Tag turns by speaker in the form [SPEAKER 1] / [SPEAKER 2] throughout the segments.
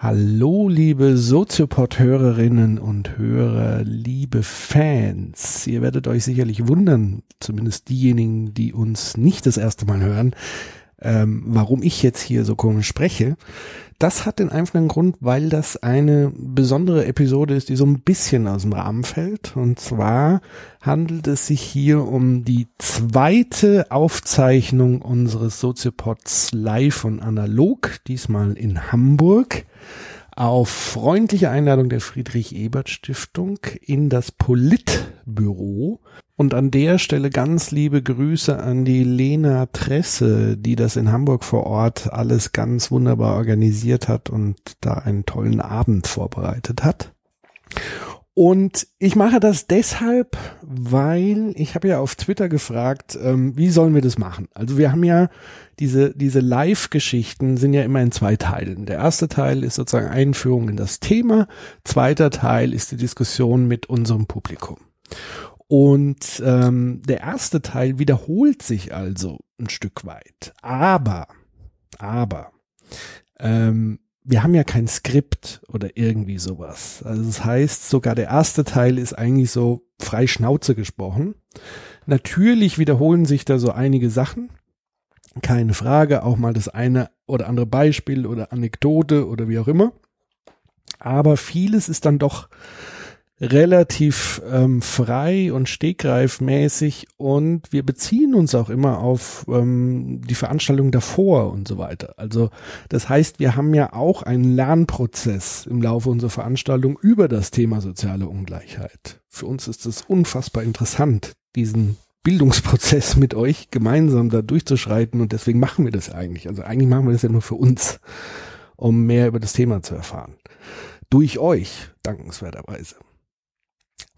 [SPEAKER 1] Hallo, liebe Soziopod-Hörerinnen und Hörer, liebe Fans. Ihr werdet euch sicherlich wundern, zumindest diejenigen, die uns nicht das erste Mal hören, ähm, warum ich jetzt hier so komisch spreche. Das hat den einfachen Grund, weil das eine besondere Episode ist, die so ein bisschen aus dem Rahmen fällt. Und zwar handelt es sich hier um die zweite Aufzeichnung unseres Soziopods live und analog, diesmal in Hamburg auf freundliche Einladung der Friedrich-Ebert-Stiftung in das Politbüro. Und an der Stelle ganz liebe Grüße an die Lena Tresse, die das in Hamburg vor Ort alles ganz wunderbar organisiert hat und da einen tollen Abend vorbereitet hat. Und ich mache das deshalb, weil ich habe ja auf Twitter gefragt, ähm, wie sollen wir das machen? Also wir haben ja diese, diese Live-Geschichten sind ja immer in zwei Teilen. Der erste Teil ist sozusagen Einführung in das Thema. Zweiter Teil ist die Diskussion mit unserem Publikum. Und ähm, der erste Teil wiederholt sich also ein Stück weit. Aber, aber, ähm, wir haben ja kein Skript oder irgendwie sowas. Also das heißt, sogar der erste Teil ist eigentlich so frei Schnauze gesprochen. Natürlich wiederholen sich da so einige Sachen. Keine Frage, auch mal das eine oder andere Beispiel oder Anekdote oder wie auch immer. Aber vieles ist dann doch relativ ähm, frei und stegreifmäßig und wir beziehen uns auch immer auf ähm, die Veranstaltung davor und so weiter. Also das heißt, wir haben ja auch einen Lernprozess im Laufe unserer Veranstaltung über das Thema soziale Ungleichheit. Für uns ist es unfassbar interessant, diesen Bildungsprozess mit euch gemeinsam da durchzuschreiten und deswegen machen wir das eigentlich. Also eigentlich machen wir das ja nur für uns, um mehr über das Thema zu erfahren. Durch euch, dankenswerterweise.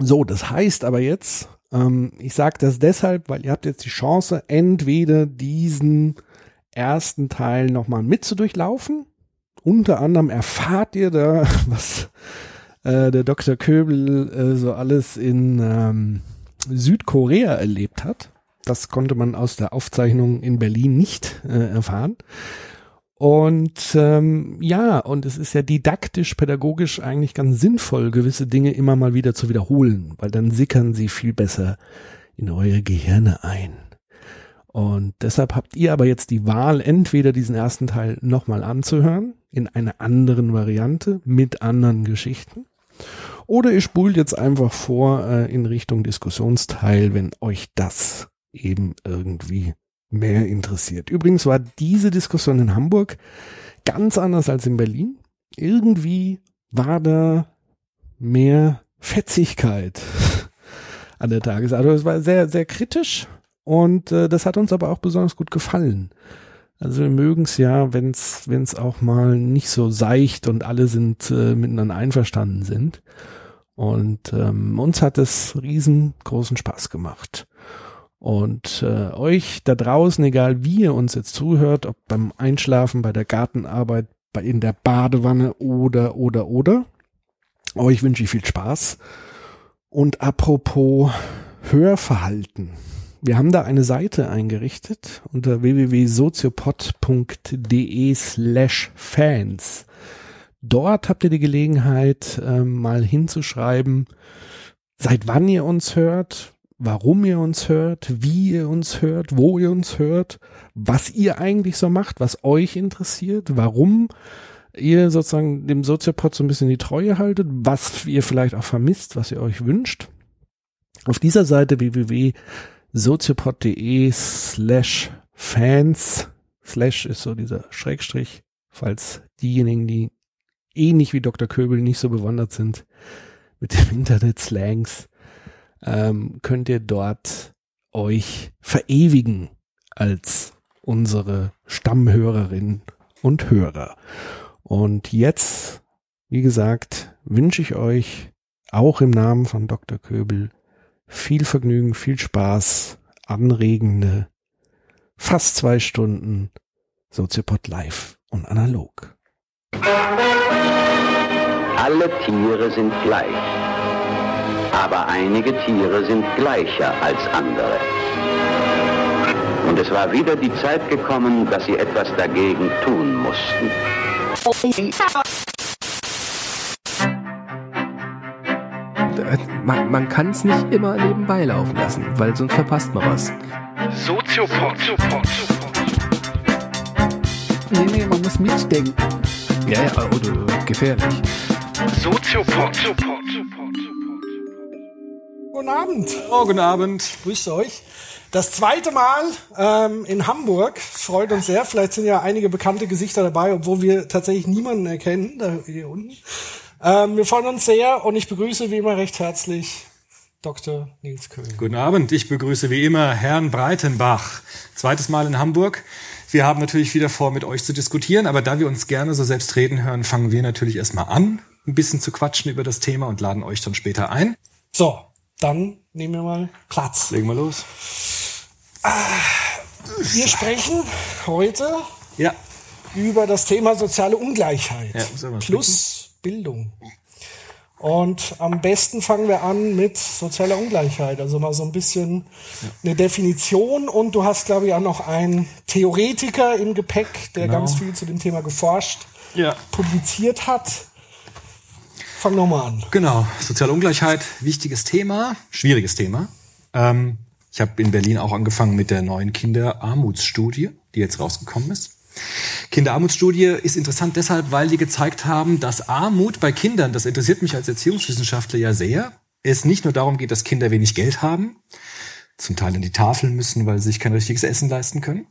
[SPEAKER 1] So, das heißt aber jetzt, ähm, ich sage das deshalb, weil ihr habt jetzt die Chance, entweder diesen ersten Teil nochmal mit zu durchlaufen. Unter anderem erfahrt ihr da, was äh, der Dr. Köbel äh, so alles in ähm, Südkorea erlebt hat. Das konnte man aus der Aufzeichnung in Berlin nicht äh, erfahren. Und ähm, ja, und es ist ja didaktisch, pädagogisch eigentlich ganz sinnvoll, gewisse Dinge immer mal wieder zu wiederholen, weil dann sickern sie viel besser in eure Gehirne ein. Und deshalb habt ihr aber jetzt die Wahl, entweder diesen ersten Teil nochmal anzuhören, in einer anderen Variante, mit anderen Geschichten, oder ihr spult jetzt einfach vor äh, in Richtung Diskussionsteil, wenn euch das eben irgendwie mehr interessiert. Übrigens war diese Diskussion in Hamburg ganz anders als in Berlin. Irgendwie war da mehr Fetzigkeit an der Tagesordnung. Es war sehr, sehr kritisch und äh, das hat uns aber auch besonders gut gefallen. Also wir mögen es ja, wenn es auch mal nicht so seicht und alle sind äh, miteinander einverstanden sind. Und ähm, uns hat es riesengroßen Spaß gemacht. Und äh, euch da draußen, egal wie ihr uns jetzt zuhört, ob beim Einschlafen, bei der Gartenarbeit, bei in der Badewanne oder oder oder, euch wünsche ich viel Spaß. Und apropos Hörverhalten. Wir haben da eine Seite eingerichtet unter www.soziopod.de slash fans. Dort habt ihr die Gelegenheit, äh, mal hinzuschreiben, seit wann ihr uns hört, warum ihr uns hört, wie ihr uns hört, wo ihr uns hört, was ihr eigentlich so macht, was euch interessiert, warum ihr sozusagen dem Soziopod so ein bisschen die Treue haltet, was ihr vielleicht auch vermisst, was ihr euch wünscht. Auf dieser Seite www.soziopod.de slash fans slash ist so dieser Schrägstrich, falls diejenigen, die ähnlich wie Dr. Köbel nicht so bewandert sind mit dem Internet-Slangs, ähm, könnt ihr dort euch verewigen als unsere Stammhörerinnen und Hörer. Und jetzt, wie gesagt, wünsche ich euch auch im Namen von Dr. Köbel viel Vergnügen, viel Spaß, anregende, fast zwei Stunden Soziopod live und analog.
[SPEAKER 2] Alle Tiere sind gleich aber einige Tiere sind gleicher als andere. Und es war wieder die Zeit gekommen, dass sie etwas dagegen tun mussten.
[SPEAKER 3] Man, man kann es nicht immer nebenbei laufen lassen, weil sonst verpasst man was.
[SPEAKER 4] Soziopod.
[SPEAKER 3] Nee, nee, man muss mitdenken. Ja, ja, oder gefährlich.
[SPEAKER 4] Soziopod. Soziopod. Guten Abend. Oh, guten Abend. Grüßt euch. Das zweite Mal ähm, in Hamburg. Freut uns sehr. Vielleicht sind ja einige bekannte Gesichter dabei, obwohl wir tatsächlich niemanden erkennen, da hier unten. Ähm, wir freuen uns sehr und ich begrüße wie immer recht herzlich Dr. Nils Köhn.
[SPEAKER 5] Guten Abend. Ich begrüße wie immer Herrn Breitenbach. Zweites Mal in Hamburg. Wir haben natürlich wieder vor, mit euch zu diskutieren, aber da wir uns gerne so selbst reden hören, fangen wir natürlich erstmal an, ein bisschen zu quatschen über das Thema und laden euch dann später ein.
[SPEAKER 4] So, dann nehmen wir mal Platz.
[SPEAKER 5] Legen wir los.
[SPEAKER 4] Wir sprechen heute
[SPEAKER 5] Ja.
[SPEAKER 4] über das Thema soziale Ungleichheit
[SPEAKER 5] Ja,
[SPEAKER 4] plus Bildung. Und am besten fangen wir an mit sozialer Ungleichheit, also mal so ein bisschen eine Definition. Und du hast, glaube ich, auch noch einen Theoretiker im Gepäck, der
[SPEAKER 5] Genau.
[SPEAKER 4] ganz viel zu dem Thema geforscht,
[SPEAKER 5] Ja.
[SPEAKER 4] publiziert hat. Fang nochmal an.
[SPEAKER 5] Genau. Soziale Ungleichheit, wichtiges Thema, schwieriges Thema. Ähm, ich habe in Berlin auch angefangen mit der neuen Kinderarmutsstudie, die jetzt rausgekommen ist. Kinderarmutsstudie ist interessant deshalb, weil die gezeigt haben, dass Armut bei Kindern, das interessiert mich als Erziehungswissenschaftler ja sehr, es nicht nur darum geht, dass Kinder wenig Geld haben, zum Teil an die Tafeln müssen, weil sie sich kein richtiges Essen leisten können,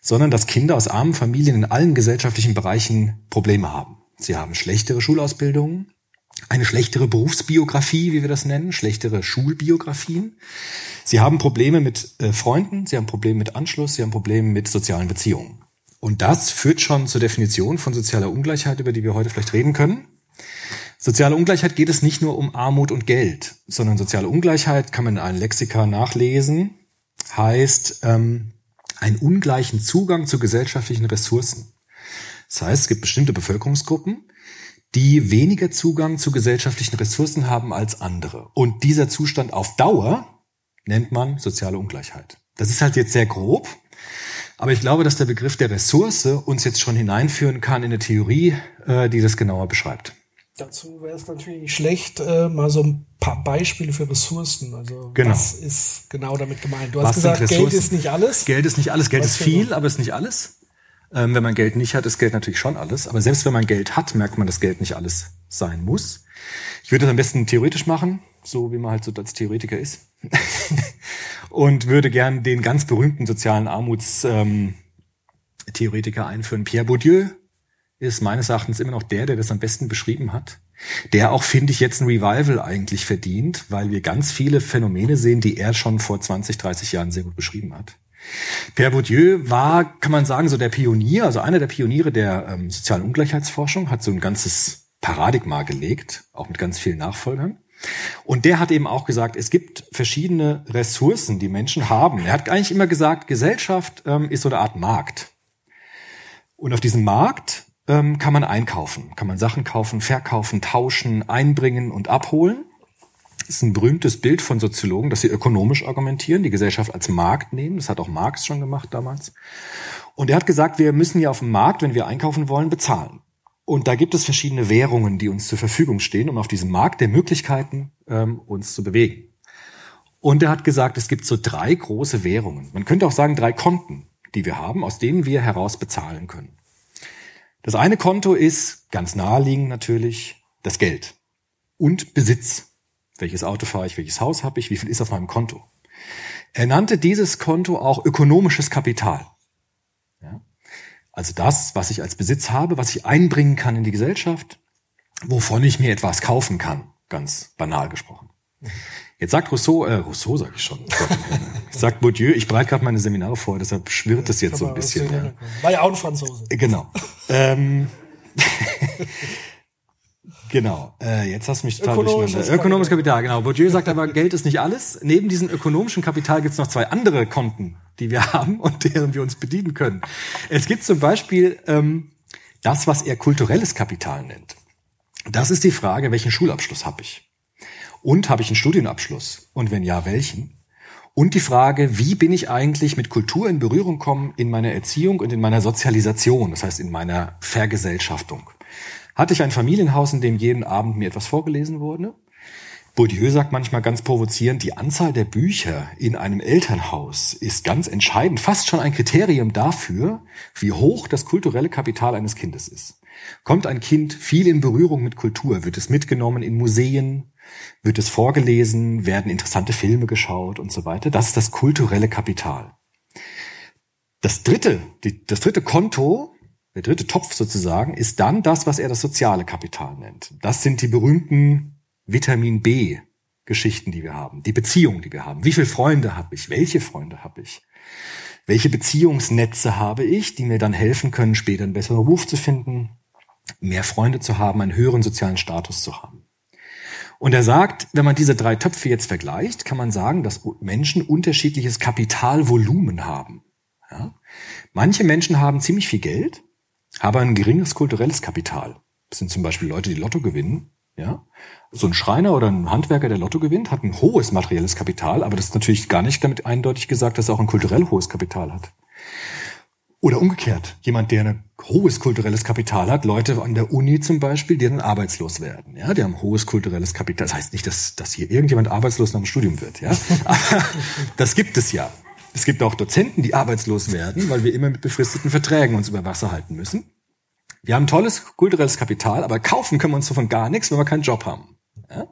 [SPEAKER 5] sondern dass Kinder aus armen Familien in allen gesellschaftlichen Bereichen Probleme haben. Sie haben schlechtere Schulausbildungen, eine schlechtere Berufsbiografie, wie wir das nennen, schlechtere Schulbiografien. Sie haben Probleme mit äh, Freunden, sie haben Probleme mit Anschluss, sie haben Probleme mit sozialen Beziehungen. Und das führt schon zur Definition von sozialer Ungleichheit, über die wir heute vielleicht reden können. Soziale Ungleichheit geht es nicht nur um Armut und Geld, sondern soziale Ungleichheit kann man in einem Lexika nachlesen, heißt ähm, einen ungleichen Zugang zu gesellschaftlichen Ressourcen. Das heißt, es gibt bestimmte Bevölkerungsgruppen, die weniger Zugang zu gesellschaftlichen Ressourcen haben als andere. Und dieser Zustand auf Dauer nennt man soziale Ungleichheit. Das ist halt jetzt sehr grob, aber ich glaube, dass der Begriff der Ressource uns jetzt schon hineinführen kann in eine Theorie, äh, die das genauer beschreibt.
[SPEAKER 4] Dazu wäre es natürlich nicht schlecht, äh, mal so ein paar Beispiele für Ressourcen. Also
[SPEAKER 5] Genau.
[SPEAKER 4] was ist genau damit gemeint? Du hast gesagt, Geld ist nicht alles.
[SPEAKER 5] Geld ist nicht alles, Geld
[SPEAKER 4] Was
[SPEAKER 5] ist viel, aber ist nicht alles. Ähm, wenn man Geld nicht hat, ist Geld natürlich schon alles. Aber selbst wenn man Geld hat, merkt man, dass Geld nicht alles sein muss. Ich würde das am besten theoretisch machen, so wie man halt so als Theoretiker ist. Und würde gern den ganz berühmten sozialen Armutstheoretiker ähm, einführen. Pierre Bourdieu ist meines Erachtens immer noch der, der das am besten beschrieben hat. Der auch, finde ich, jetzt ein Revival eigentlich verdient, weil wir ganz viele Phänomene sehen, die er schon vor 20, 30 Jahren sehr gut beschrieben hat. Pierre Bourdieu war, kann man sagen, so der Pionier, also einer der Pioniere der ähm, sozialen Ungleichheitsforschung, hat so ein ganzes Paradigma gelegt, auch mit ganz vielen Nachfolgern. Und der hat eben auch gesagt, es gibt verschiedene Ressourcen, die Menschen haben. Er hat eigentlich immer gesagt, Gesellschaft ähm, ist so eine Art Markt. Und auf diesem Markt ähm, kann man einkaufen, kann man Sachen kaufen, verkaufen, tauschen, einbringen und abholen. Ist ein berühmtes Bild von Soziologen, dass sie ökonomisch argumentieren, die Gesellschaft als Markt nehmen. Das hat auch Marx schon gemacht damals. Und er hat gesagt, wir müssen ja auf dem Markt, wenn wir einkaufen wollen, bezahlen. Und da gibt es verschiedene Währungen, die uns zur Verfügung stehen, um auf diesem Markt der Möglichkeiten ähm, uns zu bewegen. Und er hat gesagt, es gibt so drei große Währungen. Man könnte auch sagen, drei Konten, die wir haben, aus denen wir heraus bezahlen können. Das eine Konto ist ganz naheliegend natürlich das Geld und Besitz. Welches Auto fahre ich, welches Haus habe ich, wie viel ist auf meinem Konto. Er nannte dieses Konto auch ökonomisches Kapital. Ja? Also das, was ich als Besitz habe, was ich einbringen kann in die Gesellschaft, wovon ich mir etwas kaufen kann, ganz banal gesprochen. Jetzt sagt Rousseau, äh, Rousseau sage ich schon, sagt Bourdieu, ich bereite gerade meine Seminare vor, deshalb schwirrt es jetzt so ein bisschen. Ja.
[SPEAKER 4] Hintergrund. War ja auch ein Franzose.
[SPEAKER 5] Genau. ähm, genau. Äh, jetzt hast du mich total
[SPEAKER 4] Ökonomisches
[SPEAKER 5] durcheinander. Ökonomisches Kapital, genau. Bourdieu sagt aber, Geld ist nicht alles. Neben diesem ökonomischen Kapital gibt es noch zwei andere Konten, die wir haben und deren wir uns bedienen können. Es gibt zum Beispiel ähm, das, was er kulturelles Kapital nennt. Das ist die Frage, welchen Schulabschluss habe ich? Und habe ich einen Studienabschluss? Und wenn ja, welchen? Und die Frage, wie bin ich eigentlich mit Kultur in Berührung kommen in meiner Erziehung und in meiner Sozialisation, das heißt in meiner Vergesellschaftung. Hatte ich ein Familienhaus, in dem jeden Abend mir etwas vorgelesen wurde? Bourdieu sagt manchmal ganz provozierend, die Anzahl der Bücher in einem Elternhaus ist ganz entscheidend, fast schon ein Kriterium dafür, wie hoch das kulturelle Kapital eines Kindes ist. Kommt ein Kind viel in Berührung mit Kultur, wird es mitgenommen in Museen, wird es vorgelesen, werden interessante Filme geschaut und so weiter. Das ist das kulturelle Kapital. Das dritte, das dritte Konto, der dritte Topf sozusagen, ist dann das, was er das soziale Kapital nennt. Das sind die berühmten Vitamin B Geschichten, die wir haben, die Beziehungen, die wir haben. Wie viele Freunde habe ich? Welche Freunde habe ich? Welche Beziehungsnetze habe ich, die mir dann helfen können, später einen besseren Beruf zu finden, mehr Freunde zu haben, einen höheren sozialen Status zu haben? Und er sagt, wenn man diese drei Töpfe jetzt vergleicht, kann man sagen, dass Menschen unterschiedliches Kapitalvolumen haben. Ja? Manche Menschen haben ziemlich viel Geld, aber ein geringes kulturelles Kapital. Das sind zum Beispiel Leute, die Lotto gewinnen. Ja? So ein Schreiner oder ein Handwerker, der Lotto gewinnt, hat ein hohes materielles Kapital, aber das ist natürlich gar nicht damit eindeutig gesagt, dass er auch ein kulturell hohes Kapital hat. Oder umgekehrt, jemand, der ein hohes kulturelles Kapital hat, Leute an der Uni zum Beispiel, die dann arbeitslos werden. Ja, die haben hohes kulturelles Kapital. Das heißt nicht, dass, dass hier irgendjemand arbeitslos nach dem Studium wird. Ja, aber das gibt es ja. Es gibt auch Dozenten, die arbeitslos werden, weil wir immer mit befristeten Verträgen uns über Wasser halten müssen. Wir haben tolles kulturelles Kapital, aber kaufen können wir uns davon gar nichts, wenn wir keinen Job haben. Ja?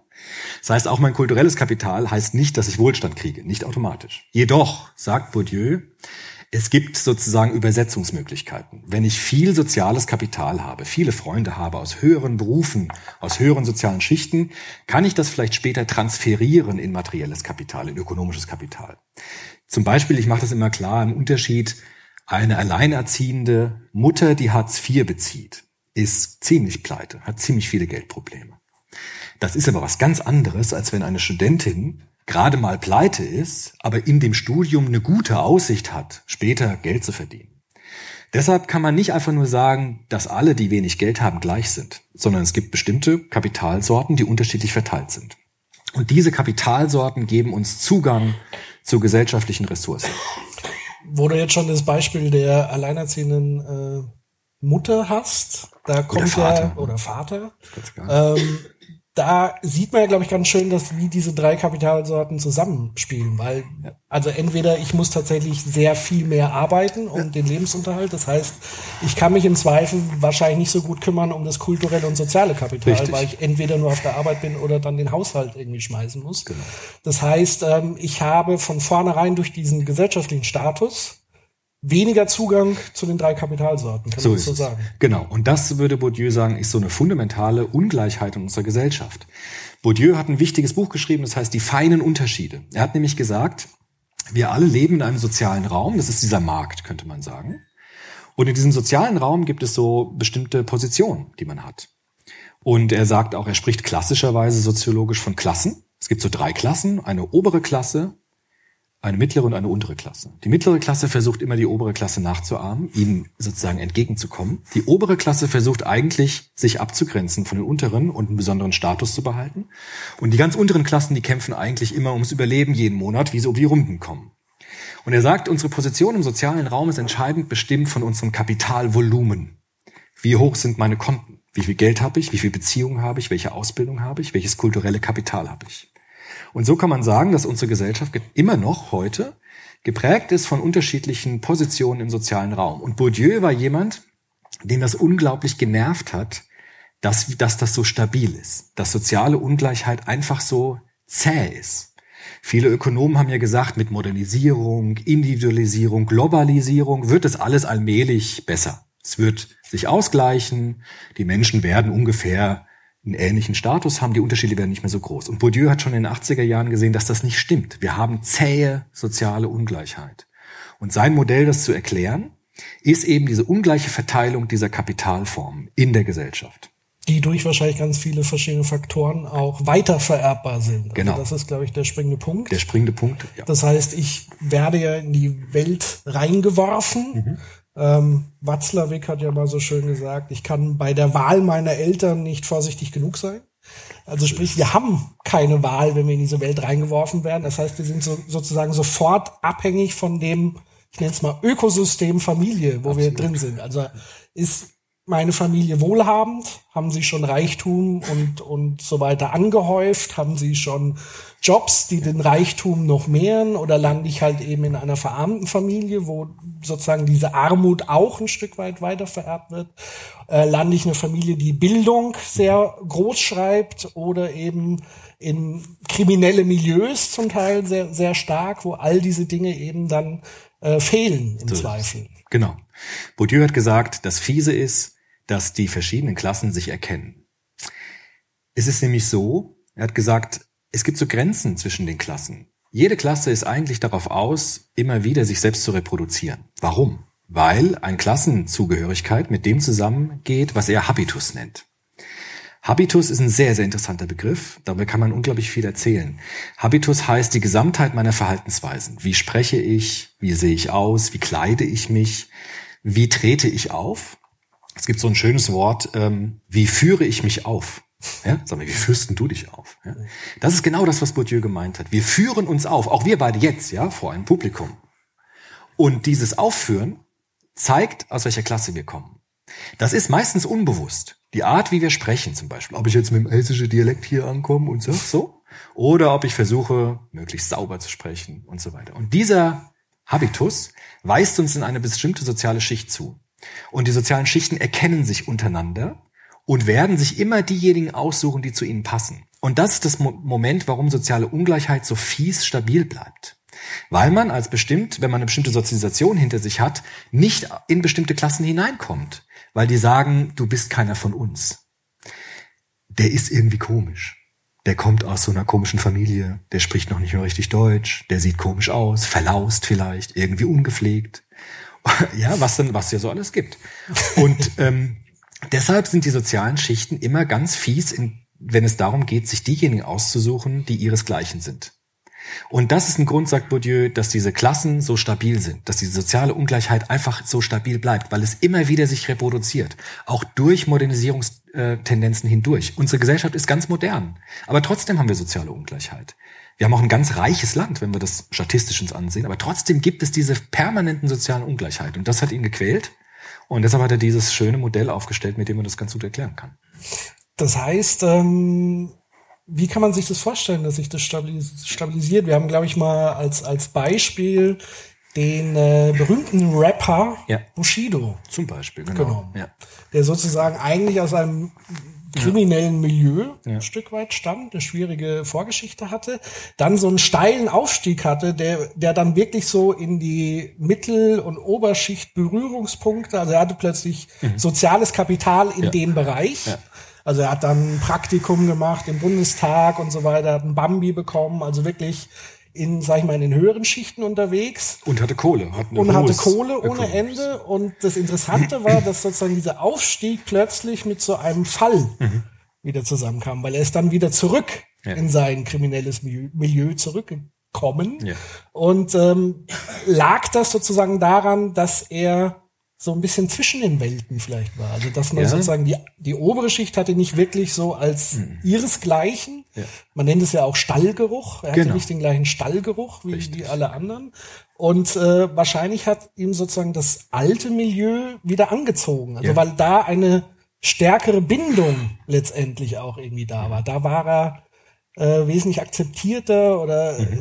[SPEAKER 5] Das heißt, auch mein kulturelles Kapital heißt nicht, dass ich Wohlstand kriege, nicht automatisch. Jedoch, sagt Bourdieu, es gibt sozusagen Übersetzungsmöglichkeiten. Wenn ich viel soziales Kapital habe, viele Freunde habe aus höheren Berufen, aus höheren sozialen Schichten, kann ich das vielleicht später transferieren in materielles Kapital, in ökonomisches Kapital. Zum Beispiel, ich mache das immer klar, im Unterschied, eine alleinerziehende Mutter, die Hartz IV bezieht, ist ziemlich pleite, hat ziemlich viele Geldprobleme. Das ist aber was ganz anderes, als wenn eine Studentin gerade mal pleite ist, aber in dem Studium eine gute Aussicht hat, später Geld zu verdienen. Deshalb kann man nicht einfach nur sagen, dass alle, die wenig Geld haben, gleich sind, sondern es gibt bestimmte Kapitalsorten, die unterschiedlich verteilt sind. Und diese Kapitalsorten geben uns Zugang zu gesellschaftlichen Ressourcen.
[SPEAKER 4] Wo du jetzt schon das Beispiel der alleinerziehenden äh, Mutter hast, da kommt oder
[SPEAKER 5] Vater.
[SPEAKER 4] ja, oder Vater, ähm, da sieht man ja, glaube ich, ganz schön, dass wie diese drei Kapitalsorten zusammenspielen, weil also entweder ich muss tatsächlich sehr viel mehr arbeiten um den Lebensunterhalt, das heißt, ich kann mich im Zweifel wahrscheinlich nicht so gut kümmern um das kulturelle und soziale Kapital,
[SPEAKER 5] Richtig.
[SPEAKER 4] weil ich entweder nur auf der Arbeit bin oder dann den Haushalt irgendwie schmeißen muss.
[SPEAKER 5] Genau.
[SPEAKER 4] Das heißt, ähm, ich habe von vornherein durch diesen gesellschaftlichen Status weniger Zugang zu den drei Kapitalsorten, kann
[SPEAKER 5] So
[SPEAKER 4] man so
[SPEAKER 5] es.
[SPEAKER 4] sagen.
[SPEAKER 5] Genau. Und das würde Bourdieu sagen, ist so eine fundamentale Ungleichheit in unserer Gesellschaft. Bourdieu hat ein wichtiges Buch geschrieben, das heißt Die feinen Unterschiede. Er hat nämlich gesagt, wir alle leben in einem sozialen Raum, das ist dieser Markt, könnte man sagen. Und in diesem sozialen Raum gibt es so bestimmte Positionen, die man hat. Und er sagt auch, er spricht klassischerweise soziologisch von Klassen. Es gibt so drei Klassen, eine obere Klasse, eine mittlere und eine untere Klasse. Die mittlere Klasse versucht immer die obere Klasse nachzuahmen, ihnen sozusagen entgegenzukommen. Die obere Klasse versucht eigentlich, sich abzugrenzen von den unteren und einen besonderen Status zu behalten. Und die ganz unteren Klassen, die kämpfen eigentlich immer ums Überleben jeden Monat, wie sie um die Runden kommen. Und er sagt, unsere Position im sozialen Raum ist entscheidend bestimmt von unserem Kapitalvolumen. Wie hoch sind meine Konten? Wie viel Geld habe ich? Wie viel Beziehungen habe ich? Welche Ausbildung habe ich? Welches kulturelle Kapital habe ich? Und so kann man sagen, dass unsere Gesellschaft ge- immer noch heute geprägt ist von unterschiedlichen Positionen im sozialen Raum. Und Bourdieu war jemand, den das unglaublich genervt hat, dass, dass das so stabil ist, dass soziale Ungleichheit einfach so zäh ist. Viele Ökonomen haben ja gesagt, mit Modernisierung, Individualisierung, Globalisierung wird es alles allmählich besser. Es wird sich ausgleichen, die Menschen werden ungefähr einen ähnlichen Status haben, die Unterschiede werden nicht mehr so groß. Und Bourdieu hat schon in den 80er Jahren gesehen, dass das nicht stimmt. Wir haben zähe soziale Ungleichheit. Und sein Modell, das zu erklären, ist eben diese ungleiche Verteilung dieser Kapitalformen in der Gesellschaft.
[SPEAKER 4] die durch wahrscheinlich ganz viele verschiedene Faktoren auch weiter vererbbar sind.
[SPEAKER 5] Genau.
[SPEAKER 4] Also das ist, glaube ich, der springende Punkt.
[SPEAKER 5] Der springende Punkt. Ja.
[SPEAKER 4] Das heißt, ich werde ja in die Welt reingeworfen.
[SPEAKER 5] Mhm.
[SPEAKER 4] Ähm, Watzlawick hat ja mal so schön gesagt, ich kann bei der Wahl meiner Eltern nicht vorsichtig genug sein. Also sprich, wir haben keine Wahl, wenn wir in diese Welt reingeworfen werden. Das heißt, wir sind so, sozusagen sofort abhängig von dem, ich nenne es mal Ökosystem Familie, wo wir drin sind. Also ist meine Familie wohlhabend? Haben sie schon Reichtum und, und so weiter angehäuft? Haben sie schon Jobs, die den Reichtum noch mehren? Oder lande ich halt eben in einer verarmten Familie, wo sozusagen diese Armut auch ein Stück weit weiter vererbt wird? Äh, lande ich in einer Familie, die Bildung sehr groß schreibt oder eben in kriminelle Milieus zum Teil sehr, sehr stark, wo all diese Dinge eben dann äh, fehlen im
[SPEAKER 5] So.
[SPEAKER 4] Zweifel.
[SPEAKER 5] Genau. Bourdieu hat gesagt, das Fiese ist, dass die verschiedenen Klassen sich erkennen. Es ist nämlich so, er hat gesagt, es gibt so Grenzen zwischen den Klassen. Jede Klasse ist eigentlich darauf aus, immer wieder sich selbst zu reproduzieren. Warum? Weil ein Klassenzugehörigkeit mit dem zusammengeht, was er Habitus nennt. Habitus ist ein sehr, sehr interessanter Begriff. Darüber kann man unglaublich viel erzählen. Habitus heißt die Gesamtheit meiner Verhaltensweisen. Wie spreche ich? Wie sehe ich aus? Wie kleide ich mich? Wie trete ich auf? Es gibt so ein schönes Wort, ähm, wie führe ich mich auf? Ja, sag mal, wie führst du dich auf? Ja? Das ist genau das, was Bourdieu gemeint hat. Wir führen uns auf, auch wir beide jetzt, ja, vor einem Publikum. Und dieses Aufführen zeigt, aus welcher Klasse wir kommen. Das ist meistens unbewusst. Die Art, wie wir sprechen zum Beispiel. Ob ich jetzt mit dem hessischen Dialekt hier ankomme und sag so. Oder ob ich versuche, möglichst sauber zu sprechen und so weiter. Und dieser Habitus weist uns in eine bestimmte soziale Schicht zu. Und die sozialen Schichten erkennen sich untereinander und werden sich immer diejenigen aussuchen, die zu ihnen passen. Und das ist das Mo Moment, warum soziale Ungleichheit so fies stabil bleibt. Weil man als bestimmt, wenn man eine bestimmte Sozialisation hinter sich hat, nicht in bestimmte Klassen hineinkommt. Weil die sagen, du bist keiner von uns. Der ist irgendwie komisch. Der kommt aus so einer komischen Familie, der spricht noch nicht mehr richtig Deutsch, der sieht komisch aus, verlaust vielleicht, irgendwie ungepflegt. Ja, was denn, was ja so alles gibt. Und ähm, deshalb sind die sozialen Schichten immer ganz fies, in, wenn es darum geht, sich diejenigen auszusuchen, die ihresgleichen sind. Und das ist ein Grund, sagt Bourdieu, dass diese Klassen so stabil sind, dass diese soziale Ungleichheit einfach so stabil bleibt, weil es immer wieder sich reproduziert, auch durch Modernisierungstendenzen hindurch. Unsere Gesellschaft ist ganz modern, aber trotzdem haben wir soziale Ungleichheit. Wir haben auch ein ganz reiches Land, wenn wir das statistisch uns ansehen, aber trotzdem gibt es diese permanenten sozialen Ungleichheit und das hat ihn gequält und deshalb hat er dieses schöne Modell aufgestellt, mit dem man das ganz gut erklären kann.
[SPEAKER 4] Das heißt, ähm, wie kann man sich das vorstellen, dass sich das stabilis stabilisiert? Wir haben, glaube ich, mal als, als Beispiel den äh, berühmten Rapper
[SPEAKER 5] Ja.
[SPEAKER 4] Bushido
[SPEAKER 5] Zum Beispiel, genau.
[SPEAKER 4] genommen,
[SPEAKER 5] Ja.
[SPEAKER 4] der sozusagen eigentlich aus einem kriminellen Milieu
[SPEAKER 5] Ja.
[SPEAKER 4] ein Stück weit stammt, eine schwierige Vorgeschichte hatte, dann so einen steilen Aufstieg hatte, der, der dann wirklich so in die Mittel- und Oberschicht Berührungspunkte, also er hatte plötzlich soziales Kapital in
[SPEAKER 5] Mhm. Ja.
[SPEAKER 4] dem Bereich.
[SPEAKER 5] Ja.
[SPEAKER 4] Also er hat dann ein Praktikum gemacht im Bundestag und so weiter, hat einen Bambi bekommen, also wirklich in, sag ich mal, in den höheren Schichten unterwegs
[SPEAKER 5] Und hatte Kohle. Hat
[SPEAKER 4] und hatte Kohle ohne
[SPEAKER 5] Ökonomisches.
[SPEAKER 4] Ende. Und das Interessante war, dass sozusagen dieser Aufstieg plötzlich mit so einem Fall wieder zusammenkam, weil er ist dann wieder zurück
[SPEAKER 5] Ja.
[SPEAKER 4] in sein kriminelles Milieu, Milieu zurückgekommen.
[SPEAKER 5] Ja.
[SPEAKER 4] Und ähm, lag das sozusagen daran, dass er so ein bisschen zwischen den Welten vielleicht war. Also dass man
[SPEAKER 5] Ja.
[SPEAKER 4] sozusagen die, die obere Schicht hatte nicht wirklich so als ihresgleichen.
[SPEAKER 5] Ja.
[SPEAKER 4] Man nennt es ja auch Stallgeruch. Er hatte
[SPEAKER 5] Genau.
[SPEAKER 4] nicht den gleichen Stallgeruch wie,
[SPEAKER 5] Richtig.
[SPEAKER 4] wie alle anderen. Und äh, wahrscheinlich hat ihm sozusagen das alte Milieu wieder angezogen. Also
[SPEAKER 5] Ja.
[SPEAKER 4] weil da eine stärkere Bindung letztendlich auch irgendwie da war. Da war er äh, wesentlich akzeptierter oder in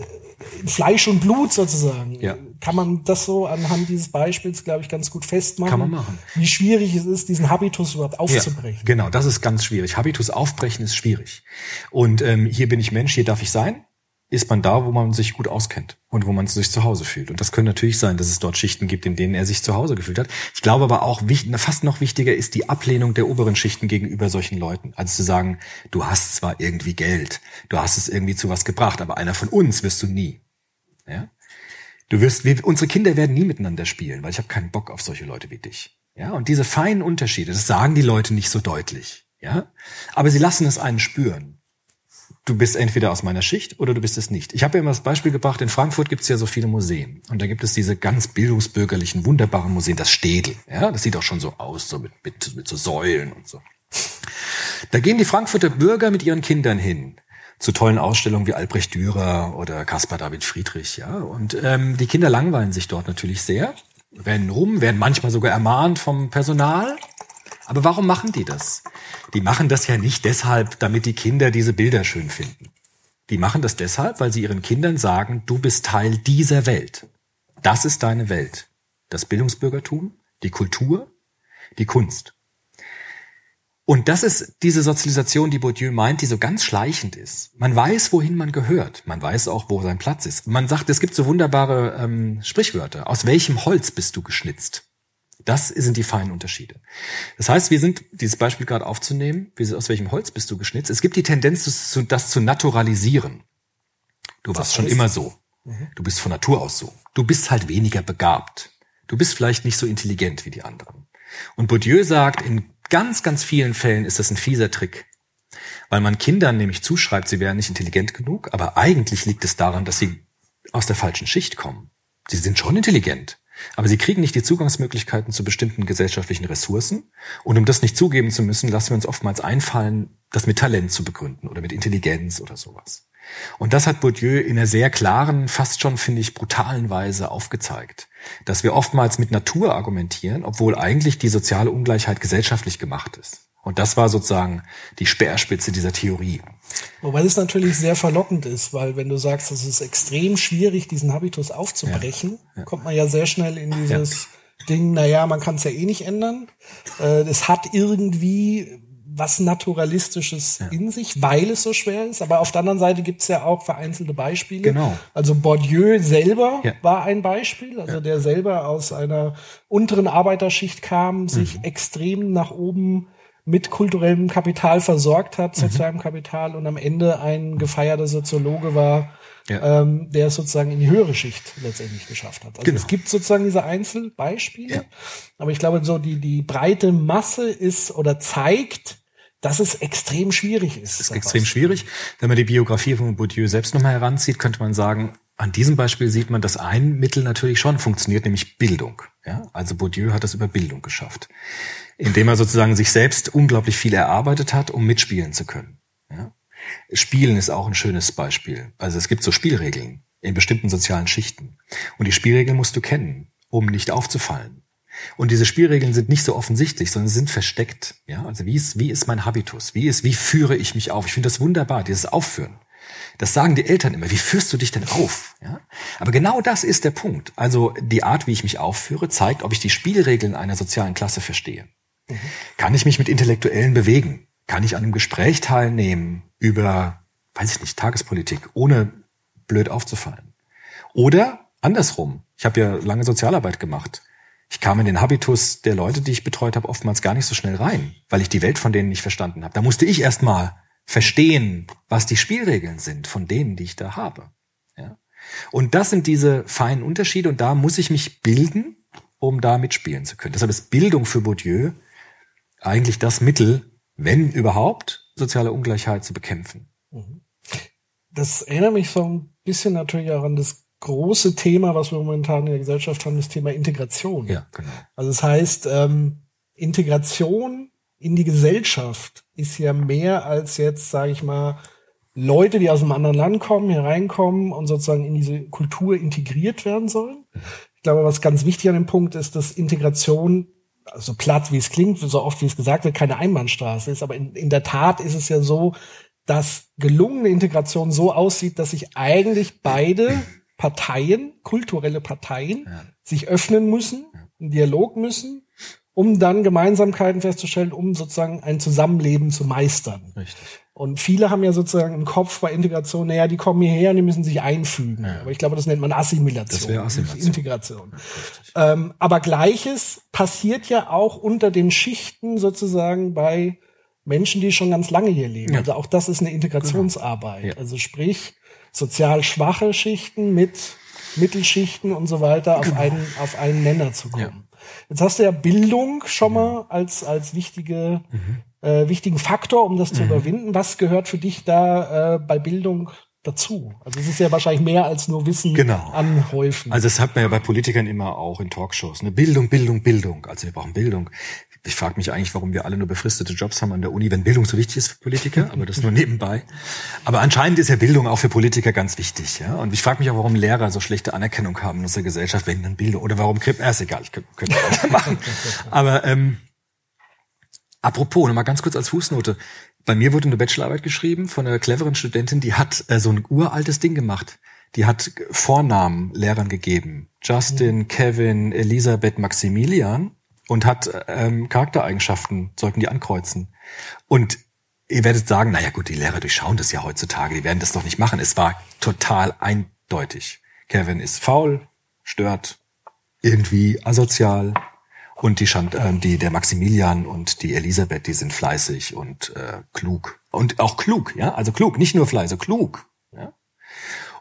[SPEAKER 4] Fleisch und Blut sozusagen.
[SPEAKER 5] Ja.
[SPEAKER 4] Kann man das so anhand dieses Beispiels, glaube ich, ganz gut festmachen?
[SPEAKER 5] Kann man machen.
[SPEAKER 4] Wie schwierig es ist, diesen Habitus überhaupt aufzubrechen.
[SPEAKER 5] Ja, genau, das ist ganz schwierig. Habitus aufbrechen ist schwierig. Und ähm, hier bin ich Mensch, hier darf ich sein, ist man da, wo man sich gut auskennt und wo man sich zu Hause fühlt. Und das könnte natürlich sein, dass es dort Schichten gibt, in denen er sich zu Hause gefühlt hat. Ich glaube aber auch, fast noch wichtiger ist die Ablehnung der oberen Schichten gegenüber solchen Leuten. Also zu sagen, du hast zwar irgendwie Geld, du hast es irgendwie zu was gebracht, aber einer von uns wirst du nie. Ja? Du wirst, wir, unsere Kinder werden nie miteinander spielen, weil ich habe keinen Bock auf solche Leute wie dich. Ja, und diese feinen Unterschiede, das sagen die Leute nicht so deutlich. Ja, aber sie lassen es einen spüren. Du bist entweder aus meiner Schicht oder du bist es nicht. Ich habe ja immer das Beispiel gebracht, in Frankfurt gibt es ja so viele Museen. Und da gibt es diese ganz bildungsbürgerlichen, wunderbaren Museen, das Städel. Ja, das sieht auch schon so aus, so mit, mit, mit so Säulen und so. Da gehen die Frankfurter Bürger mit ihren Kindern hin zu tollen Ausstellungen wie Albrecht Dürer oder Caspar David Friedrich, ja. Und ähm, die Kinder langweilen sich dort natürlich sehr, rennen rum, werden manchmal sogar ermahnt vom Personal. Aber warum machen die das? Die machen das ja nicht deshalb, damit die Kinder diese Bilder schön finden. Die machen das deshalb, weil sie ihren Kindern sagen, du bist Teil dieser Welt. Das ist deine Welt. Das Bildungsbürgertum, die Kultur, die Kunst. Und das ist diese Sozialisation, die Bourdieu meint, die so ganz schleichend ist. Man weiß, wohin man gehört. Man weiß auch, wo sein Platz ist. Man sagt, es gibt so wunderbare ähm, Sprichwörter. Aus welchem Holz bist du geschnitzt? Das sind die feinen Unterschiede. Das heißt, wir sind, dieses Beispiel gerade aufzunehmen, aus welchem Holz bist du geschnitzt? Es gibt die Tendenz, das zu, das zu naturalisieren. Du warst schon immer so. Mhm. Du bist von Natur aus so. Du bist halt weniger begabt. Du bist vielleicht nicht so intelligent wie die anderen. Und Bourdieu sagt, in ganz, ganz vielen Fällen ist das ein fieser Trick. Weil man Kindern nämlich zuschreibt, sie wären nicht intelligent genug, aber eigentlich liegt es daran, dass sie aus der falschen Schicht kommen. Sie sind schon intelligent, aber sie kriegen nicht die Zugangsmöglichkeiten zu bestimmten gesellschaftlichen Ressourcen. Und um das nicht zugeben zu müssen, lassen wir uns oftmals einfallen, das mit Talent zu begründen oder mit Intelligenz oder sowas. Und das hat Bourdieu in einer sehr klaren, fast schon, finde ich, brutalen Weise aufgezeigt. Dass wir oftmals mit Natur argumentieren, obwohl eigentlich die soziale Ungleichheit gesellschaftlich gemacht ist. Und das war sozusagen die Speerspitze dieser Theorie.
[SPEAKER 4] Wobei das natürlich sehr verlockend ist, weil wenn du sagst, es ist extrem schwierig, diesen Habitus aufzubrechen, ja, ja. kommt man ja sehr schnell in dieses ja. Ding, naja, man kann es ja eh nicht ändern. Äh, es hat irgendwie was Naturalistisches ja. in sich, weil es so schwer ist. Aber auf der anderen Seite gibt es ja auch vereinzelte Beispiele.
[SPEAKER 5] Genau.
[SPEAKER 4] Also Bourdieu selber ja. war ein Beispiel, also ja. der selber aus einer unteren Arbeiterschicht kam, sich mhm. extrem nach oben mit kulturellem Kapital versorgt hat, mhm. sozialem mhm. Kapital und am Ende ein gefeierter Soziologe war, ja. ähm, der es sozusagen in die höhere Schicht letztendlich geschafft hat. Also genau. es gibt sozusagen diese Einzelbeispiele, ja. aber ich glaube, so die, die breite Masse ist oder zeigt, dass es extrem schwierig ist.
[SPEAKER 5] Es ist extrem schwierig. Wenn man die Biografie von Bourdieu selbst nochmal heranzieht, könnte man sagen, an diesem Beispiel sieht man, dass ein Mittel natürlich schon funktioniert, nämlich Bildung. Ja? Also Bourdieu hat das über Bildung geschafft, indem er sozusagen sich selbst unglaublich viel erarbeitet hat, um mitspielen zu können. Ja? Spielen ist auch ein schönes Beispiel. Also es gibt so Spielregeln in bestimmten sozialen Schichten. Und die Spielregeln musst du kennen, um nicht aufzufallen. Und diese Spielregeln sind nicht so offensichtlich, sondern sind versteckt. Ja, also wie ist, wie ist mein Habitus? Wie ist, wie führe ich mich auf? Ich finde das wunderbar, dieses Aufführen. Das sagen die Eltern immer. Wie führst du dich denn auf? Ja? Aber genau das ist der Punkt. Also die Art, wie ich mich aufführe, zeigt, ob ich die Spielregeln einer sozialen Klasse verstehe. Kann ich mich mit Intellektuellen bewegen? Kann ich an einem Gespräch teilnehmen über, weiß ich nicht, Tagespolitik, ohne blöd aufzufallen? Oder andersrum. Ich habe ja lange Sozialarbeit gemacht ich kam in den Habitus der Leute, die ich betreut habe, oftmals gar nicht so schnell rein, weil ich die Welt von denen nicht verstanden habe. Da musste ich erst mal verstehen, was die Spielregeln sind von denen, die ich da habe. Ja? Und das sind diese feinen Unterschiede und da muss ich mich bilden, um da mitspielen zu können. Deshalb ist Bildung für Bourdieu eigentlich das Mittel, wenn überhaupt, soziale Ungleichheit zu bekämpfen. Mhm.
[SPEAKER 4] Das erinnert mich so ein bisschen natürlich auch an das große Thema, was wir momentan in der Gesellschaft haben, das Thema Integration.
[SPEAKER 5] Ja, genau.
[SPEAKER 4] Also das heißt, ähm, Integration in die Gesellschaft ist ja mehr als jetzt, sage ich mal, Leute, die aus einem anderen Land kommen, hier reinkommen und sozusagen in diese Kultur integriert werden sollen. Ich glaube, was ganz wichtig an dem Punkt ist, dass Integration, so platt wie es klingt, so oft wie es gesagt wird, keine Einbahnstraße ist. Aber in, in der Tat ist es ja so, dass gelungene Integration so aussieht, dass sich eigentlich beide Parteien, kulturelle Parteien, ja. sich öffnen müssen, einen Dialog müssen, um dann Gemeinsamkeiten festzustellen, um sozusagen ein Zusammenleben zu meistern.
[SPEAKER 5] Richtig.
[SPEAKER 4] Und viele haben ja sozusagen im Kopf bei Integration, naja, die kommen hierher und die müssen sich einfügen. Ja. Aber ich glaube, das nennt man Assimilation.
[SPEAKER 5] Das Assimilation.
[SPEAKER 4] Integration. Ähm, aber Gleiches passiert ja auch unter den Schichten sozusagen bei Menschen, die schon ganz lange hier leben. Ja. Also auch das ist eine Integrationsarbeit. Genau. Ja. Also sprich, sozial schwache Schichten mit Mittelschichten und so weiter auf genau. einen, auf einen Nenner zu kommen. Ja. Jetzt hast du ja Bildung schon mal als, als wichtige, mhm. Äh, wichtigen Faktor, um das zu mhm. überwinden. Was gehört für dich da äh, bei Bildung dazu? Also es ist ja wahrscheinlich mehr als nur Wissen
[SPEAKER 5] genau.
[SPEAKER 4] anhäufen.
[SPEAKER 5] Also das hat man ja bei Politikern immer auch in Talkshows. Ne? Bildung, Bildung, Bildung. Also wir brauchen Bildung ich frage mich eigentlich, warum wir alle nur befristete Jobs haben an der Uni, wenn Bildung so wichtig ist für Politiker, aber das nur nebenbei. Aber anscheinend ist ja Bildung auch für Politiker ganz wichtig. Ja? Und ich frage mich auch, warum Lehrer so schlechte Anerkennung haben in unserer Gesellschaft, wenn dann Bildung, oder warum Krippen, äh, ist egal, ich könnte weitermachen. Aber ähm, Apropos, nochmal ganz kurz als Fußnote. Bei mir wurde eine Bachelorarbeit geschrieben von einer cleveren Studentin, die hat äh, so ein uraltes Ding gemacht. Die hat Vornamen Lehrern gegeben. Justin, mhm. Kevin, Elisabeth, Maximilian und hat ähm, Charaktereigenschaften, sollten die ankreuzen. Und ihr werdet sagen, naja gut, die Lehrer durchschauen das ja heutzutage, die werden das doch nicht machen. Es war total eindeutig. Kevin ist faul, stört, irgendwie asozial. Und die, Schand, äh, die der Maximilian und die Elisabeth, die sind fleißig und äh, klug. Und auch klug, ja, also klug, nicht nur fleißig, klug. Ja?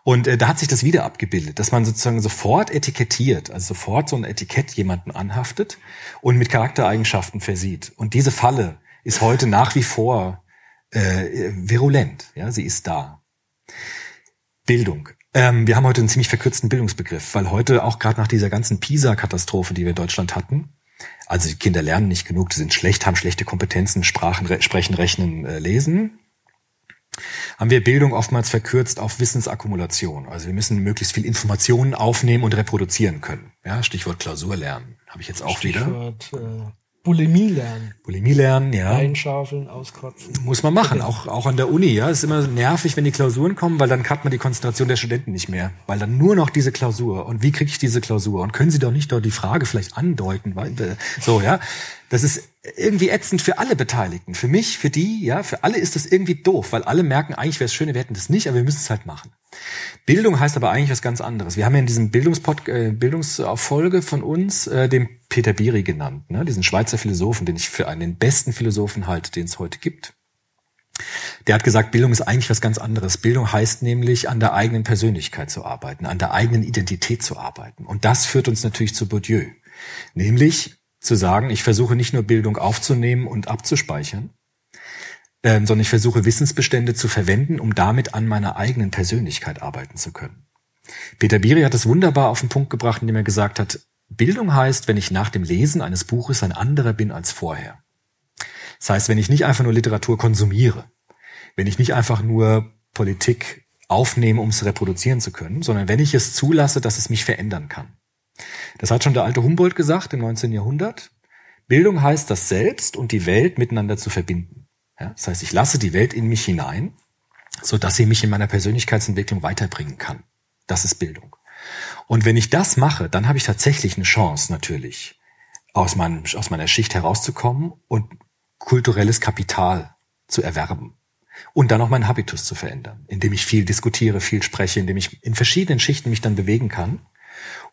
[SPEAKER 5] Und äh, da hat sich das wieder abgebildet, dass man sozusagen sofort etikettiert, also sofort so ein Etikett jemanden anhaftet und mit Charaktereigenschaften versieht. Und diese Falle ist heute nach wie vor äh, virulent. Ja, sie ist da. Bildung. Ähm, wir haben heute einen ziemlich verkürzten Bildungsbegriff, weil heute auch gerade nach dieser ganzen PISA-Katastrophe, die wir in Deutschland hatten, also die Kinder lernen nicht genug, die sind schlecht, haben schlechte Kompetenzen, Sprachen, re sprechen, rechnen, äh, lesen, haben wir Bildung oftmals verkürzt auf Wissensakkumulation. Also wir müssen möglichst viel Informationen aufnehmen und reproduzieren können. Ja, Stichwort Klausur lernen. Habe ich jetzt auch Stichwort, wieder. Äh
[SPEAKER 4] Bulimie lernen.
[SPEAKER 5] Bulimie lernen, ja.
[SPEAKER 4] Einschaufeln, auskotzen.
[SPEAKER 5] Muss man machen, auch, auch an der Uni, ja. Ist immer nervig, wenn die Klausuren kommen, weil dann hat man die Konzentration der Studenten nicht mehr. Weil dann nur noch diese Klausur. Und wie kriege ich diese Klausur? Und können Sie doch nicht dort die Frage vielleicht andeuten? Weil, äh, so, ja. Das ist irgendwie ätzend für alle Beteiligten. Für mich, für die, ja, für alle ist das irgendwie doof, weil alle merken, eigentlich wäre es schön, wir hätten das nicht, aber wir müssen es halt machen. Bildung heißt aber eigentlich was ganz anderes. Wir haben ja in diesem Bildungspod äh, Bildungsauffolge von uns äh, den Peter Biri genannt, ne? diesen Schweizer Philosophen, den ich für einen den besten Philosophen halte, den es heute gibt. Der hat gesagt, Bildung ist eigentlich was ganz anderes. Bildung heißt nämlich, an der eigenen Persönlichkeit zu arbeiten, an der eigenen Identität zu arbeiten. Und das führt uns natürlich zu Bourdieu. Nämlich zu sagen, ich versuche nicht nur Bildung aufzunehmen und abzuspeichern, ähm, sondern ich versuche Wissensbestände zu verwenden, um damit an meiner eigenen Persönlichkeit arbeiten zu können. Peter Biri hat es wunderbar auf den Punkt gebracht, indem er gesagt hat, Bildung heißt, wenn ich nach dem Lesen eines Buches ein anderer bin als vorher. Das heißt, wenn ich nicht einfach nur Literatur konsumiere, wenn ich nicht einfach nur Politik aufnehme, um es reproduzieren zu können, sondern wenn ich es zulasse, dass es mich verändern kann. Das hat schon der alte Humboldt gesagt im 19. Jahrhundert. Bildung heißt, das Selbst und die Welt miteinander zu verbinden. Ja, das heißt, ich lasse die Welt in mich hinein, so dass sie mich in meiner Persönlichkeitsentwicklung weiterbringen kann. Das ist Bildung. Und wenn ich das mache, dann habe ich tatsächlich eine Chance natürlich, aus, meinem, aus meiner Schicht herauszukommen und kulturelles Kapital zu erwerben. Und dann auch meinen Habitus zu verändern, indem ich viel diskutiere, viel spreche, indem ich in verschiedenen Schichten mich dann bewegen kann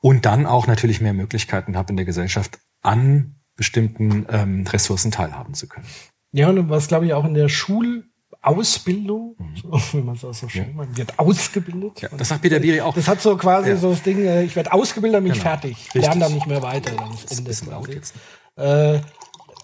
[SPEAKER 5] und dann auch natürlich mehr Möglichkeiten habe in der Gesellschaft an bestimmten ähm, Ressourcen teilhaben zu können.
[SPEAKER 4] Ja, und was glaube ich auch in der Schulausbildung, mhm. wenn man es auch so schön ja. man wird ausgebildet.
[SPEAKER 5] Ja, das sagt Peter Biri auch.
[SPEAKER 4] Das hat so quasi ja. so das Ding, äh, ich werde ausgebildet, bin genau. ich fertig. Richtig. Lerne dann nicht mehr weiter. Dann ist Ende ist laut jetzt. Äh,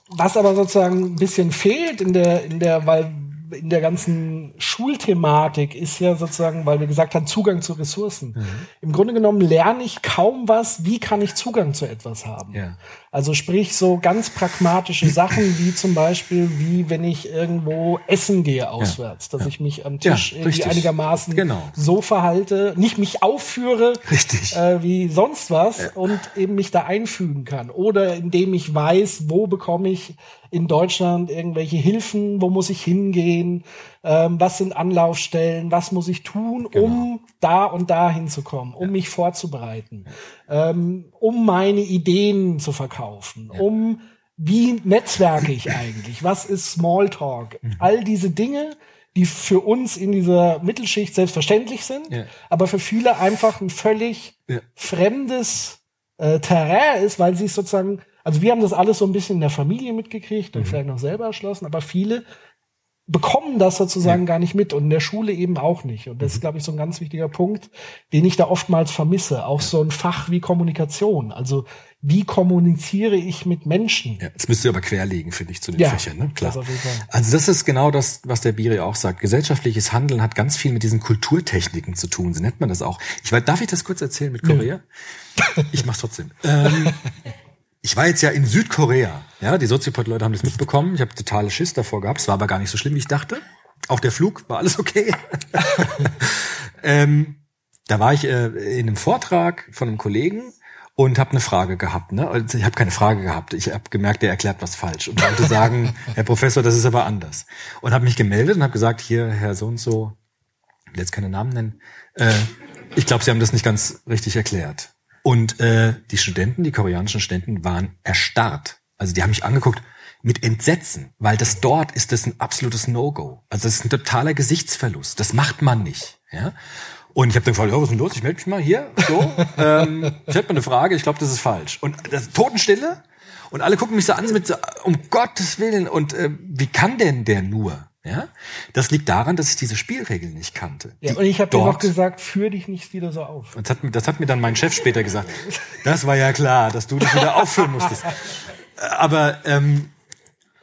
[SPEAKER 4] was aber sozusagen ein bisschen fehlt in der, in der, weil in der ganzen Schulthematik ist ja sozusagen, weil wir gesagt haben, Zugang zu Ressourcen. Mhm. Im Grunde genommen lerne ich kaum was, wie kann ich Zugang zu etwas haben. Ja. Also sprich so ganz pragmatische Sachen wie zum Beispiel, wie wenn ich irgendwo essen gehe auswärts, ja. dass ja. ich mich am Tisch irgendwie einigermaßen genau. so verhalte, nicht mich aufführe äh, wie sonst was und eben mich da einfügen kann. Oder indem ich weiß, wo bekomme ich in Deutschland irgendwelche Hilfen, wo muss ich hingehen, ähm, was sind Anlaufstellen, was muss ich tun, genau. um da und da hinzukommen, um ja. mich vorzubereiten, ähm, um meine Ideen zu verkaufen, ja. um wie netzwerke ich eigentlich, was ist Smalltalk, mhm. all diese Dinge, die für uns in dieser Mittelschicht selbstverständlich sind, aber für viele einfach ein völlig fremdes äh, Terrain ist, weil sie sozusagen also wir haben das alles so ein bisschen in der Familie mitgekriegt und mhm. vielleicht noch selber erschlossen, aber viele bekommen das sozusagen ja. gar nicht mit und in der Schule eben auch nicht. Und das mhm. ist, glaube ich, so ein ganz wichtiger Punkt, den ich da oftmals vermisse. Auch so ein Fach wie Kommunikation. Also wie kommuniziere ich mit Menschen?
[SPEAKER 5] Ja, das müsst ihr aber querlegen, finde ich, zu den ja, Fächern. Ne? Klar. Das also das ist genau das, was der Biri auch sagt. Gesellschaftliches Handeln hat ganz viel mit diesen Kulturtechniken zu tun. So nennt man das auch. Ich weiß, darf ich das kurz erzählen mit Korea? ich mach's trotzdem. Ähm, ich war jetzt ja in Südkorea. Ja, die Soziopod-Leute haben das mitbekommen. Ich habe totale Schiss davor gehabt. Es war aber gar nicht so schlimm, wie ich dachte. Auch der Flug war alles okay. ähm, da war ich äh, in einem Vortrag von einem Kollegen und habe eine Frage gehabt. Ne? Also ich habe keine Frage gehabt. Ich habe gemerkt, der erklärt was falsch und wollte sagen, Herr Professor, das ist aber anders. Und habe mich gemeldet und habe gesagt, hier, Herr so und so, ich will jetzt keine Namen nennen, äh, ich glaube, Sie haben das nicht ganz richtig erklärt. Und äh, die Studenten, die koreanischen Studenten, waren erstarrt. Also die haben mich angeguckt mit Entsetzen, weil das dort ist das ein absolutes No-Go. Also das ist ein totaler Gesichtsverlust. Das macht man nicht. Ja? Und ich habe dann gefragt, ja, was ist denn los? Ich melde mich mal hier. So, ähm, ich hätte mal eine Frage, ich glaube, das ist falsch. Und das Totenstille und alle gucken mich so an mit so, um Gottes Willen und äh, wie kann denn der nur? Ja, das liegt daran, dass ich diese Spielregeln nicht kannte.
[SPEAKER 4] Ja, und ich habe dir noch gesagt, führ dich nicht wieder so auf.
[SPEAKER 5] Das hat, das hat mir dann mein Chef später gesagt. Das war ja klar, dass du dich wieder aufführen musstest. Aber ähm,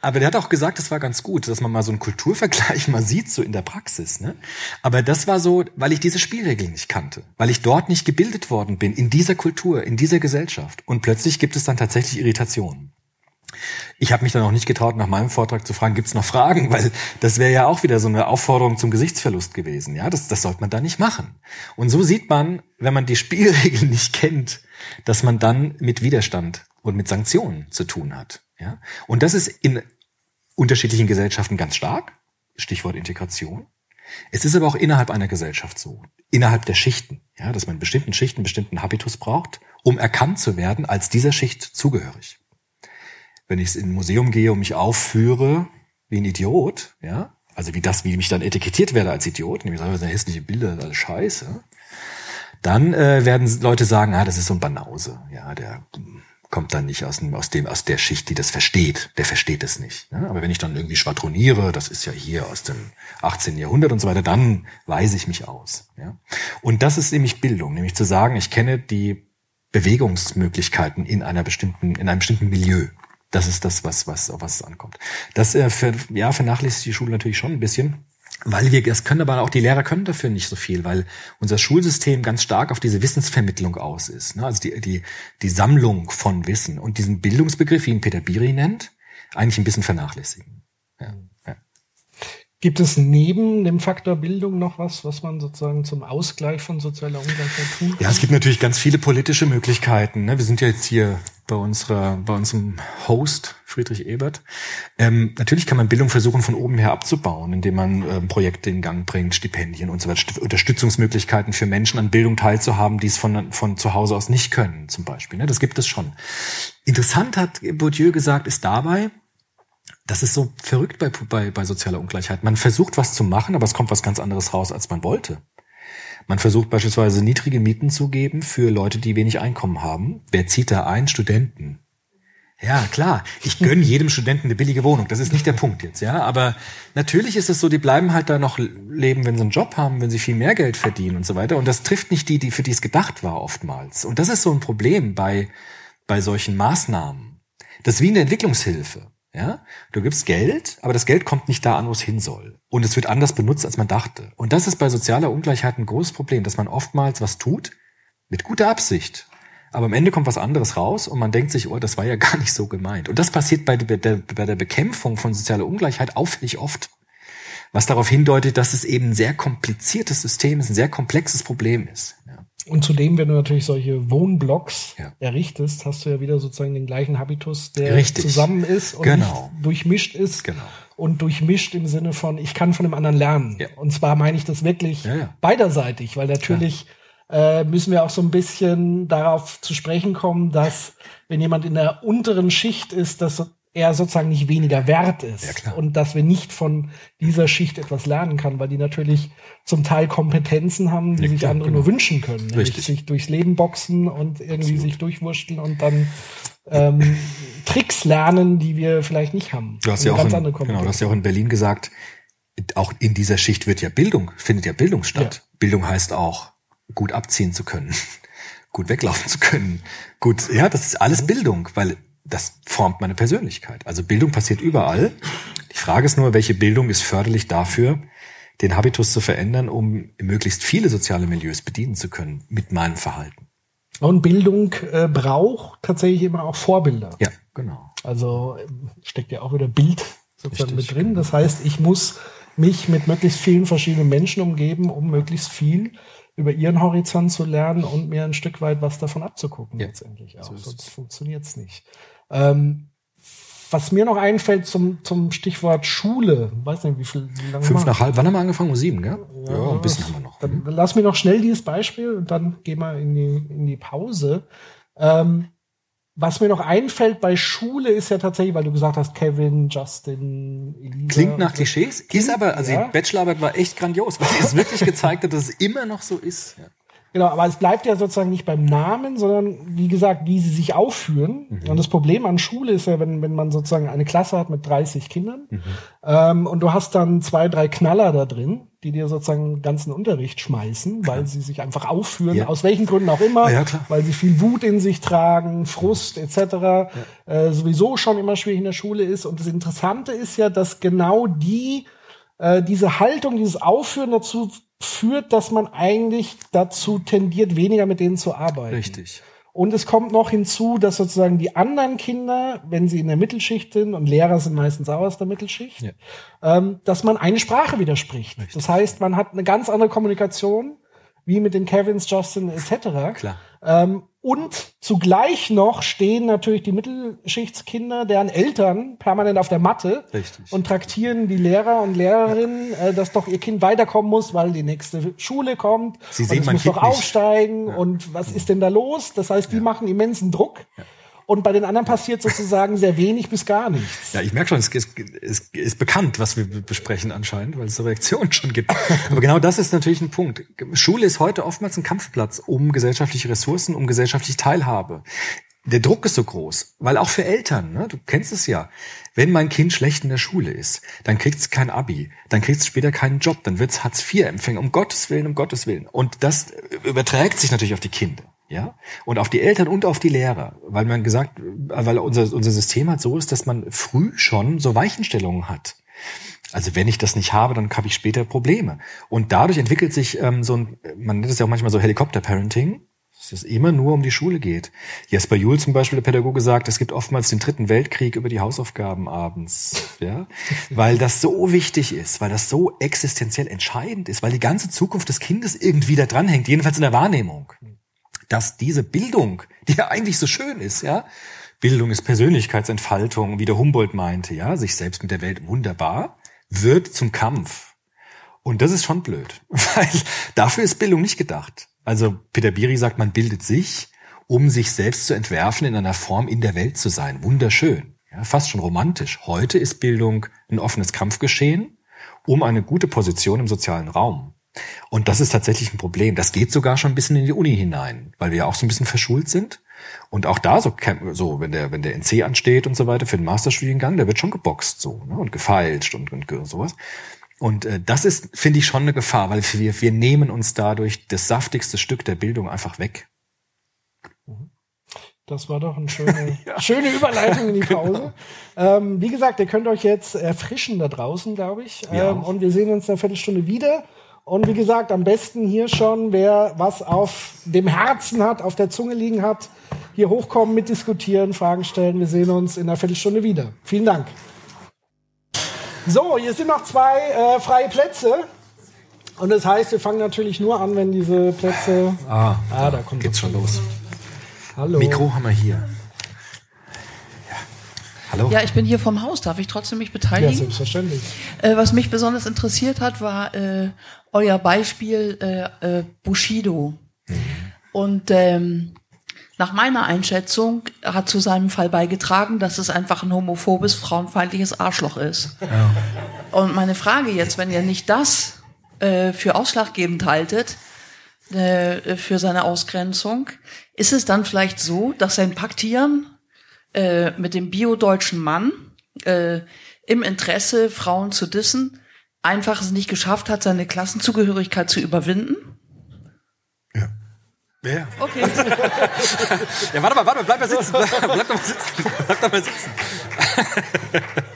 [SPEAKER 5] aber der hat auch gesagt, das war ganz gut, dass man mal so einen Kulturvergleich mal sieht, so in der Praxis. Ne? Aber das war so, weil ich diese Spielregeln nicht kannte, weil ich dort nicht gebildet worden bin, in dieser Kultur, in dieser Gesellschaft. Und plötzlich gibt es dann tatsächlich Irritationen. Ich habe mich dann auch nicht getraut, nach meinem Vortrag zu fragen, gibt es noch Fragen? Weil das wäre ja auch wieder so eine Aufforderung zum Gesichtsverlust gewesen. Ja, das, das sollte man da nicht machen. Und so sieht man, wenn man die Spielregeln nicht kennt, dass man dann mit Widerstand und mit Sanktionen zu tun hat. Ja, und das ist in unterschiedlichen Gesellschaften ganz stark. Stichwort Integration. Es ist aber auch innerhalb einer Gesellschaft so, innerhalb der Schichten, ja, dass man bestimmten Schichten bestimmten Habitus braucht, um erkannt zu werden als dieser Schicht zugehörig. Wenn ich in ein Museum gehe und mich aufführe wie ein Idiot, ja, also wie das, wie mich dann etikettiert werde als Idiot, nämlich sagen, das sind hässliche Bilder, alles scheiße, dann äh, werden Leute sagen, ah, das ist so ein Banause, ja, der kommt dann nicht aus dem, aus dem, aus der Schicht, die das versteht. Der versteht es nicht. Ne? Aber wenn ich dann irgendwie schwadroniere, das ist ja hier aus dem 18. Jahrhundert und so weiter, dann weise ich mich aus. Ja? Und das ist nämlich Bildung, nämlich zu sagen, ich kenne die Bewegungsmöglichkeiten in einer bestimmten, in einem bestimmten Milieu. Das ist das, was, was, auf was es ankommt. Das äh, für, ja, vernachlässigt die Schule natürlich schon ein bisschen weil wir, das können aber auch die Lehrer können dafür nicht so viel, weil unser Schulsystem ganz stark auf diese Wissensvermittlung aus ist. Ne? Also die, die, die Sammlung von Wissen und diesen Bildungsbegriff, wie ihn Peter Biri nennt, eigentlich ein bisschen vernachlässigen. Ja.
[SPEAKER 4] Gibt es neben dem Faktor Bildung noch was, was man sozusagen zum Ausgleich von sozialer Ungleichheit tut?
[SPEAKER 5] Ja, es gibt natürlich ganz viele politische Möglichkeiten. Ne? Wir sind ja jetzt hier bei unserer, bei unserem Host Friedrich Ebert. Ähm, natürlich kann man Bildung versuchen, von oben her abzubauen, indem man ähm, Projekte in Gang bringt, Stipendien und so weiter, Unterstützungsmöglichkeiten für Menschen an Bildung teilzuhaben, die es von, von zu Hause aus nicht können, zum Beispiel. Ne? Das gibt es schon. Interessant hat Bourdieu gesagt, ist dabei, das ist so verrückt bei, bei, bei sozialer Ungleichheit. Man versucht was zu machen, aber es kommt was ganz anderes raus, als man wollte. Man versucht beispielsweise niedrige Mieten zu geben für Leute, die wenig Einkommen haben. Wer zieht da ein? Studenten. Ja, klar. Ich gönne jedem Studenten eine billige Wohnung. Das ist nicht der Punkt jetzt, ja. Aber natürlich ist es so, die bleiben halt da noch leben, wenn sie einen Job haben, wenn sie viel mehr Geld verdienen und so weiter. Und das trifft nicht die, die für die es gedacht war oftmals. Und das ist so ein Problem bei, bei solchen Maßnahmen. Das ist wie eine Entwicklungshilfe. Ja, du gibst Geld, aber das Geld kommt nicht da an, wo es hin soll. Und es wird anders benutzt, als man dachte. Und das ist bei sozialer Ungleichheit ein großes Problem, dass man oftmals was tut mit guter Absicht. Aber am Ende kommt was anderes raus und man denkt sich, oh, das war ja gar nicht so gemeint. Und das passiert bei der, bei der Bekämpfung von sozialer Ungleichheit auffällig oft. Was darauf hindeutet, dass es eben ein sehr kompliziertes System ist, ein sehr komplexes Problem ist.
[SPEAKER 4] Und zudem, wenn du natürlich solche Wohnblocks ja. errichtest, hast du ja wieder sozusagen den gleichen Habitus, der
[SPEAKER 5] Richtig.
[SPEAKER 4] zusammen ist und
[SPEAKER 5] genau.
[SPEAKER 4] durchmischt ist.
[SPEAKER 5] Genau.
[SPEAKER 4] Und durchmischt im Sinne von, ich kann von dem anderen lernen.
[SPEAKER 5] Ja.
[SPEAKER 4] Und zwar meine ich das wirklich
[SPEAKER 5] Ja,
[SPEAKER 4] beiderseitig, weil natürlich äh, müssen wir auch so ein bisschen darauf zu sprechen kommen, dass wenn jemand in der unteren Schicht ist, dass er sozusagen nicht weniger wert ist
[SPEAKER 5] Ja,
[SPEAKER 4] und dass wir nicht von dieser Schicht etwas lernen kann, weil die natürlich zum Teil Kompetenzen haben, die
[SPEAKER 5] Ja,
[SPEAKER 4] sich andere
[SPEAKER 5] genau.
[SPEAKER 4] nur wünschen können, nämlich
[SPEAKER 5] Richtig.
[SPEAKER 4] sich durchs Leben boxen und irgendwie sich durchwurschteln und dann ähm, Tricks lernen, die wir vielleicht nicht haben.
[SPEAKER 5] Du hast ja auch in, genau, du hast ja auch in Berlin gesagt, auch in dieser Schicht wird ja Bildung, findet ja Bildung statt. Bildung heißt auch, gut abziehen zu können, gut weglaufen zu können, gut, ja, das ist alles Bildung, weil das formt meine Persönlichkeit. Also Bildung passiert überall. Die Frage ist nur, welche Bildung ist förderlich dafür, den Habitus zu verändern, um möglichst viele soziale Milieus bedienen zu können mit meinem Verhalten.
[SPEAKER 4] Und Bildung äh, braucht tatsächlich immer auch Vorbilder.
[SPEAKER 5] Ja, genau.
[SPEAKER 4] Also ähm, steckt ja auch wieder Bild sozusagen
[SPEAKER 5] Richtig,
[SPEAKER 4] mit drin. Das heißt, ich muss mich mit möglichst vielen verschiedenen Menschen umgeben, um möglichst viel über ihren Horizont zu lernen und mir ein Stück weit was davon abzugucken
[SPEAKER 5] Ja.
[SPEAKER 4] letztendlich auch.
[SPEAKER 5] So
[SPEAKER 4] Sonst funktioniert's nicht. Ähm, was mir noch einfällt zum, zum Stichwort Schule, weiß nicht, wie viel, wie lange
[SPEAKER 5] Fünf nach halb, wann haben wir angefangen? Um sieben, gell? Ja, ein bisschen haben wir noch.
[SPEAKER 4] Dann lass mir noch schnell dieses Beispiel und dann gehen wir in die, in die Pause. Ähm, was mir noch einfällt bei Schule ist ja tatsächlich, weil du gesagt hast, Kevin, Justin, Elisa.
[SPEAKER 5] Klingt nach. Klischees, ist aber, also
[SPEAKER 4] ja.
[SPEAKER 5] die Bachelorarbeit war echt grandios, weil es wirklich gezeigt hat, dass es immer noch so ist. Ja.
[SPEAKER 4] Genau, aber es bleibt ja sozusagen nicht beim Namen, sondern wie gesagt, wie sie sich aufführen.
[SPEAKER 5] Mhm.
[SPEAKER 4] Und das Problem an Schule ist ja, wenn, wenn man sozusagen eine Klasse hat mit 30 Kindern
[SPEAKER 5] Mhm.
[SPEAKER 4] ähm, und du hast dann zwei, drei Knaller da drin, die dir sozusagen den ganzen Unterricht schmeißen, weil sie sich einfach aufführen,
[SPEAKER 5] Ja.
[SPEAKER 4] aus welchen Gründen auch immer,
[SPEAKER 5] Ah, ja,
[SPEAKER 4] weil sie viel Wut in sich tragen, Frust etc. Äh, sowieso schon immer schwierig in der Schule ist. Und das Interessante ist ja, dass genau die äh, diese Haltung, dieses Aufführen dazu führt, dass man eigentlich dazu tendiert, weniger mit denen zu arbeiten.
[SPEAKER 5] Richtig.
[SPEAKER 4] Und es kommt noch hinzu, dass sozusagen die anderen Kinder, wenn sie in der Mittelschicht sind, und Lehrer sind meistens auch aus der Mittelschicht,
[SPEAKER 5] Ja.
[SPEAKER 4] ähm, dass man eine Sprache widerspricht. Das heißt, man hat eine ganz andere Kommunikation, wie mit den Kevins, Justin etc.
[SPEAKER 5] Klar.
[SPEAKER 4] Ähm, und zugleich noch stehen natürlich die Mittelschichtskinder, deren Eltern permanent auf der Matte
[SPEAKER 5] Richtig.
[SPEAKER 4] und traktieren die Lehrer und Lehrerinnen, äh, dass doch ihr Kind weiterkommen muss, weil die nächste Schule kommt.
[SPEAKER 5] Sie
[SPEAKER 4] und
[SPEAKER 5] sehen
[SPEAKER 4] es
[SPEAKER 5] mein
[SPEAKER 4] muss
[SPEAKER 5] Kind
[SPEAKER 4] doch
[SPEAKER 5] nicht.
[SPEAKER 4] aufsteigen und was ist denn da los? Das heißt, die machen immensen Druck. Und bei den anderen passiert sozusagen sehr wenig bis gar nichts.
[SPEAKER 5] Ja, ich merke schon, es ist, es ist bekannt, was wir besprechen anscheinend, weil es so Reaktionen schon gibt. Aber genau das ist natürlich ein Punkt. Schule ist heute oftmals ein Kampfplatz um gesellschaftliche Ressourcen, um gesellschaftliche Teilhabe. Der Druck ist so groß, weil auch für Eltern, ne, du kennst es ja, wenn mein Kind schlecht in der Schule ist, dann kriegt es kein Abi, dann kriegt es später keinen Job, dann wird es Hartz-IV-Empfänger, um Gottes Willen, um Gottes Willen. Und das überträgt sich natürlich auf die Kinder. Ja, und auf die Eltern und auf die Lehrer, weil man gesagt, weil unser, unser System halt so ist, dass man früh schon so Weichenstellungen hat. Also wenn ich das nicht habe, dann habe ich später Probleme. Und dadurch entwickelt sich ähm, so ein, man nennt es ja auch manchmal so Helikopter-Parenting, dass es immer nur um die Schule geht. Jesper Juhl zum Beispiel, der Pädagoge, sagt, es gibt oftmals den dritten Weltkrieg über die Hausaufgaben abends, ja, weil das so wichtig ist, weil das so existenziell entscheidend ist, weil die ganze Zukunft des Kindes irgendwie da dranhängt, jedenfalls in der Wahrnehmung dass diese Bildung, die ja eigentlich so schön ist, ja, Bildung ist Persönlichkeitsentfaltung, wie der Humboldt meinte, ja, sich selbst mit der Welt wunderbar, wird zum Kampf. Und das ist schon blöd, weil dafür ist Bildung nicht gedacht. Also Peter Biri sagt, man bildet sich, um sich selbst zu entwerfen, in einer Form in der Welt zu sein. Wunderschön, ja, fast schon romantisch. Heute ist Bildung ein offenes Kampfgeschehen um eine gute Position im sozialen Raum. Und das ist tatsächlich ein Problem. Das geht sogar schon ein bisschen in die Uni hinein, weil wir ja auch so ein bisschen verschult sind. Und auch da so, so wenn der wenn der NC ansteht und so weiter für den Masterstudiengang, der wird schon geboxt so ne, und gefeilscht und, und sowas. Und äh, das ist, finde ich, schon eine Gefahr, weil wir, wir nehmen uns dadurch das saftigste Stück der Bildung einfach weg.
[SPEAKER 4] Das war doch eine schöne, schöne Überleitung in die Pause. Ähm, wie gesagt, ihr könnt euch jetzt erfrischen da draußen, glaube ich.
[SPEAKER 5] Ja.
[SPEAKER 4] Ähm, und wir sehen uns in einer Viertelstunde wieder. Und wie gesagt, am besten hier schon, wer was auf dem Herzen hat, auf der Zunge liegen hat, hier hochkommen, mitdiskutieren, Fragen stellen. Wir sehen uns in einer Viertelstunde wieder. Vielen Dank. So, hier sind noch zwei äh, freie Plätze. Und das heißt, wir fangen natürlich nur an, wenn diese Plätze.
[SPEAKER 5] Ah,
[SPEAKER 4] Ah, da kommt
[SPEAKER 5] geht's schon los.
[SPEAKER 4] Hallo.
[SPEAKER 5] Mikro haben wir hier. Ja. Hallo.
[SPEAKER 6] Ja, ich bin hier vom Haus. Darf ich trotzdem mich
[SPEAKER 4] Ja,
[SPEAKER 6] beteiligen?
[SPEAKER 4] selbstverständlich.
[SPEAKER 6] äh, was mich besonders interessiert hat, war äh, euer Beispiel äh, äh, Bushido. Und ähm, nach meiner Einschätzung hat zu seinem Fall beigetragen, dass es einfach ein homophobes, frauenfeindliches Arschloch ist. Und meine Frage jetzt, wenn ihr nicht das äh, für ausschlaggebend haltet, äh, für seine Ausgrenzung, ist es dann vielleicht so, dass sein Paktieren äh, mit dem biodeutschen Mann äh, im Interesse, Frauen zu dissen, einfach es nicht geschafft hat, seine Klassenzugehörigkeit zu überwinden?
[SPEAKER 5] Ja.
[SPEAKER 6] Okay.
[SPEAKER 5] ja, warte mal, warte mal, bleib mal sitzen. Bleib, bleib doch mal sitzen. Bleib doch mal sitzen.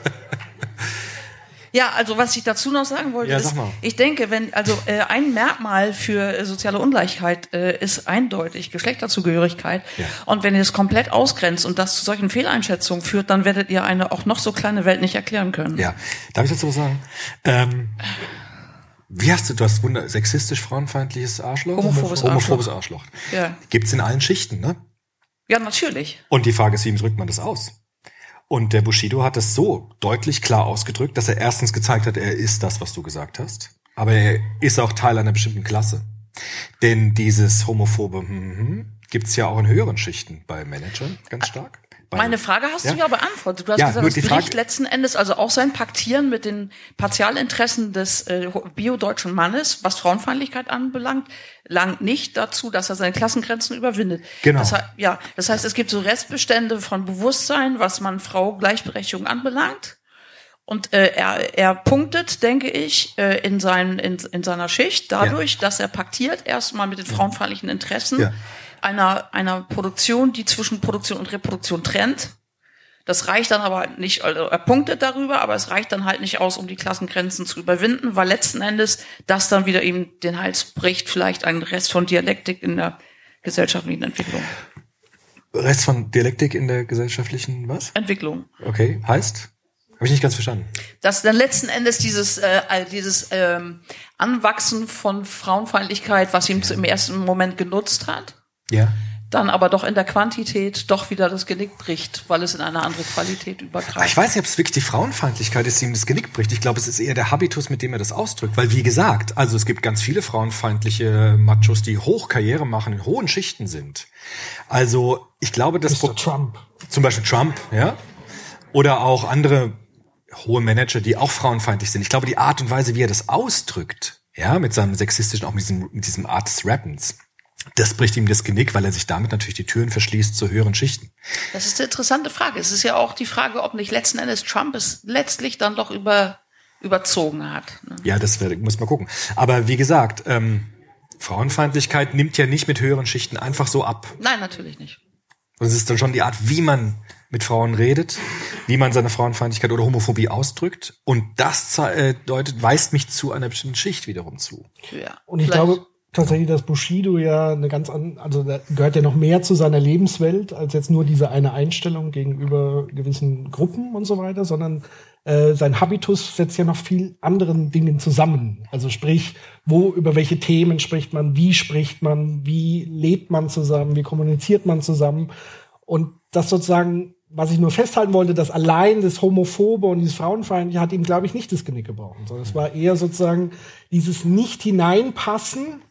[SPEAKER 6] Ja, also was ich dazu noch sagen wollte,
[SPEAKER 5] Ja,
[SPEAKER 6] ist, ich denke, wenn also äh, ein Merkmal für äh, soziale Ungleichheit äh, ist eindeutig Geschlechterzugehörigkeit.
[SPEAKER 5] Ja.
[SPEAKER 6] Und wenn ihr es komplett ausgrenzt und das zu solchen Fehleinschätzungen führt, dann werdet ihr eine auch noch so kleine Welt nicht erklären können.
[SPEAKER 5] Ja, darf ich dazu was sagen? Ähm, wie hast du das Wunder, sexistisch, frauenfeindliches Arschloch?
[SPEAKER 6] Homophobes
[SPEAKER 5] Homophobes Arschloch.
[SPEAKER 6] Ja.
[SPEAKER 5] Gibt's in allen Schichten, ne?
[SPEAKER 6] Ja, natürlich.
[SPEAKER 5] Und die Frage ist, wie drückt man das aus? Und der Bushido hat es so deutlich klar ausgedrückt, dass er erstens gezeigt hat, er ist das, was du gesagt hast. Aber er ist auch Teil einer bestimmten Klasse. Denn dieses homophobe hm, hm, gibt's ja auch in höheren Schichten bei Managern ganz stark.
[SPEAKER 6] Meine Frage hast
[SPEAKER 5] Ja?
[SPEAKER 6] du ja beantwortet. Du hast
[SPEAKER 5] Ja,
[SPEAKER 6] gesagt, es bricht letzten Endes also auch sein Paktieren mit den Partialinteressen des äh, bio-deutschen Mannes, was Frauenfeindlichkeit anbelangt, langt nicht dazu, dass er seine Klassengrenzen überwindet.
[SPEAKER 5] Genau.
[SPEAKER 6] Das, ja, das heißt, es gibt so Restbestände von Bewusstsein, was man Frau Gleichberechtigung anbelangt. Und äh, er, er punktet, denke ich, äh, in, seinen, in, in seiner Schicht dadurch, dass er paktiert erstmal mit den frauenfeindlichen Interessen
[SPEAKER 5] Ja.
[SPEAKER 6] Einer, einer Produktion, die zwischen Produktion und Reproduktion trennt. Das reicht dann aber nicht, also er punktet darüber, aber es reicht dann halt nicht aus, um die Klassengrenzen zu überwinden, weil letzten Endes das dann wieder ihm den Hals bricht, vielleicht ein Rest von Dialektik in der gesellschaftlichen Entwicklung.
[SPEAKER 5] Rest von Dialektik in der gesellschaftlichen was?
[SPEAKER 6] Entwicklung.
[SPEAKER 5] Okay, heißt? Habe ich nicht ganz verstanden.
[SPEAKER 6] dass dann letzten Endes dieses äh, dieses ähm, Anwachsen von Frauenfeindlichkeit, was ihm im ersten Moment genutzt hat,
[SPEAKER 5] Ja.
[SPEAKER 6] dann aber doch in der Quantität doch wieder das Genick bricht, weil es in eine andere Qualität
[SPEAKER 5] Aber
[SPEAKER 6] übergreift.
[SPEAKER 5] Ich weiß nicht, ob es wirklich die Frauenfeindlichkeit ist, die ihm das Genick bricht. Ich glaube, es ist eher der Habitus, mit dem er das ausdrückt. Weil, wie gesagt, also es gibt ganz viele frauenfeindliche Machos, die Hochkarriere machen, in hohen Schichten sind. Also, ich glaube, das
[SPEAKER 4] Mr. Trump.
[SPEAKER 5] zum Beispiel Trump, ja, oder auch andere hohe Manager, die auch frauenfeindlich sind. Ich glaube, die Art und Weise, wie er das ausdrückt, ja, mit seinem sexistischen, auch mit diesem, mit diesem Art des Rappens, das bricht ihm das Genick, weil er sich damit natürlich die Türen verschließt zu höheren Schichten.
[SPEAKER 6] Das ist eine interessante Frage. Es ist ja auch die Frage, ob nicht letzten Endes Trump es letztlich dann doch über, überzogen hat. ne?
[SPEAKER 5] Ja, das wär, muss man gucken. Aber wie gesagt, ähm, Frauenfeindlichkeit nimmt ja nicht mit höheren Schichten einfach so ab.
[SPEAKER 6] Nein, natürlich nicht.
[SPEAKER 5] Das ist dann schon die Art, wie man mit Frauen redet, wie man seine Frauenfeindlichkeit oder Homophobie ausdrückt. Und das äh, deutet, weist mich zu einer bestimmten Schicht wiederum zu.
[SPEAKER 6] Ja.
[SPEAKER 4] Und ich
[SPEAKER 6] Vielleicht-
[SPEAKER 4] glaube tatsächlich, dass Bushido ja eine ganz an, also da gehört ja noch mehr zu seiner Lebenswelt als jetzt nur diese eine Einstellung gegenüber gewissen Gruppen und so weiter, sondern äh, sein Habitus setzt ja noch viel anderen Dingen zusammen. Also sprich, wo, über welche Themen spricht man, wie spricht man, wie lebt man zusammen, wie kommuniziert man zusammen. Und das sozusagen, was ich nur festhalten wollte, dass allein das Homophobe und dieses Frauenfeindliche hat ihm, glaube ich, nicht das Genick gebrochen, sondern es war eher sozusagen dieses Nicht-Hineinpassen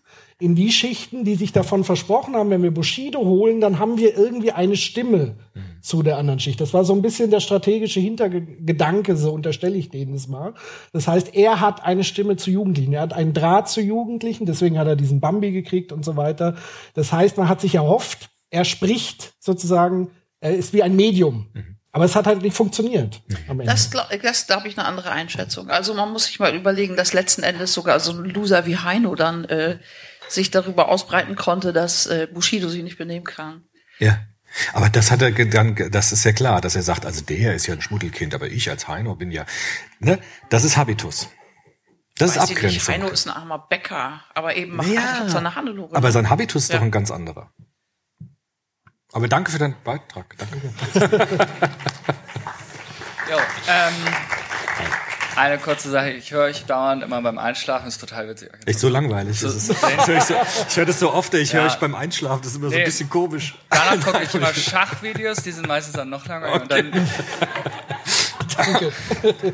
[SPEAKER 4] in die Schichten, die sich davon versprochen haben, wenn wir Bushido holen, dann haben wir irgendwie eine Stimme zu der anderen Schicht. Das war so ein bisschen der strategische Hintergedanke, so unterstelle ich denen es mal. Das heißt, er hat eine Stimme zu Jugendlichen, er hat einen Draht zu Jugendlichen, deswegen hat er diesen Bambi gekriegt und so weiter. Das heißt, man hat sich erhofft, er spricht sozusagen, er ist wie ein Medium. Aber es hat halt nicht funktioniert am Ende.
[SPEAKER 6] Das, das da habe ich eine andere Einschätzung. Also man muss sich mal überlegen, dass letzten Endes sogar so ein Loser wie Heino dann äh, sich darüber ausbreiten konnte, dass äh, Bushido sich nicht benehmen kann.
[SPEAKER 5] Ja. Aber das hat er dann, das ist ja klar, dass er sagt, also der ist ja ein Schmuddelkind, aber ich als Heino bin ja, ne? Das ist Habitus. Das ist
[SPEAKER 6] Weiß ich nicht,
[SPEAKER 5] Abgrenzung.
[SPEAKER 6] Heino ist ein armer Bäcker, aber eben macht
[SPEAKER 5] Ja.
[SPEAKER 6] einfach seine Hannelore.
[SPEAKER 5] Aber sein Habitus ist
[SPEAKER 6] Ja.
[SPEAKER 5] doch ein ganz anderer. Aber danke für deinen Beitrag. Danke.
[SPEAKER 7] Jo, ähm, eine kurze Sache. Ich höre euch dauernd immer beim Einschlafen, ist total witzig.
[SPEAKER 5] Echt so langweilig. Das ist, das höre ich, so, ich höre das so oft, ich höre
[SPEAKER 7] Ja.
[SPEAKER 5] ich beim Einschlafen, das ist immer so ein
[SPEAKER 7] Nee.
[SPEAKER 5] bisschen komisch.
[SPEAKER 7] Danach gucke ich immer Schachvideos, die sind meistens dann noch langweiliger. Und dann,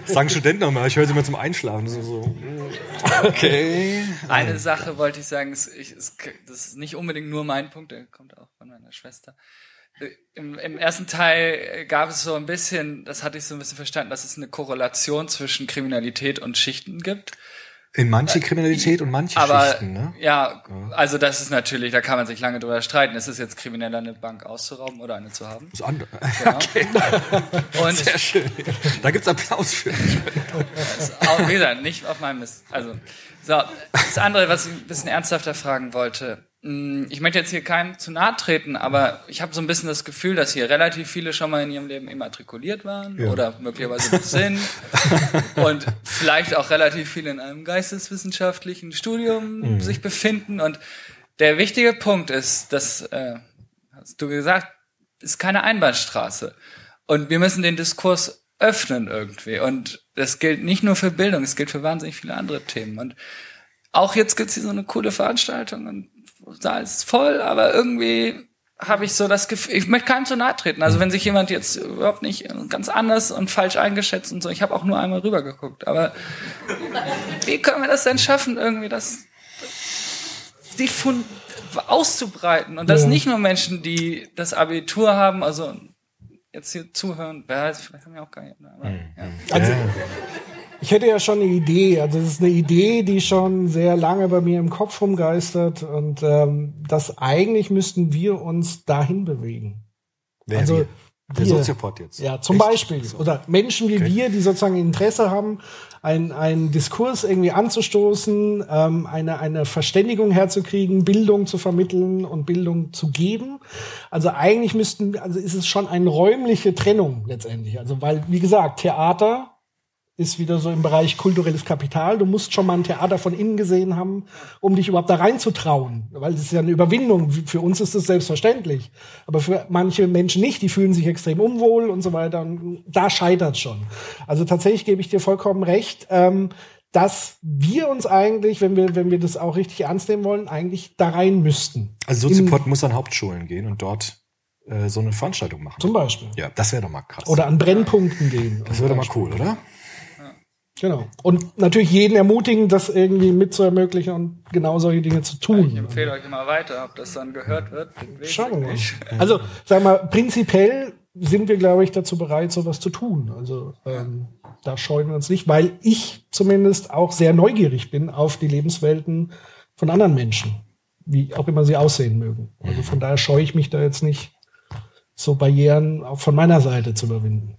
[SPEAKER 5] Sagen Studenten nochmal, ich höre sie immer zum Einschlafen. Das ist so, okay.
[SPEAKER 7] eine Sache wollte ich sagen, ist, ich, ist, das ist nicht unbedingt nur mein Punkt, der kommt auch von meiner Schwester. Im, Im ersten Teil gab es so ein bisschen, das hatte ich so ein bisschen verstanden, dass es eine Korrelation zwischen Kriminalität und Schichten gibt.
[SPEAKER 5] In manche Kriminalität und manche
[SPEAKER 7] Aber
[SPEAKER 5] Schichten, ne?
[SPEAKER 7] ja, also das ist natürlich, da kann man sich lange drüber streiten. Ist es jetzt krimineller, eine Bank auszurauben oder eine zu haben?
[SPEAKER 5] Das andere.
[SPEAKER 7] Genau.
[SPEAKER 5] Okay,
[SPEAKER 7] Und
[SPEAKER 5] sehr schön. Da gibt's Applaus für.
[SPEAKER 7] auch, wie gesagt, nicht auf meinem Mist. Also, so, das andere, was ich ein bisschen ernsthafter fragen wollte. Hm, Ich möchte jetzt hier keinem zu nahe treten, aber ich habe so ein bisschen das Gefühl, dass hier relativ viele schon mal in ihrem Leben immatrikuliert waren
[SPEAKER 5] Ja.
[SPEAKER 7] oder möglicherweise sind und vielleicht auch relativ viele in einem geisteswissenschaftlichen Studium sich befinden. Und der wichtige Punkt ist, dass, äh, hast du gesagt, ist keine Einbahnstraße. Und wir müssen den Diskurs öffnen irgendwie. Und das gilt nicht nur für Bildung, es gilt für wahnsinnig viele andere Themen. Und auch jetzt gibt's hier so eine coole Veranstaltung und da ist voll, aber irgendwie habe ich so das Gefühl, ich möchte keinem zu nahe treten. Also wenn sich jemand jetzt überhaupt nicht ganz anders und falsch eingeschätzt und so, ich habe auch nur einmal rüber geguckt, aber wie können wir das denn schaffen, irgendwie das die Fund auszubreiten und das
[SPEAKER 4] Ja.
[SPEAKER 7] nicht nur Menschen, die das Abitur haben, also jetzt hier zuhören, wer weiß, vielleicht haben wir auch gar nicht. Aber, ja.
[SPEAKER 4] Also, ich hätte ja schon eine Idee. Also es ist eine Idee, die schon sehr lange bei mir im Kopf rumgeistert und ähm, das eigentlich müssten wir uns dahin bewegen.
[SPEAKER 5] Wer
[SPEAKER 4] Also
[SPEAKER 5] wir? Der
[SPEAKER 4] wir.
[SPEAKER 5] Soziopod jetzt.
[SPEAKER 4] Ja, zum
[SPEAKER 5] Echt?
[SPEAKER 4] Beispiel. Oder Menschen wie wir, die sozusagen Interesse haben, einen, einen Diskurs irgendwie anzustoßen, ähm, eine, eine Verständigung herzukriegen, Bildung zu vermitteln und Bildung zu geben. Also eigentlich müssten, also ist es schon eine räumliche Trennung letztendlich. Also weil, wie gesagt, Theater ist wieder so im Bereich kulturelles Kapital. Du musst schon mal ein Theater von innen gesehen haben, um dich überhaupt da reinzutrauen. Weil das ist ja eine Überwindung. Für uns ist das selbstverständlich. Aber für manche Menschen nicht. Die fühlen sich extrem unwohl und so weiter. Und da scheitert schon. Also tatsächlich gebe ich dir vollkommen recht, ähm, dass wir uns eigentlich, wenn wir, wenn wir das auch richtig ernst nehmen wollen, eigentlich da rein müssten.
[SPEAKER 5] Also Soziopod muss an Hauptschulen gehen und dort äh, so eine Veranstaltung machen.
[SPEAKER 4] Zum Beispiel.
[SPEAKER 5] ja, das wäre doch mal krass.
[SPEAKER 4] Oder an Brennpunkten gehen.
[SPEAKER 5] das wäre doch mal cool, oder?
[SPEAKER 4] Genau. Und natürlich jeden ermutigen, das irgendwie mitzuermöglichen und genau solche Dinge zu tun.
[SPEAKER 7] Ich empfehle euch immer weiter, ob das dann gehört wird.
[SPEAKER 4] Schauen wir mal. Also, sag mal, prinzipiell sind wir, glaube ich, dazu bereit, sowas zu tun. Also, ähm, da scheuen wir uns nicht, weil ich zumindest auch sehr neugierig bin auf die Lebenswelten von anderen Menschen, wie auch immer sie aussehen mögen. Also von daher scheue ich mich da jetzt nicht, so Barrieren auch von meiner Seite zu überwinden.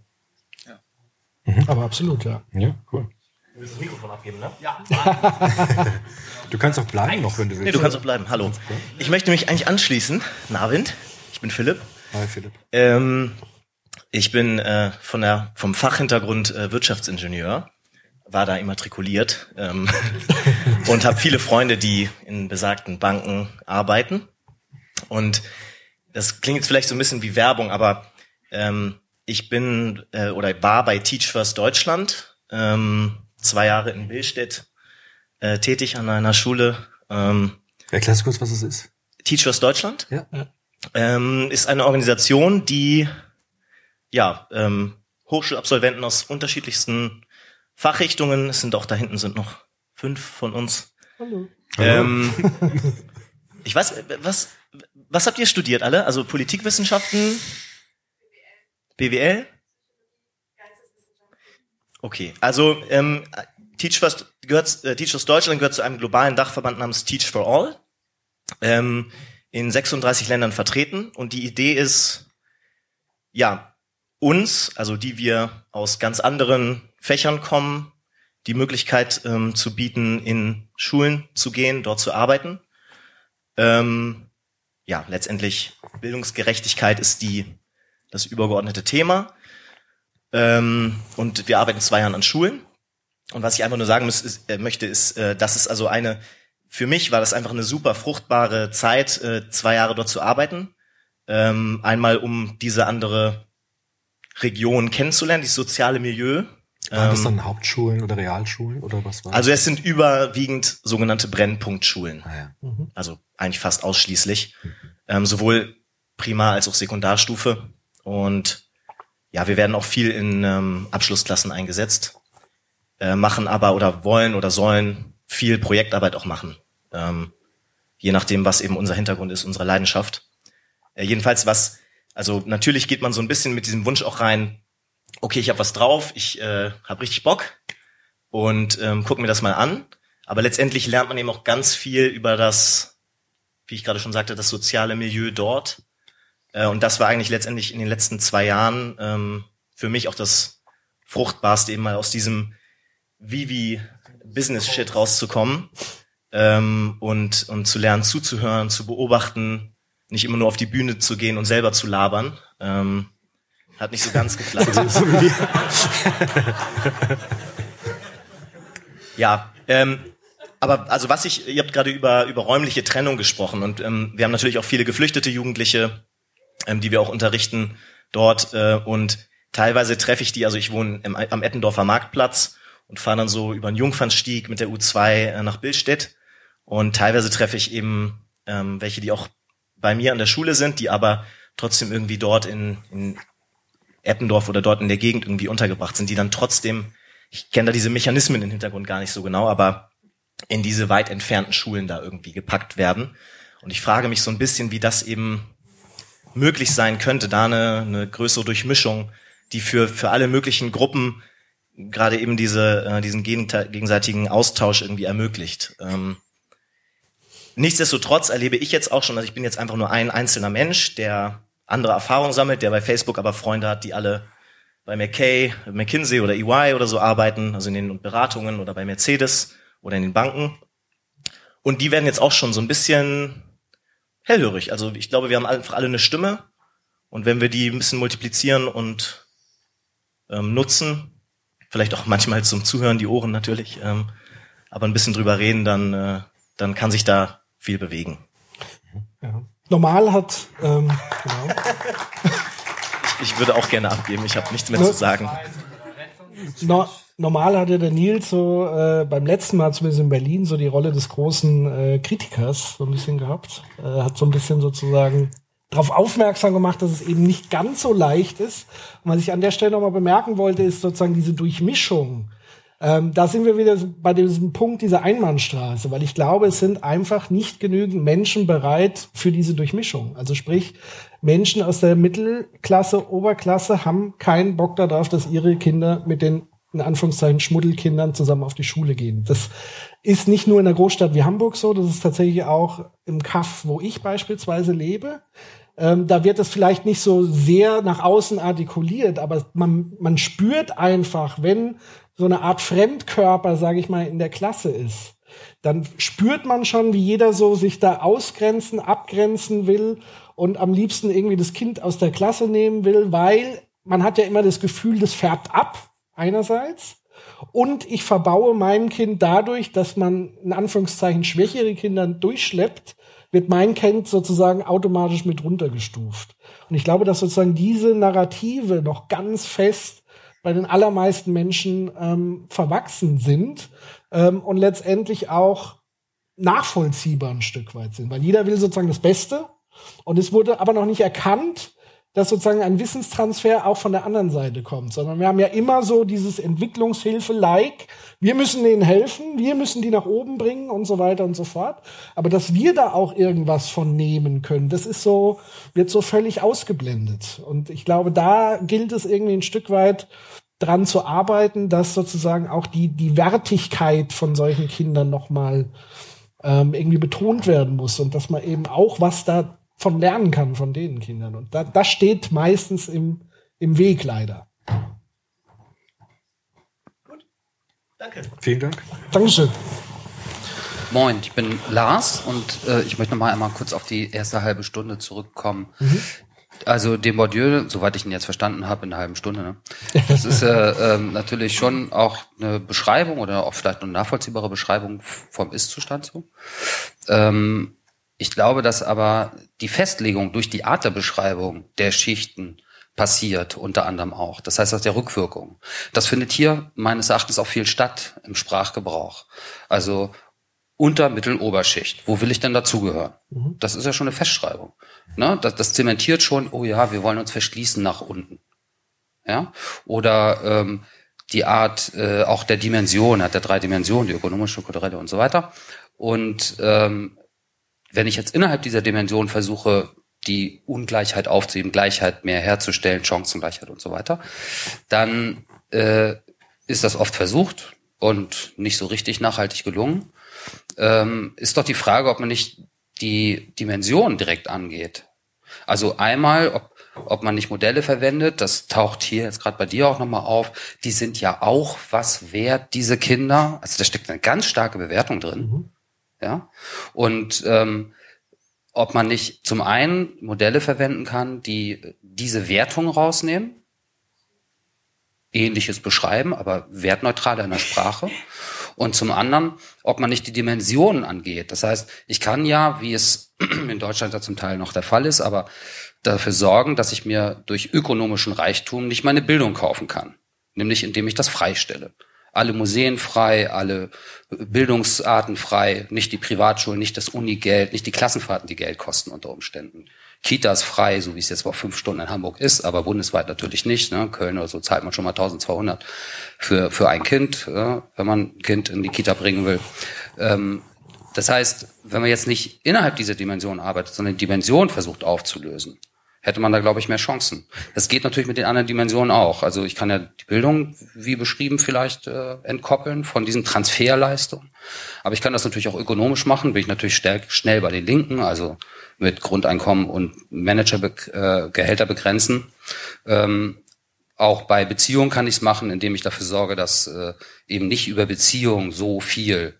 [SPEAKER 4] Aber absolut, ja.
[SPEAKER 5] Ja, cool.
[SPEAKER 8] Du willst das Mikrofon abgeben, ne?
[SPEAKER 5] Du kannst auch bleiben noch, wenn du willst.
[SPEAKER 8] Nee, du kannst auch bleiben. Hallo. Ich möchte mich eigentlich anschließen. Navind. Ich bin Philipp.
[SPEAKER 5] Hi, Philipp.
[SPEAKER 8] Ähm, ich bin äh, von der, vom Fachhintergrund äh, Wirtschaftsingenieur, war da immatrikuliert ähm, und habe viele Freunde, die in besagten Banken arbeiten. Und das klingt jetzt vielleicht so ein bisschen wie Werbung, aber ähm, ich bin äh, oder war bei Teach First Deutschland ähm, zwei Jahre in Billstedt äh, tätig an einer Schule. Ähm,
[SPEAKER 5] Erklärst du kurz, was es ist?
[SPEAKER 8] Teach First Deutschland
[SPEAKER 5] Ja.
[SPEAKER 8] ähm, ist eine Organisation, die ja ähm, Hochschulabsolventen aus unterschiedlichsten Fachrichtungen, es sind auch da hinten sind noch fünf von uns.
[SPEAKER 4] Hallo.
[SPEAKER 8] Ähm, ich weiß, was was habt ihr studiert alle? Also Politikwissenschaften, BWL? Okay, also ähm, Teach First gehört, äh, Teach First Deutschland gehört zu einem globalen Dachverband namens Teach for All. Ähm, in 36 Ländern vertreten und die Idee ist, ja, uns, also die wir aus ganz anderen Fächern kommen, die Möglichkeit ähm, zu bieten, in Schulen zu gehen, dort zu arbeiten. Ähm, ja, letztendlich Bildungsgerechtigkeit ist die das übergeordnete Thema. Ähm, und wir arbeiten zwei Jahren an Schulen. Und was ich einfach nur sagen muss, ist, äh, möchte, ist, äh, dass es also eine für mich war das einfach eine super fruchtbare Zeit, äh, zwei Jahre dort zu arbeiten. Ähm, einmal um diese andere Region kennenzulernen, dieses soziale Milieu.
[SPEAKER 5] Waren das
[SPEAKER 8] Ähm,
[SPEAKER 5] dann Hauptschulen oder Realschulen oder was war
[SPEAKER 8] also es sind überwiegend sogenannte Brennpunktschulen.
[SPEAKER 5] das? Ah, ja.
[SPEAKER 8] Also eigentlich fast ausschließlich. Ähm, sowohl Primar- als auch Sekundarstufe. Und ja, wir werden auch viel in ähm, Abschlussklassen eingesetzt, äh, machen aber oder wollen oder sollen viel Projektarbeit auch machen. Ähm, je nachdem, was eben unser Hintergrund ist, unsere Leidenschaft. Äh, jedenfalls was, also natürlich geht man so ein bisschen mit diesem Wunsch auch rein, okay, ich habe was drauf, ich äh, habe richtig Bock und ähm, guck mir das mal an. Aber letztendlich lernt man eben auch ganz viel über das, wie ich gerade schon sagte, das soziale Milieu dort. Äh, und das war eigentlich letztendlich in den letzten zwei Jahren ähm, für mich auch das Fruchtbarste, eben mal aus diesem Vivi Business Shit rauszukommen ähm, und, und zu lernen, zuzuhören, zu beobachten, nicht immer nur auf die Bühne zu gehen und selber zu labern. Ähm, hat nicht so ganz geklappt. ja, ähm, aber also was ich, ihr habt gerade über, über räumliche Trennung gesprochen und ähm, wir haben natürlich auch viele geflüchtete Jugendliche, ähm, die wir auch unterrichten dort äh, und teilweise treffe ich die, also ich wohne im, am Ettendorfer Marktplatz und fahre dann so über den Jungfernstieg mit der U2 äh, nach Billstedt. Und teilweise treffe ich eben ähm, welche, die auch bei mir an der Schule sind, die aber trotzdem irgendwie dort in, in Eppendorf oder dort in der Gegend irgendwie untergebracht sind, die dann trotzdem, ich kenne da diese Mechanismen im Hintergrund gar nicht so genau, aber in diese weit entfernten Schulen da irgendwie gepackt werden. Und ich frage mich so ein bisschen, wie das eben möglich sein könnte, da eine, eine größere Durchmischung, die für, für alle möglichen Gruppen gerade eben diese, äh, diesen gegenseitigen Austausch irgendwie ermöglicht. Ähm, nichtsdestotrotz erlebe ich jetzt auch schon, also ich bin jetzt einfach nur ein einzelner Mensch, der andere Erfahrungen sammelt, der bei Facebook aber Freunde hat, die alle bei McKay, McKinsey oder EY oder so arbeiten, also in den Beratungen oder bei Mercedes oder in den Banken. Und die werden jetzt auch schon so ein bisschen hellhörig. Also ich glaube, wir haben einfach alle eine Stimme. Und wenn wir die ein bisschen multiplizieren und ähm, nutzen, vielleicht auch manchmal zum Zuhören die Ohren natürlich, ähm, aber ein bisschen drüber reden, dann, äh, dann kann sich da viel bewegen.
[SPEAKER 4] Ja. Normal hat ähm, genau.
[SPEAKER 8] ich, ich würde auch gerne abgeben, ich habe nichts mehr zu sagen.
[SPEAKER 4] No, normal hatte der Nils so äh, beim letzten Mal zumindest in Berlin so die Rolle des großen äh, Kritikers so ein bisschen gehabt. Äh, hat so ein bisschen sozusagen darauf aufmerksam gemacht, dass es eben nicht ganz so leicht ist. Und was ich an der Stelle nochmal bemerken wollte, ist sozusagen diese Durchmischung. Ähm, da sind wir wieder bei diesem Punkt dieser Einbahnstraße, weil ich glaube, es sind einfach nicht genügend Menschen bereit für diese Durchmischung. Also sprich, Menschen aus der Mittelklasse, Oberklasse haben keinen Bock darauf, dass ihre Kinder mit den in Anführungszeichen Schmuddelkindern zusammen auf die Schule gehen. Das ist nicht nur in einer Großstadt wie Hamburg so, das ist tatsächlich auch im Kaff, wo ich beispielsweise lebe. Ähm, da wird es vielleicht nicht so sehr nach außen artikuliert, aber man, man spürt einfach, wenn so eine Art Fremdkörper, sage ich mal, in der Klasse ist, dann spürt man schon, wie jeder so sich da ausgrenzen, abgrenzen will und am liebsten irgendwie das Kind aus der Klasse nehmen will, weil man hat ja immer das Gefühl, das färbt ab einerseits. Und ich verbaue meinem Kind dadurch, dass man in Anführungszeichen schwächere Kinder durchschleppt, wird mein Kind sozusagen automatisch mit runtergestuft. Und ich glaube, dass sozusagen diese Narrative noch ganz fest bei den allermeisten Menschen ähm, verwachsen sind ähm, und letztendlich auch nachvollziehbar ein Stück weit sind. Weil jeder will sozusagen das Beste und es wurde aber noch nicht erkannt, dass sozusagen ein Wissenstransfer auch von der anderen Seite kommt, sondern wir haben ja immer so dieses Entwicklungshilfe-like. Wir müssen denen helfen, wir müssen die nach oben bringen und so weiter und so fort. Aber dass wir da auch irgendwas von nehmen können, das ist so, wird so völlig ausgeblendet. Und ich glaube, da gilt es irgendwie ein Stück weit dran zu arbeiten, dass sozusagen auch die, die Wertigkeit von solchen Kindern nochmal ähm, irgendwie betont werden muss und dass man eben auch was da von lernen kann von den Kindern. Und da, das steht meistens im, im Weg leider.
[SPEAKER 5] Gut. Danke. Vielen Dank.
[SPEAKER 4] Dankeschön.
[SPEAKER 9] Moin, ich bin Lars und äh, ich möchte noch mal einmal kurz auf die erste halbe Stunde zurückkommen. Mhm. Also dem Bourdieu, soweit ich ihn jetzt verstanden habe, in einer halben Stunde, ne? das ist äh, ähm, natürlich schon auch eine Beschreibung oder auch vielleicht eine nachvollziehbare Beschreibung vom Ist-Zustand so. Ähm, ich glaube, dass aber die Festlegung durch die Art der Beschreibung der Schichten passiert, unter anderem auch. Das heißt aus der Rückwirkung. Das findet hier meines Erachtens auch viel statt im Sprachgebrauch. Also unter Mitteloberschicht. Wo will ich denn dazugehören? Mhm. Das ist ja schon eine Festschreibung. Ne? Das, das zementiert schon, oh ja, wir wollen uns verschließen nach unten. Ja? Oder ähm, die Art äh, auch der Dimension, hat der drei Dimensionen, die ökonomische, kulturelle und so weiter. Und ähm, wenn ich jetzt innerhalb dieser Dimension versuche, die Ungleichheit aufzuheben, Gleichheit mehr herzustellen, Chancengleichheit und so weiter, dann äh, ist das oft versucht und nicht so richtig nachhaltig gelungen. Ähm, ist doch die Frage, ob man nicht die Dimension direkt angeht. Also einmal, ob, ob man nicht Modelle verwendet, das taucht hier jetzt gerade bei dir auch nochmal auf, die sind ja auch was wert, diese Kinder. Also da steckt eine ganz starke Bewertung drin. Mhm. Ja. Und ähm, ob man nicht zum einen Modelle verwenden kann, die diese Wertung rausnehmen, ähnliches beschreiben, aber wertneutral in der Sprache. Und zum anderen, ob man nicht die Dimensionen angeht. Das heißt, ich kann ja, wie es in Deutschland ja zum Teil noch der Fall ist, aber dafür sorgen, dass ich mir durch ökonomischen Reichtum nicht meine Bildung kaufen kann. Nämlich indem ich das freistelle. Alle Museen frei, alle Bildungsarten frei, nicht die Privatschulen, nicht das Unigeld, nicht die Klassenfahrten, die Geld kosten unter Umständen. Kitas frei, so wie es jetzt vor fünf Stunden in Hamburg ist, aber bundesweit natürlich nicht. Ne? Köln oder so zahlt man schon mal 1200 für, für ein Kind, ja, wenn man ein Kind in die Kita bringen will. Ähm, das heißt, wenn man jetzt nicht innerhalb dieser Dimension arbeitet, sondern die Dimension versucht aufzulösen, hätte man da, glaube ich, mehr Chancen. Das geht natürlich mit den anderen Dimensionen auch. Also ich kann ja die Bildung, wie beschrieben, vielleicht äh, entkoppeln von diesen Transferleistungen. Aber ich kann das natürlich auch ökonomisch machen, bin ich natürlich schnell bei den Linken, also mit Grundeinkommen und Managergehälter äh, begrenzen. Ähm, auch bei Beziehungen kann ich es machen, indem ich dafür sorge, dass äh, eben nicht über Beziehungen so viel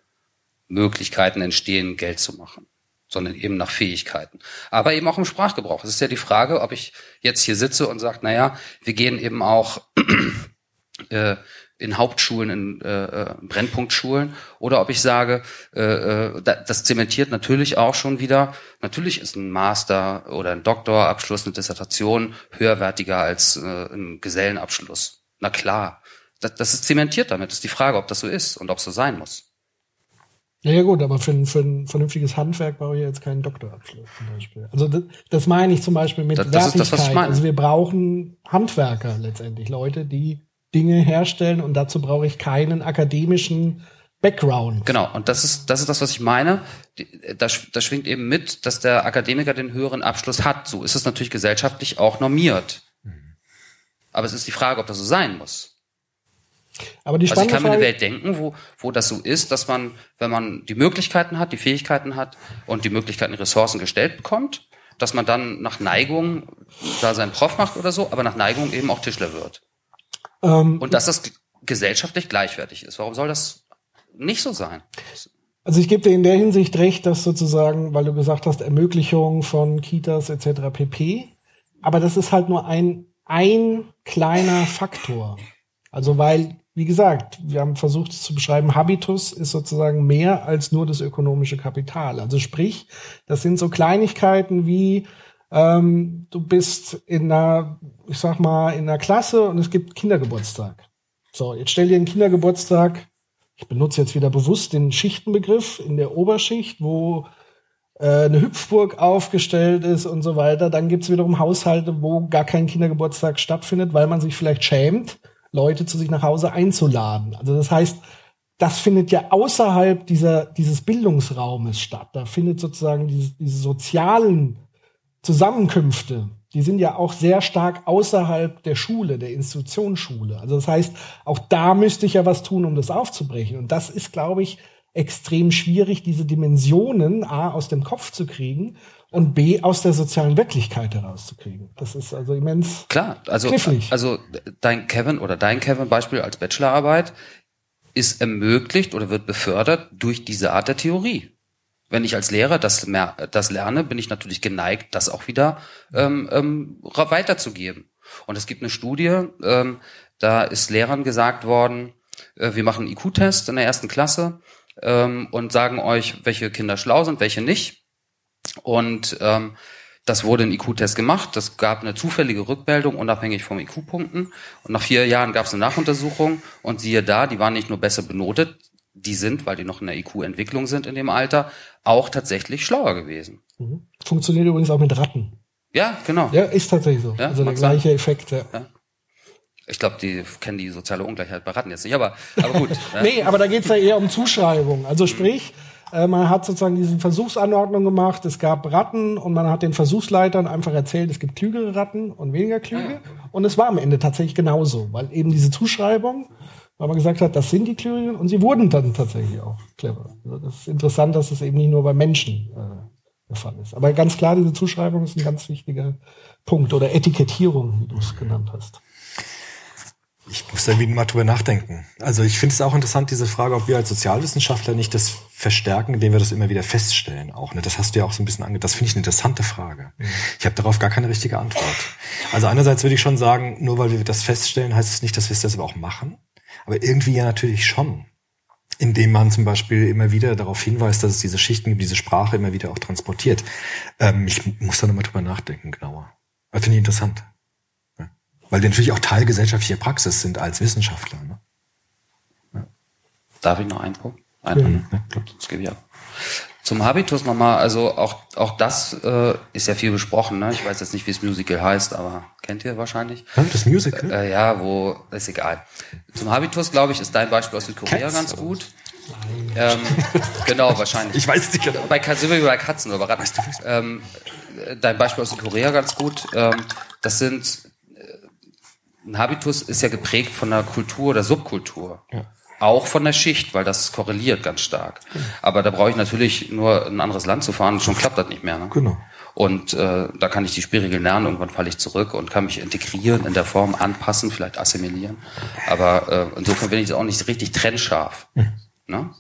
[SPEAKER 9] Möglichkeiten entstehen, Geld zu machen sondern eben nach Fähigkeiten. Aber eben auch im Sprachgebrauch. Es ist ja die Frage, ob ich jetzt hier sitze und sage, naja, wir gehen eben auch äh, in Hauptschulen, in äh, äh, Brennpunktschulen, oder ob ich sage, das zementiert natürlich auch schon wieder, natürlich ist ein Master oder ein Doktorabschluss, eine Dissertation höherwertiger als ein Gesellenabschluss. Na klar, das, das ist zementiert damit. Das ist die Frage, ob das so ist und ob es so sein muss.
[SPEAKER 4] Ja, ja gut, aber für ein, für ein vernünftiges Handwerk brauche ich jetzt keinen Doktorabschluss zum Beispiel. Also das, das meine ich zum Beispiel mit das, das Wertigkeit. Das, also wir brauchen Handwerker letztendlich, Leute, die Dinge herstellen und dazu brauche ich keinen akademischen Background.
[SPEAKER 9] Genau, und das ist das ist das, was ich meine. Da, da schwingt eben mit, dass der Akademiker den höheren Abschluss hat. So ist es natürlich gesellschaftlich auch normiert. Mhm. Aber es ist die Frage, ob das so sein muss.
[SPEAKER 4] Aber die
[SPEAKER 9] also ich kann mir eine Welt denken, wo, wo das so ist, dass man, wenn man die Möglichkeiten hat, die Fähigkeiten hat und die Möglichkeiten, Ressourcen gestellt bekommt, dass man dann nach Neigung da seinen Prof macht oder so, aber nach Neigung eben auch Tischler wird. Ähm, und dass das gesellschaftlich gleichwertig ist. Warum soll das nicht so sein?
[SPEAKER 4] Also ich gebe dir in der Hinsicht recht, dass sozusagen, weil du gesagt hast, Ermöglichung von Kitas etc. pp. Aber das ist halt nur ein, ein kleiner Faktor. Also weil wie gesagt, wir haben versucht es zu beschreiben, Habitus ist sozusagen mehr als nur das ökonomische Kapital. Also sprich, das sind so Kleinigkeiten wie ähm, du bist in einer, ich sag mal, in einer Klasse und es gibt Kindergeburtstag. So, jetzt stell dir einen Kindergeburtstag, ich benutze jetzt wieder bewusst den Schichtenbegriff in der Oberschicht, wo äh, eine Hüpfburg aufgestellt ist und so weiter. Dann gibt's wiederum Haushalte, wo gar kein Kindergeburtstag stattfindet, weil man sich vielleicht schämt Leute zu sich nach Hause einzuladen. Also das heißt, das findet ja außerhalb dieser, dieses Bildungsraumes statt. Da findet sozusagen diese, diese sozialen Zusammenkünfte, die sind ja auch sehr stark außerhalb der Schule, der Institutionsschule. Also das heißt, auch da müsste ich ja was tun, um das aufzubrechen. Und das ist, glaube ich, extrem schwierig, diese Dimensionen A aus dem Kopf zu kriegen und B aus der sozialen Wirklichkeit herauszukriegen. Das ist also immens
[SPEAKER 9] klar. Also also dein Kevin oder dein Kevin Beispiel als Bachelorarbeit ist ermöglicht oder wird befördert durch diese Art der Theorie. Wenn ich als Lehrer das, das lerne, bin ich natürlich geneigt, das auch wieder ähm, ähm, weiterzugeben. Und es gibt eine Studie, ähm, da ist Lehrern gesagt worden, äh, wir machen einen IQ-Test in der ersten Klasse ähm, und sagen euch, welche Kinder schlau sind, welche nicht. Und ähm, das wurde ein IQ-Test gemacht. Das gab eine zufällige Rückmeldung, unabhängig vom IQ-Punkten. Und nach vier Jahren gab es eine Nachuntersuchung. Und siehe da, die waren nicht nur besser benotet, die sind, weil die noch in der IQ-Entwicklung sind in dem Alter, auch tatsächlich schlauer gewesen.
[SPEAKER 4] Mhm. Funktioniert übrigens auch mit Ratten.
[SPEAKER 9] Ja, genau.
[SPEAKER 4] Ja, ist tatsächlich so. Ja, also der gleiche sein. Effekt. Ja. ja.
[SPEAKER 9] Ich glaube, die kennen die soziale Ungleichheit bei Ratten jetzt nicht, aber, aber gut.
[SPEAKER 4] nee, aber da geht's ja eher um Zuschreibung. Also sprich, äh, man hat sozusagen diese Versuchsanordnung gemacht. Es gab Ratten und man hat den Versuchsleitern einfach erzählt, es gibt klügere Ratten und weniger klüge. Und es war am Ende tatsächlich genauso, weil eben diese Zuschreibung, weil man gesagt hat, das sind die klügeren und sie wurden dann tatsächlich auch clever. Also das ist interessant, dass es eben nicht nur bei Menschen äh, der Fall ist. Aber ganz klar, diese Zuschreibung ist ein ganz wichtiger Punkt oder Etikettierung, wie du es genannt hast.
[SPEAKER 5] Ich muss da wieder mal drüber nachdenken. Also ich finde es auch interessant, diese Frage, ob wir als Sozialwissenschaftler nicht das verstärken, indem wir das immer wieder feststellen. Auch ne, das hast du ja auch so ein bisschen ange. Das finde ich eine interessante Frage. Mhm. Ich habe darauf gar keine richtige Antwort. Also einerseits würde ich schon sagen, nur weil wir das feststellen, heißt es nicht, dass wir es das aber auch machen. Aber irgendwie ja natürlich schon. Indem man zum Beispiel immer wieder darauf hinweist, dass es diese Schichten gibt, diese Sprache immer wieder auch transportiert. Ähm, ich muss da nochmal drüber nachdenken, genauer. Das finde ich interessant. Ja. Weil die natürlich auch Teil gesellschaftlicher Praxis sind als Wissenschaftler. Ne?
[SPEAKER 9] Darf ich noch einen Punkt? Einen, ja, klar. Das gebe ich ab. Zum Habitus nochmal, also auch, auch das äh, ist ja viel besprochen. Ne? Ich weiß jetzt nicht, wie das Musical heißt, aber kennt ihr wahrscheinlich.
[SPEAKER 5] Das Musical?
[SPEAKER 9] Äh, ja, wo, ist egal. Zum Habitus, glaube ich, ist dein Beispiel aus Südkorea
[SPEAKER 5] Cats,
[SPEAKER 9] ganz gut. Ähm, genau, wahrscheinlich.
[SPEAKER 5] Ich weiß es nicht genau.
[SPEAKER 9] Bei sind wir bei Katzen oder Ratten. Ähm, dein Beispiel aus Südkorea ganz gut. Ähm, das sind äh, ein Habitus ist ja geprägt von der Kultur oder Subkultur. Auch von der Schicht, weil das korreliert ganz stark. Aber da brauche ich natürlich nur ein anderes Land zu fahren, schon klappt das nicht mehr. Ne?
[SPEAKER 5] Genau.
[SPEAKER 9] Und äh, da kann ich die Spielregeln lernen, irgendwann falle ich zurück und kann mich integrieren in der Form, anpassen, vielleicht assimilieren. Aber äh, insofern bin ich auch nicht richtig trennscharf. Ne?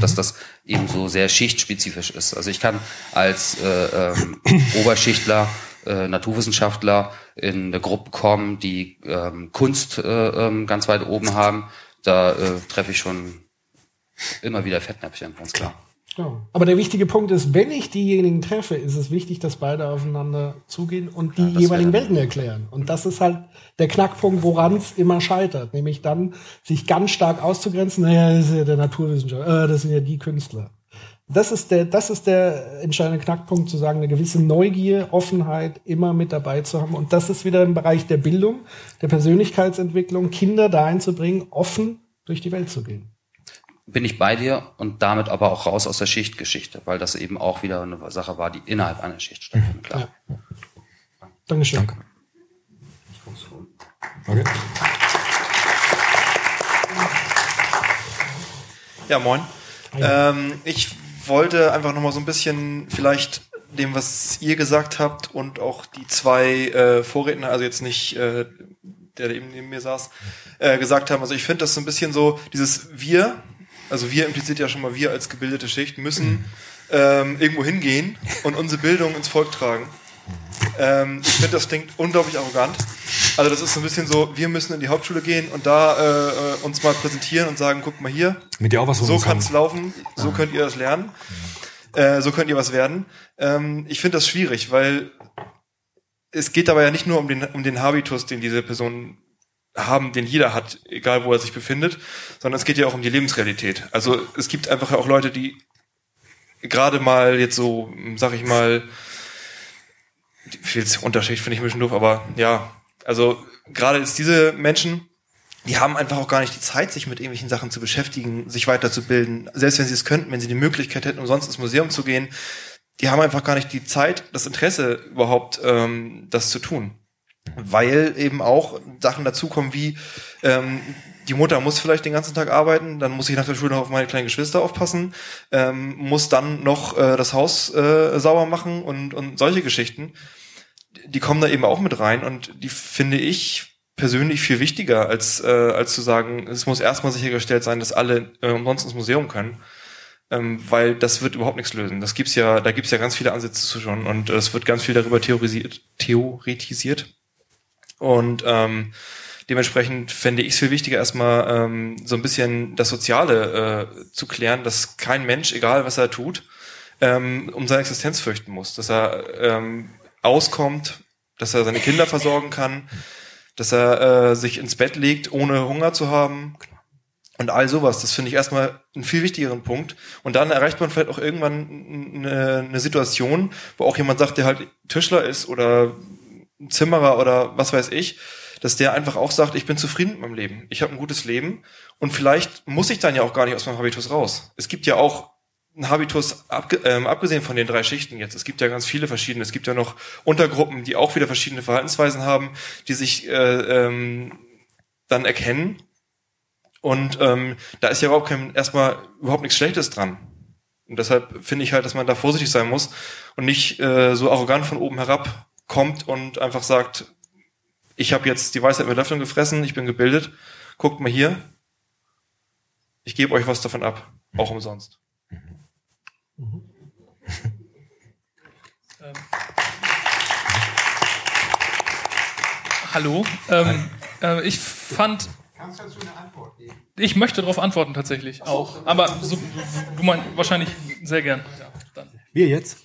[SPEAKER 9] Dass das eben so sehr schichtspezifisch ist. Also ich kann als äh, ähm, Oberschichtler, äh, Naturwissenschaftler in eine Gruppe kommen, die ähm, Kunst äh, ähm, ganz weit oben haben. Da äh, treffe ich schon immer wieder Fettnäpfchen, ganz klar.
[SPEAKER 4] Ja. Aber der wichtige Punkt ist, wenn ich diejenigen treffe, ist es wichtig, dass beide aufeinander zugehen und die
[SPEAKER 9] das
[SPEAKER 4] jeweiligen Welten erklären. Und das ist halt der Knackpunkt, woran es immer scheitert. Nämlich dann, sich ganz stark auszugrenzen, naja, das ist ja der Naturwissenschaftler, äh, das sind ja die Künstler. Das ist der, das ist der entscheidende Knackpunkt, zu sagen, eine gewisse Neugier, Offenheit immer mit dabei zu haben. Und das ist wieder im Bereich der Bildung, der Persönlichkeitsentwicklung, Kinder da einzubringen, offen durch die Welt zu gehen.
[SPEAKER 9] bin ich bei dir und damit aber auch raus aus der Schichtgeschichte, weil das eben auch wieder eine Sache war, die innerhalb einer Schicht stattfindet. Klar.
[SPEAKER 4] Dankeschön.
[SPEAKER 5] Danke. Okay.
[SPEAKER 10] Ja, moin. Ähm, ich wollte einfach noch mal so ein bisschen vielleicht dem, was ihr gesagt habt und auch die zwei äh, Vorredner, also jetzt nicht äh, der, der eben neben mir saß, äh, gesagt haben. Also ich finde das so ein bisschen so, dieses Wir, also wir impliziert ja schon mal wir als gebildete Schicht, müssen ähm, irgendwo hingehen und unsere Bildung ins Volk tragen. Ähm, ich finde, das klingt unglaublich arrogant. Also das ist so ein bisschen so, wir müssen in die Hauptschule gehen und da äh, äh, uns mal präsentieren und sagen, guck mal hier,
[SPEAKER 5] Mit dir auch was
[SPEAKER 10] so kann es laufen, so könnt ihr das lernen, äh, so könnt ihr was werden. Ähm, ich finde das schwierig, weil es geht dabei ja nicht nur um den, um den Habitus, den diese Personen haben, den jeder hat, egal wo er sich befindet, sondern es geht ja auch um die Lebensrealität. Also es gibt einfach auch Leute, die gerade mal jetzt so, sag ich mal, viel Unterschicht finde ich ein bisschen doof, aber ja, also gerade jetzt diese Menschen, die haben einfach auch gar nicht die Zeit, sich mit irgendwelchen Sachen zu beschäftigen, sich weiterzubilden. Selbst wenn sie es könnten, wenn sie die Möglichkeit hätten, umsonst ins Museum zu gehen, die haben einfach gar nicht die Zeit, das Interesse überhaupt, ähm, das zu tun. Weil eben auch Sachen dazukommen wie, ähm, die Mutter muss vielleicht den ganzen Tag arbeiten, dann muss ich nach der Schule noch auf meine kleinen Geschwister aufpassen, ähm, muss dann noch äh, das Haus äh, sauber machen und, und solche Geschichten. Die kommen da eben auch mit rein und die finde ich persönlich viel wichtiger, als, äh, als zu sagen, es muss erstmal sichergestellt sein, dass alle äh, umsonst ins Museum können. Ähm, weil das wird überhaupt nichts lösen. Das gibt's ja, da gibt's ja ganz viele Ansätze zu schon und äh, es wird ganz viel darüber theorisiert, theoretisiert. Und ähm, dementsprechend fände ich es viel wichtiger, erstmal ähm, so ein bisschen das Soziale äh, zu klären, dass kein Mensch, egal was er tut, ähm, um seine Existenz fürchten muss. Dass er ähm, auskommt, dass er seine Kinder versorgen kann, dass er äh, sich ins Bett legt, ohne Hunger zu haben. Und all sowas, das finde ich erstmal einen viel wichtigeren Punkt. Und dann erreicht man vielleicht auch irgendwann eine, eine Situation, wo auch jemand sagt, der halt Tischler ist oder Zimmerer oder was weiß ich, dass der einfach auch sagt, ich bin zufrieden mit meinem Leben. Ich habe ein gutes Leben und vielleicht muss ich dann ja auch gar nicht aus meinem Habitus raus. Es gibt ja auch Habitus, ähm, abgesehen von den drei Schichten jetzt. Es gibt ja ganz viele verschiedene. Es gibt ja noch Untergruppen, die auch wieder verschiedene Verhaltensweisen haben, die sich äh, ähm, dann erkennen. Und ähm, da ist ja überhaupt kein, erstmal überhaupt nichts Schlechtes dran. Und deshalb finde ich halt, dass man da vorsichtig sein muss und nicht äh, so arrogant von oben herab kommt und einfach sagt, ich habe jetzt die Weisheit mit Löffeln gefressen, ich bin gebildet, guckt mal hier, ich gebe euch was davon ab, auch umsonst.
[SPEAKER 11] Hallo. Ähm, äh, ich fand Ich möchte darauf antworten tatsächlich auch. Aber so, du meinst wahrscheinlich sehr gern. Ja, dann.
[SPEAKER 5] Wir jetzt?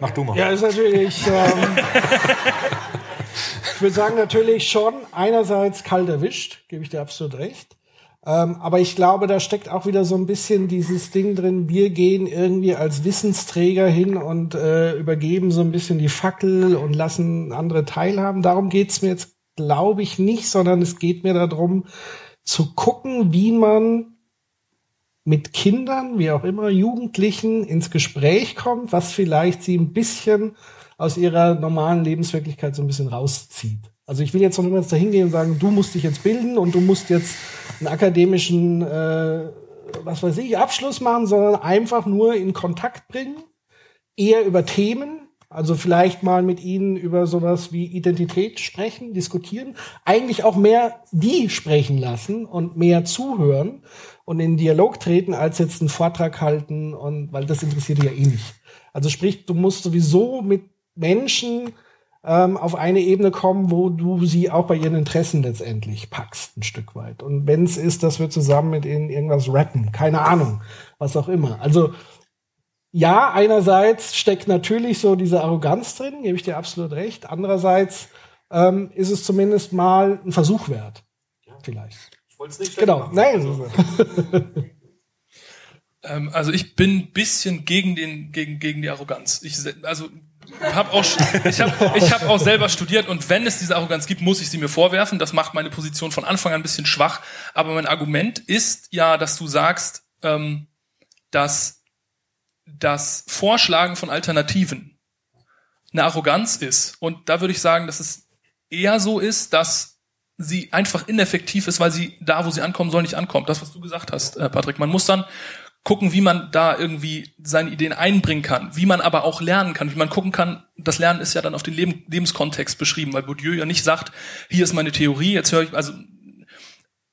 [SPEAKER 5] Mach du mal.
[SPEAKER 4] Ja, ist natürlich. Ähm, ich würde sagen, natürlich schon einerseits kalt erwischt, gebe ich dir absolut recht. Ähm, aber ich glaube, da steckt auch wieder so ein bisschen dieses Ding drin, wir gehen irgendwie als Wissensträger hin und äh, übergeben so ein bisschen die Fackel und lassen andere teilhaben. Darum geht's mir jetzt, glaube ich, nicht, sondern es geht mir darum, zu gucken, wie man mit Kindern, wie auch immer, Jugendlichen ins Gespräch kommt, was vielleicht sie ein bisschen aus ihrer normalen Lebenswirklichkeit so ein bisschen rauszieht. Also ich will jetzt noch niemals dahin gehen und sagen, du musst dich jetzt bilden und du musst jetzt einen akademischen, äh, was weiß ich, Abschluss machen, sondern einfach nur in Kontakt bringen, eher über Themen, also vielleicht mal mit ihnen über sowas wie Identität sprechen, diskutieren, eigentlich auch mehr die sprechen lassen und mehr zuhören und in Dialog treten, als jetzt einen Vortrag halten und weil das interessiert ja eh nicht. Also sprich, du musst sowieso mit Menschen ähm, auf eine Ebene kommen, wo du sie auch bei ihren Interessen letztendlich packst, ein Stück weit. Und wenn es ist, dass wir zusammen mit ihnen irgendwas rappen, keine Ahnung, was auch immer. Also ja, einerseits steckt natürlich so diese Arroganz drin, gebe ich dir absolut recht. Andererseits ähm, ist es zumindest mal ein Versuch wert. Vielleicht.
[SPEAKER 10] Ich wollte es nicht
[SPEAKER 4] Genau. Nein.
[SPEAKER 11] Ähm, also ich bin bisschen gegen den gegen gegen die Arroganz. Ich also hab auch ich habe ich hab auch selber studiert und wenn es diese Arroganz gibt, muss ich sie mir vorwerfen. Das macht meine Position von Anfang an ein bisschen schwach. Aber mein Argument ist ja, dass du sagst, ähm, dass das Vorschlagen von Alternativen eine Arroganz ist. Und da würde ich sagen, dass es eher so ist, dass sie einfach ineffektiv ist, weil sie da, wo sie ankommen soll, nicht ankommt. Das, was du gesagt hast, äh, Patrick. Man muss dann gucken, wie man da irgendwie seine Ideen einbringen kann, wie man aber auch lernen kann, wie man gucken kann. Das Lernen ist ja dann auf den Leben, Lebenskontext beschrieben, weil Bourdieu ja nicht sagt, hier ist meine Theorie, jetzt höre ich, also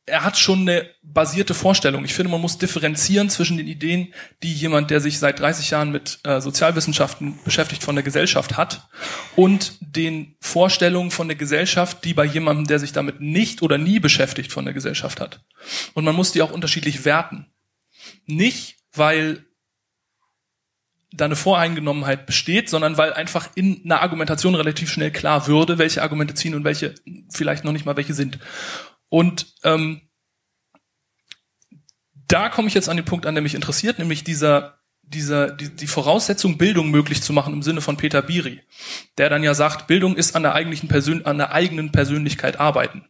[SPEAKER 11] er hat schon eine basierte Vorstellung. Ich finde, man muss differenzieren zwischen den Ideen, die jemand, der sich seit 30 Jahren mit äh, Sozialwissenschaften beschäftigt, von der Gesellschaft hat und den Vorstellungen von der Gesellschaft, die bei jemandem, der sich damit nicht oder nie beschäftigt, von der Gesellschaft hat. Und man muss die auch unterschiedlich werten. Nicht, weil da eine Voreingenommenheit besteht, sondern weil einfach in einer Argumentation relativ schnell klar würde, welche Argumente ziehen und welche vielleicht noch nicht mal welche sind. Und ähm, da komme ich jetzt an den Punkt an, der mich interessiert, nämlich dieser, dieser, die, die Voraussetzung, Bildung möglich zu machen im Sinne von Peter Biri, der dann ja sagt, Bildung ist an der eigentlichen Persön an der eigenen Persönlichkeit arbeiten.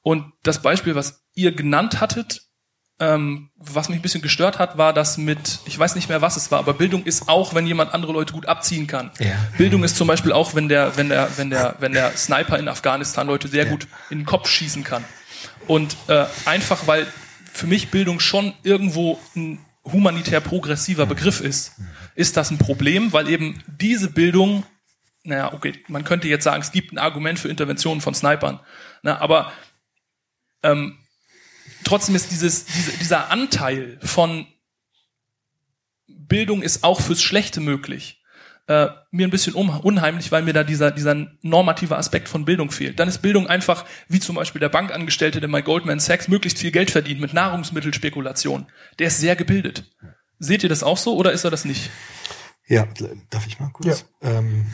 [SPEAKER 11] Und das Beispiel, was ihr genannt hattet, ähm, was mich ein bisschen gestört hat, war das mit, ich weiß nicht mehr, was es war, aber Bildung ist auch, wenn jemand andere Leute gut abziehen kann.
[SPEAKER 5] Ja.
[SPEAKER 11] Bildung ist zum Beispiel auch, wenn der, wenn der, wenn der, wenn der Sniper in Afghanistan Leute sehr gut in den Kopf schießen kann. Und äh, einfach, weil für mich Bildung schon irgendwo ein humanitär progressiver Begriff ist, ist das ein Problem, weil eben diese Bildung, naja, okay, man könnte jetzt sagen, es gibt ein Argument für Interventionen von Snipern, na, aber ähm, trotzdem ist dieses, diese, dieser Anteil von Bildung ist auch fürs Schlechte möglich. Äh, mir ein bisschen un unheimlich, weil mir da dieser, dieser normative Aspekt von Bildung fehlt. Dann ist Bildung einfach, wie zum Beispiel der Bankangestellte, der bei Goldman Sachs möglichst viel Geld verdient mit Nahrungsmittelspekulation. Der ist sehr gebildet. Seht ihr das auch so oder ist er das nicht?
[SPEAKER 5] Ja, darf ich mal kurz? Ähm,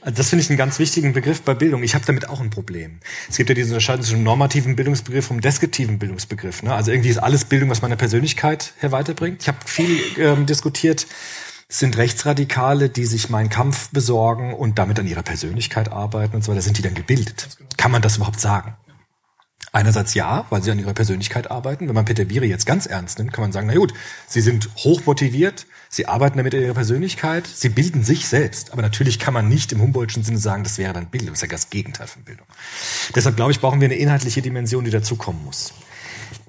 [SPEAKER 5] Also das finde ich einen ganz wichtigen Begriff bei Bildung. Ich habe damit auch ein Problem. Es gibt ja diese Unterscheidung zwischen normativen Bildungsbegriff und deskriptiven Bildungsbegriff. Ne? Also irgendwie ist alles Bildung, was meine Persönlichkeit her weiterbringt. Ich habe viel ähm, diskutiert. Es sind Rechtsradikale, die sich meinen Kampf besorgen und damit an ihrer Persönlichkeit arbeiten und so weiter. Sind die dann gebildet? Kann man das überhaupt sagen? Einerseits ja, weil sie an ihrer Persönlichkeit arbeiten. Wenn man Peter Biri jetzt ganz ernst nimmt, kann man sagen, na gut, sie sind hoch motiviert, sie arbeiten damit an ihrer Persönlichkeit, sie bilden sich selbst. Aber natürlich kann man nicht im Humboldtschen Sinne sagen, das wäre dann Bildung, das ist ja das Gegenteil von Bildung. Deshalb glaube ich, brauchen wir eine inhaltliche Dimension, die dazukommen muss.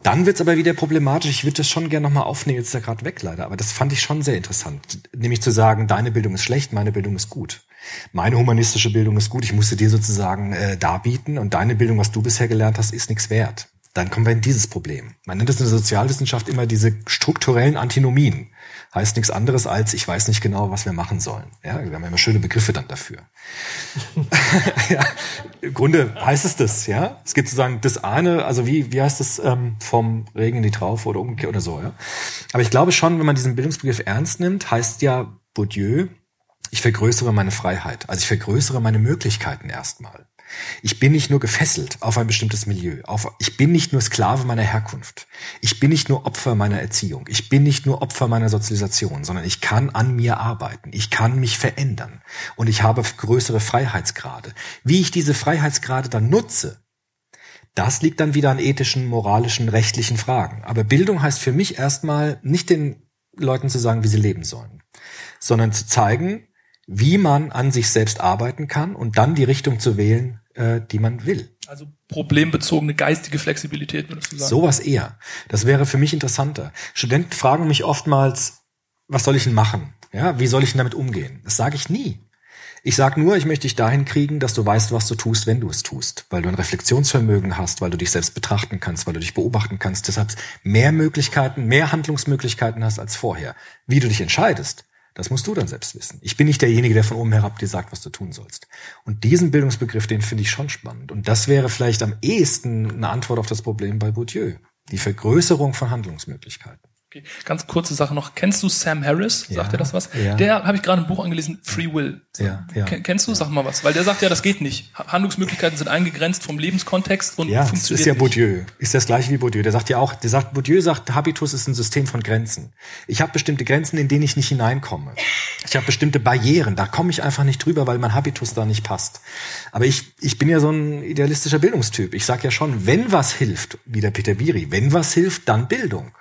[SPEAKER 5] Dann wird's aber wieder problematisch. Ich würde das schon gerne nochmal aufnehmen, jetzt ist er gerade weg leider, aber das fand ich schon sehr interessant. Nämlich zu sagen, deine Bildung ist schlecht, meine Bildung ist gut. Meine humanistische Bildung ist gut, ich musste dir sozusagen äh, darbieten und deine Bildung, was du bisher gelernt hast, ist nichts wert. dann kommen wir in dieses Problem. Man nennt es in der Sozialwissenschaft immer diese strukturellen Antinomien. Heißt nichts anderes als, ich weiß nicht genau, was wir machen sollen. Ja, wir haben immer schöne Begriffe dann dafür. ja, Im Grunde heißt es das, ja. Es gibt sozusagen das eine, also wie, wie heißt das, ähm, vom Regen in die Traufe oder umgekehrt oder so, ja. Aber ich glaube schon, wenn man diesen Bildungsbegriff ernst nimmt, heißt ja Bourdieu, ich vergrößere meine Freiheit. Also ich vergrößere meine Möglichkeiten erstmal. Ich bin nicht nur gefesselt auf ein bestimmtes Milieu. Auf, ich bin nicht nur Sklave meiner Herkunft. Ich bin nicht nur Opfer meiner Erziehung. Ich bin nicht nur Opfer meiner Sozialisation, sondern ich kann an mir arbeiten. Ich kann mich verändern. Und ich habe größere Freiheitsgrade. Wie ich diese Freiheitsgrade dann nutze, das liegt dann wieder an ethischen, moralischen, rechtlichen Fragen. Aber Bildung heißt für mich erstmal nicht den Leuten zu sagen, wie sie leben sollen, sondern zu zeigen, wie man an sich selbst arbeiten kann und dann die Richtung zu wählen, äh, die man will.
[SPEAKER 11] Also problembezogene geistige Flexibilität, würdest du sagen?
[SPEAKER 5] Sowas eher. Das wäre für mich interessanter. Studenten fragen mich oftmals, was soll ich denn machen? Ja, wie soll ich denn damit umgehen? Das sage ich nie. Ich sage nur, ich möchte dich dahin kriegen, dass du weißt, was du tust, wenn du es tust, weil du ein Reflexionsvermögen hast, weil du dich selbst betrachten kannst, weil du dich beobachten kannst, deshalb mehr Möglichkeiten, mehr Handlungsmöglichkeiten hast als vorher. Wie du dich entscheidest, das musst du dann selbst wissen. Ich bin nicht derjenige, der von oben herab dir sagt, was du tun sollst. Und diesen Bildungsbegriff, den finde ich schon spannend. Und das wäre vielleicht am ehesten eine Antwort auf das Problem bei Bourdieu. Die Vergrößerung von Handlungsmöglichkeiten.
[SPEAKER 11] Okay. Ganz kurze Sache noch. Kennst du Sam Harris? Sagt
[SPEAKER 5] Ja,
[SPEAKER 11] dir das was?
[SPEAKER 5] ja.
[SPEAKER 11] Der habe ich gerade ein Buch angelesen, Free Will.
[SPEAKER 5] Ja, ja.
[SPEAKER 11] Ken- Kennst du? Sag mal was. Weil der sagt ja, das geht nicht. Ha- Handlungsmöglichkeiten sind eingegrenzt vom Lebenskontext und
[SPEAKER 5] Ja, das
[SPEAKER 11] funktioniert
[SPEAKER 5] ist ja. Bourdieu. Ist das gleiche wie Bourdieu. Der sagt ja auch, der sagt, Bourdieu sagt, Habitus ist ein System von Grenzen. Ich habe bestimmte Grenzen, in denen ich nicht hineinkomme. Ich habe bestimmte Barrieren, da komme ich einfach nicht drüber, weil mein Habitus da nicht passt. Aber ich, ich bin ja so ein idealistischer Bildungstyp. Ich sage ja schon, wenn was hilft, wie der Peter Biri, wenn was hilft, dann Bildung.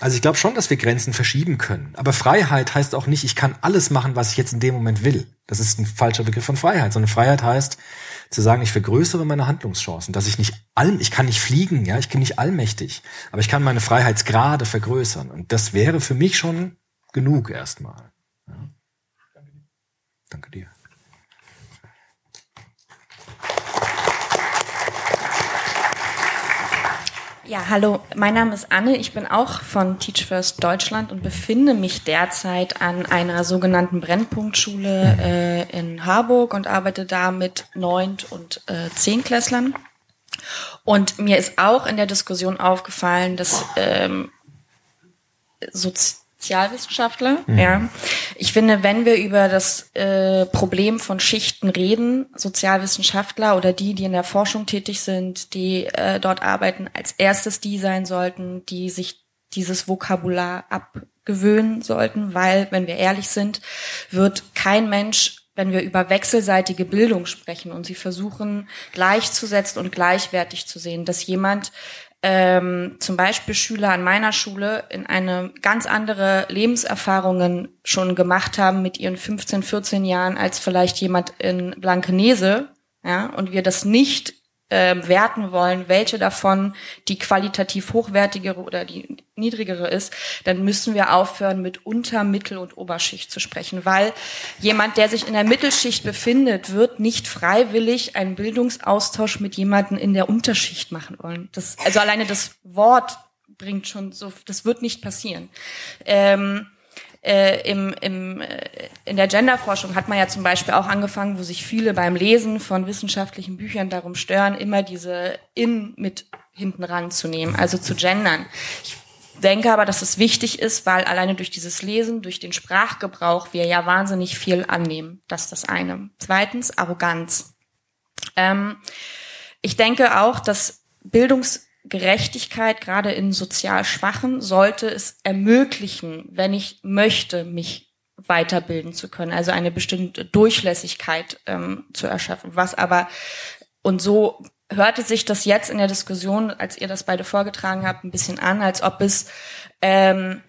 [SPEAKER 5] Also ich glaube schon, dass wir Grenzen verschieben können. Aber Freiheit heißt auch nicht, ich kann alles machen, was ich jetzt in dem Moment will. Das ist ein falscher Begriff von Freiheit, sondern Freiheit heißt zu sagen, ich vergrößere meine Handlungschancen, dass ich nicht all, ich kann nicht fliegen, ja, ich bin nicht allmächtig, aber ich kann meine Freiheitsgrade vergrößern. Und das wäre für mich schon genug erstmal. Ja. Danke dir.
[SPEAKER 12] Ja, hallo, mein Name ist Anne. Ich bin auch von Teach First Deutschland und befinde mich derzeit an einer sogenannten Brennpunktschule äh, in Harburg und arbeite da mit Neunt- und äh, Zehnklässlern. Und mir ist auch in der Diskussion aufgefallen, dass ähm, Sozialwissenschaftler,
[SPEAKER 13] Mhm.
[SPEAKER 12] ja, ich finde, wenn wir über das äh, Problem von Schichten reden, Sozialwissenschaftler oder die, die in der Forschung tätig sind, die äh, dort arbeiten, als erstes die sein sollten, die sich dieses Vokabular abgewöhnen sollten, weil, wenn wir ehrlich sind, wird kein Mensch wenn wir über wechselseitige Bildung sprechen und sie versuchen gleichzusetzen und gleichwertig zu sehen, dass jemand ähm, zum Beispiel Schüler an meiner Schule in eine ganz andere Lebenserfahrungen schon gemacht haben mit ihren 15, 14 Jahren als vielleicht jemand in Blankenese, ja, und wir das nicht ähm, werten wollen, welche davon die qualitativ hochwertigere oder die niedrigere ist, dann müssen wir aufhören, mit Unter-, Mittel- und Oberschicht zu sprechen, weil jemand, der sich in der Mittelschicht befindet, wird nicht freiwillig einen Bildungsaustausch mit jemandem in der Unterschicht machen wollen. Das, also alleine das Wort bringt schon so, das wird nicht passieren. Ähm, äh, im, im, äh, in der Genderforschung hat man ja zum Beispiel auch angefangen, wo sich viele beim Lesen von wissenschaftlichen Büchern darum stören, immer diese in mit hinten ranzunehmen, also zu gendern. Ich denke aber, dass es wichtig ist, weil alleine durch dieses Lesen, durch den Sprachgebrauch wir ja wahnsinnig viel annehmen. Das ist das eine. Zweitens, Arroganz. Ähm, ich denke auch, dass Bildungsgerechtigkeit gerade in sozial Schwachen sollte es ermöglichen, wenn ich möchte, mich weiterbilden zu können, also eine bestimmte Durchlässigkeit ähm, zu erschaffen. Was aber und so hörte sich das jetzt in der Diskussion, als ihr das beide vorgetragen habt, ein bisschen an, als ob es ähm,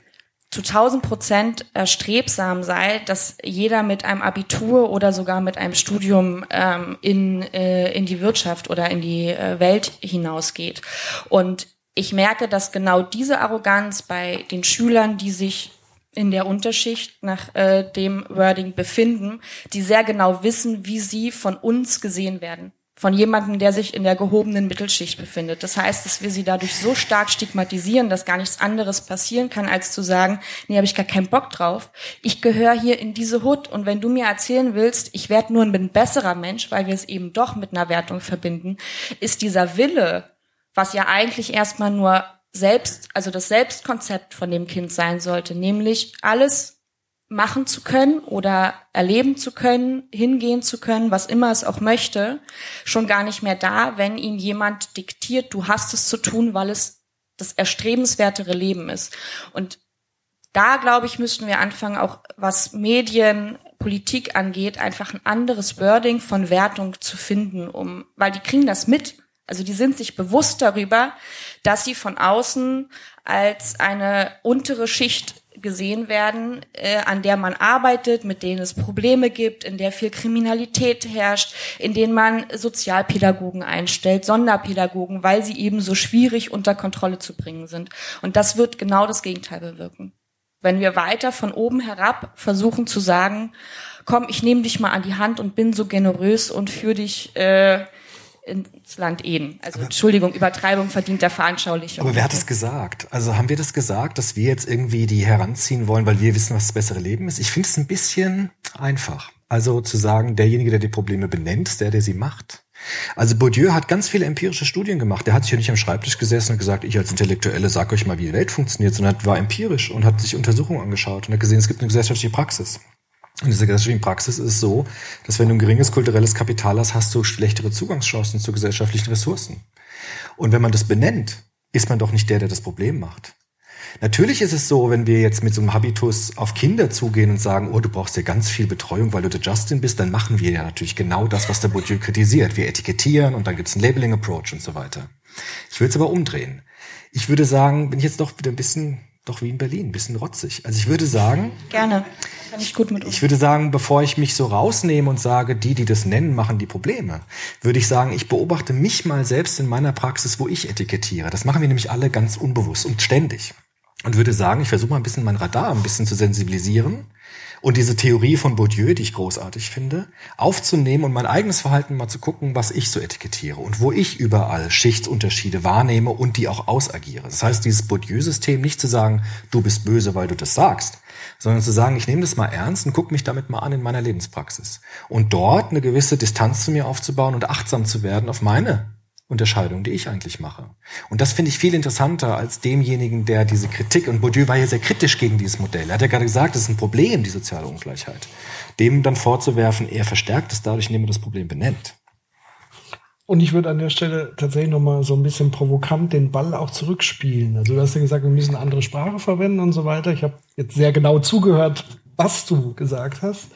[SPEAKER 12] zu 1000 Prozent erstrebsam sei, dass jeder mit einem Abitur oder sogar mit einem Studium ähm, in, äh, in die Wirtschaft oder in die äh, Welt hinausgeht. Und ich merke, dass genau diese Arroganz bei den Schülern, die sich in der Unterschicht nach äh, dem Wording befinden, die sehr genau wissen, wie sie von uns gesehen werden. Von jemandem, der sich in der gehobenen Mittelschicht befindet. Das heißt, dass wir sie dadurch so stark stigmatisieren, dass gar nichts anderes passieren kann, als zu sagen, nee, habe ich gar keinen Bock drauf. Ich gehöre hier in diese Hut und wenn du mir erzählen willst, ich werde nur ein besserer Mensch, weil wir es eben doch mit einer Wertung verbinden, ist dieser Wille, was ja eigentlich erstmal nur selbst, also das Selbstkonzept von dem Kind sein sollte, nämlich alles machen zu können oder erleben zu können, hingehen zu können, was immer es auch möchte, schon gar nicht mehr da, wenn ihm jemand diktiert, du hast es zu tun, weil es das erstrebenswertere Leben ist. Und da, glaube ich, müssten wir anfangen, auch was Medien, Politik angeht, einfach ein anderes Wording von Wertung zu finden, um, weil die kriegen das mit. Also die sind sich bewusst darüber, dass sie von außen als eine untere Schicht gesehen werden, äh, an der man arbeitet, mit denen es Probleme gibt, in der viel Kriminalität herrscht, in denen man Sozialpädagogen einstellt, Sonderpädagogen, weil sie eben so schwierig unter Kontrolle zu bringen sind. Und das wird genau das Gegenteil bewirken. Wenn wir weiter von oben herab versuchen zu sagen, komm, ich nehme dich mal an die Hand und bin so generös und führe dich äh, ins Land Eden. Also Entschuldigung, Übertreibung verdient der Veranschaulichung.
[SPEAKER 5] Aber wer hat das gesagt? Also haben wir das gesagt, dass wir jetzt irgendwie die heranziehen wollen, weil wir wissen, was das bessere Leben ist? Ich finde es ein bisschen einfach. Also zu sagen, derjenige, der die Probleme benennt, ist der, der sie macht. Also Bourdieu hat ganz viele empirische Studien gemacht. Der hat sich ja nicht am Schreibtisch gesessen und gesagt, ich als Intellektuelle sag euch mal, wie die Welt funktioniert, sondern war empirisch und hat sich Untersuchungen angeschaut und hat gesehen, es gibt eine gesellschaftliche Praxis. In dieser gesellschaftlichen Praxis ist es so, dass wenn du ein geringes kulturelles Kapital hast, hast du schlechtere Zugangschancen zu gesellschaftlichen Ressourcen. Und wenn man das benennt, ist man doch nicht der, der das Problem macht. Natürlich ist es so, wenn wir jetzt mit so einem Habitus auf Kinder zugehen und sagen, oh, du brauchst ja ganz viel Betreuung, weil du der Justin bist, dann machen wir ja natürlich genau das, was der Bourdieu kritisiert. Wir etikettieren und dann gibt's einen Labeling-Approach und so weiter. Ich würde es aber umdrehen. Ich würde sagen, bin ich jetzt doch wieder ein bisschen doch wie in Berlin, ein bisschen rotzig. Also ich würde sagen.
[SPEAKER 12] Gerne. Kann ich gut mit
[SPEAKER 5] um. Ich würde sagen, bevor ich mich so rausnehme und sage, die, die das nennen, machen die Probleme, würde ich sagen, ich beobachte mich mal selbst in meiner Praxis, wo ich etikettiere. Das machen wir nämlich alle ganz unbewusst und ständig. Und würde sagen, ich versuche mal ein bisschen mein Radar ein bisschen zu sensibilisieren und diese Theorie von Bourdieu, die ich großartig finde, aufzunehmen und mein eigenes Verhalten mal zu gucken, was ich so etikettiere und wo ich überall Schichtsunterschiede wahrnehme und die auch ausagiere. Das heißt, dieses Bourdieu-System nicht zu sagen, du bist böse, weil du das sagst, sondern zu sagen, ich nehme das mal ernst und gucke mich damit mal an in meiner Lebenspraxis. Und dort eine gewisse Distanz zu mir aufzubauen und achtsam zu werden auf meine Unterscheidung, die ich eigentlich mache. Und das finde ich viel interessanter als demjenigen, der diese Kritik, und Bourdieu war ja sehr kritisch gegen dieses Modell. Er hat ja gerade gesagt, es ist ein Problem, die soziale Ungleichheit. Dem dann vorzuwerfen, er verstärkt es dadurch, indem er das Problem benennt.
[SPEAKER 4] Und ich würde an der Stelle tatsächlich nochmal so ein bisschen provokant den Ball auch zurückspielen. Also du hast ja gesagt, wir müssen andere Sprache verwenden und so weiter. Ich habe jetzt sehr genau zugehört, was du gesagt hast.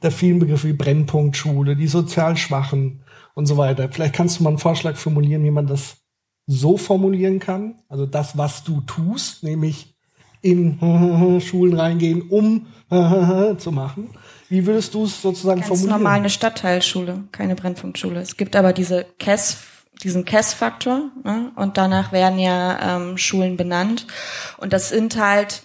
[SPEAKER 4] Da vielen Begriffe wie Brennpunktschule, die sozial Schwachen, und so weiter. Vielleicht kannst du mal einen Vorschlag formulieren, wie man das so formulieren kann. Also das, was du tust, nämlich in Schulen reingehen, um zu machen. Wie würdest du es sozusagen
[SPEAKER 12] Ganz
[SPEAKER 4] formulieren?
[SPEAKER 12] normal eine Stadtteilschule, keine Brennpunktschule. Es gibt aber diese KESS, diesen KESS-Faktor ne? und danach werden ja ähm, Schulen benannt. Und das sind halt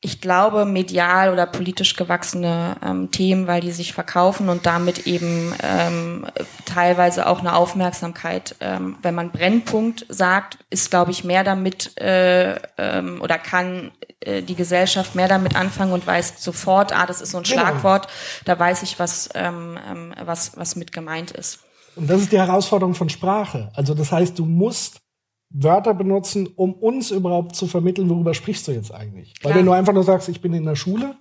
[SPEAKER 12] ich glaube, medial oder politisch gewachsene ähm, Themen, weil die sich verkaufen und damit eben ähm, teilweise auch eine Aufmerksamkeit. Ähm, wenn man Brennpunkt sagt, ist, glaube ich, mehr damit äh, ähm, oder kann äh, die Gesellschaft mehr damit anfangen und weiß sofort, ah, das ist so ein genau. Schlagwort, da weiß ich, was, ähm, ähm, was, was mit gemeint ist.
[SPEAKER 4] Und das ist die Herausforderung von Sprache. Also das heißt, du musst Wörter benutzen, um uns überhaupt zu vermitteln, worüber sprichst du jetzt eigentlich? Klar. Weil wenn du einfach nur sagst, ich bin in der Schule,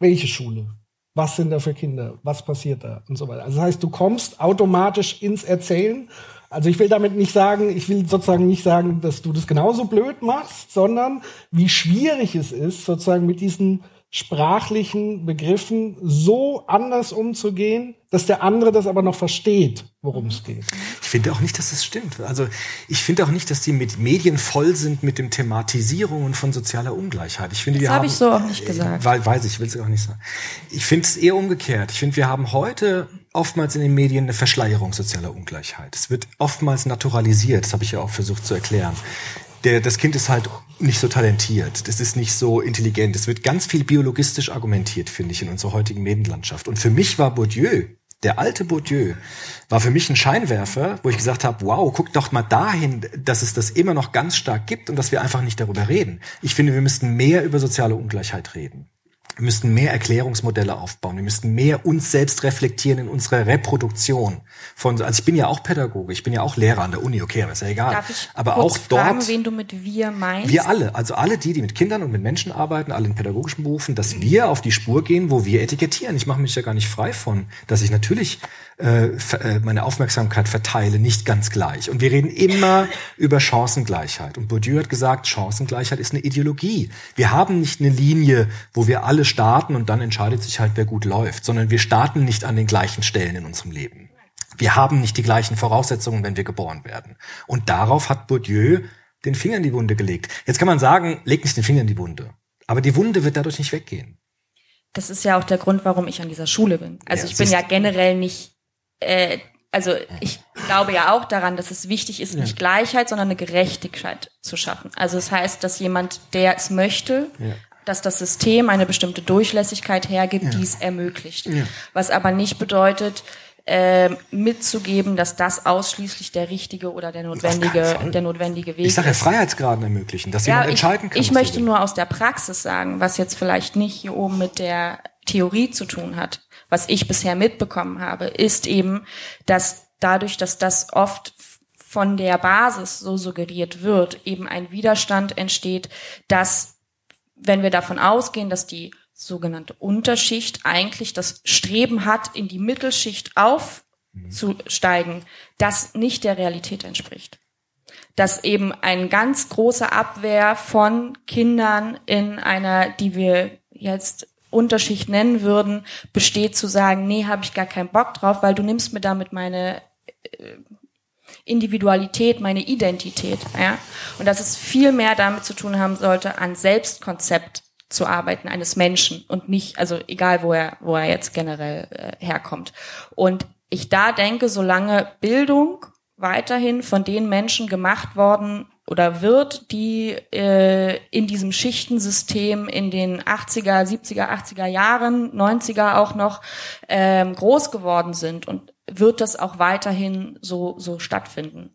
[SPEAKER 4] welche Schule? Was sind da für Kinder? Was passiert da? Und so weiter. Also das heißt, du kommst automatisch ins Erzählen. Also ich will damit nicht sagen, ich will sozusagen nicht sagen, dass du das genauso blöd machst, sondern wie schwierig es ist, sozusagen mit diesen sprachlichen Begriffen so anders umzugehen, dass der andere das aber noch versteht, worum es geht.
[SPEAKER 5] Ich finde auch nicht, dass das stimmt. Also ich finde auch nicht, dass die Medien voll sind mit dem Thematisierungen von sozialer Ungleichheit. Ich finde,
[SPEAKER 12] das habe ich so auch nicht gesagt.
[SPEAKER 5] Weil, weiß ich, will es auch nicht sagen. Ich finde es eher umgekehrt. Ich finde, wir haben heute oftmals in den Medien eine Verschleierung sozialer Ungleichheit. Es wird oftmals naturalisiert. Das habe ich ja auch versucht zu erklären der, das Kind ist halt nicht so talentiert, das ist nicht so intelligent. Es wird ganz viel biologistisch argumentiert, finde ich, in unserer heutigen Medienlandschaft. Und für mich war Bourdieu Der alte Bourdieu war für mich ein Scheinwerfer, wo ich gesagt habe, wow, guck doch mal dahin, dass es das immer noch ganz stark gibt und dass wir einfach nicht darüber reden. Ich finde, wir müssten mehr über soziale Ungleichheit reden. Wir müssten mehr Erklärungsmodelle aufbauen. Wir müssten mehr uns selbst reflektieren in unserer Reproduktion. Von, also ich bin ja auch Pädagoge, ich bin ja auch Lehrer an der Uni, okay, aber ist ja egal.
[SPEAKER 12] Darf ich
[SPEAKER 5] aber
[SPEAKER 12] kurz
[SPEAKER 5] auch dort.
[SPEAKER 12] fragen, wen du mit wir meinst?
[SPEAKER 5] Wir alle, also alle die, die mit Kindern und mit Menschen arbeiten, alle in pädagogischen Berufen, dass wir auf die Spur gehen, wo wir etikettieren. Ich mache mich ja gar nicht frei von, dass ich natürlich äh, äh, meine Aufmerksamkeit verteile, nicht ganz gleich. Und wir reden immer über Chancengleichheit. Und Bourdieu hat gesagt, Chancengleichheit ist eine Ideologie. Wir haben nicht eine Linie, wo wir alle starten und dann entscheidet sich halt, wer gut läuft, sondern wir starten nicht an den gleichen Stellen in unserem Leben. Wir haben nicht die gleichen Voraussetzungen, wenn wir geboren werden. Und darauf hat Bourdieu den Finger in die Wunde gelegt. Jetzt kann man sagen, leg nicht den Finger in die Wunde. Aber die Wunde wird dadurch nicht weggehen.
[SPEAKER 12] Das ist ja auch der Grund, warum ich an dieser Schule bin. Also
[SPEAKER 5] Ja,
[SPEAKER 12] ich bin ja generell nicht, äh, also ich glaube ja auch daran, dass es wichtig ist, nicht Gleichheit, sondern eine Gerechtigkeit zu schaffen. Also es heißt, dass jemand, der es möchte,
[SPEAKER 5] Ja.
[SPEAKER 12] dass das System eine bestimmte Durchlässigkeit hergibt, die es ermöglicht.
[SPEAKER 5] Ja.
[SPEAKER 12] Was aber nicht bedeutet, ähm, mitzugeben, dass das ausschließlich der richtige oder der notwendige, der notwendige Weg
[SPEAKER 5] Ich sage ja
[SPEAKER 12] ist.
[SPEAKER 5] Freiheitsgraden ermöglichen, dass jemand
[SPEAKER 12] ich,
[SPEAKER 5] entscheiden kann.
[SPEAKER 12] Ich möchte nur aus der Praxis sagen, was jetzt vielleicht nicht hier oben mit der Theorie zu tun hat. Was ich bisher mitbekommen habe, ist eben, dass dadurch, dass das oft von der Basis so suggeriert wird, eben ein Widerstand entsteht, dass wenn wir davon ausgehen, dass die sogenannte Unterschicht eigentlich das Streben hat, in die Mittelschicht aufzusteigen, das nicht der Realität entspricht. Dass eben eine ganz große Abwehr von Kindern in einer, die wir jetzt Unterschicht nennen würden, besteht zu sagen, nee, habe ich gar keinen Bock drauf, weil du nimmst mir damit meine äh, Individualität, meine Identität. Ja? Und dass es viel mehr damit zu tun haben sollte, an Selbstkonzept zu arbeiten eines Menschen und nicht, also egal wo er, wo er jetzt generell äh, herkommt. Und ich da denke, solange Bildung weiterhin von den Menschen gemacht worden oder wird, die äh, in diesem Schichtensystem in den 80er, 70er, 80er Jahren, 90er auch noch ähm, groß geworden sind und wird das auch weiterhin so, so stattfinden.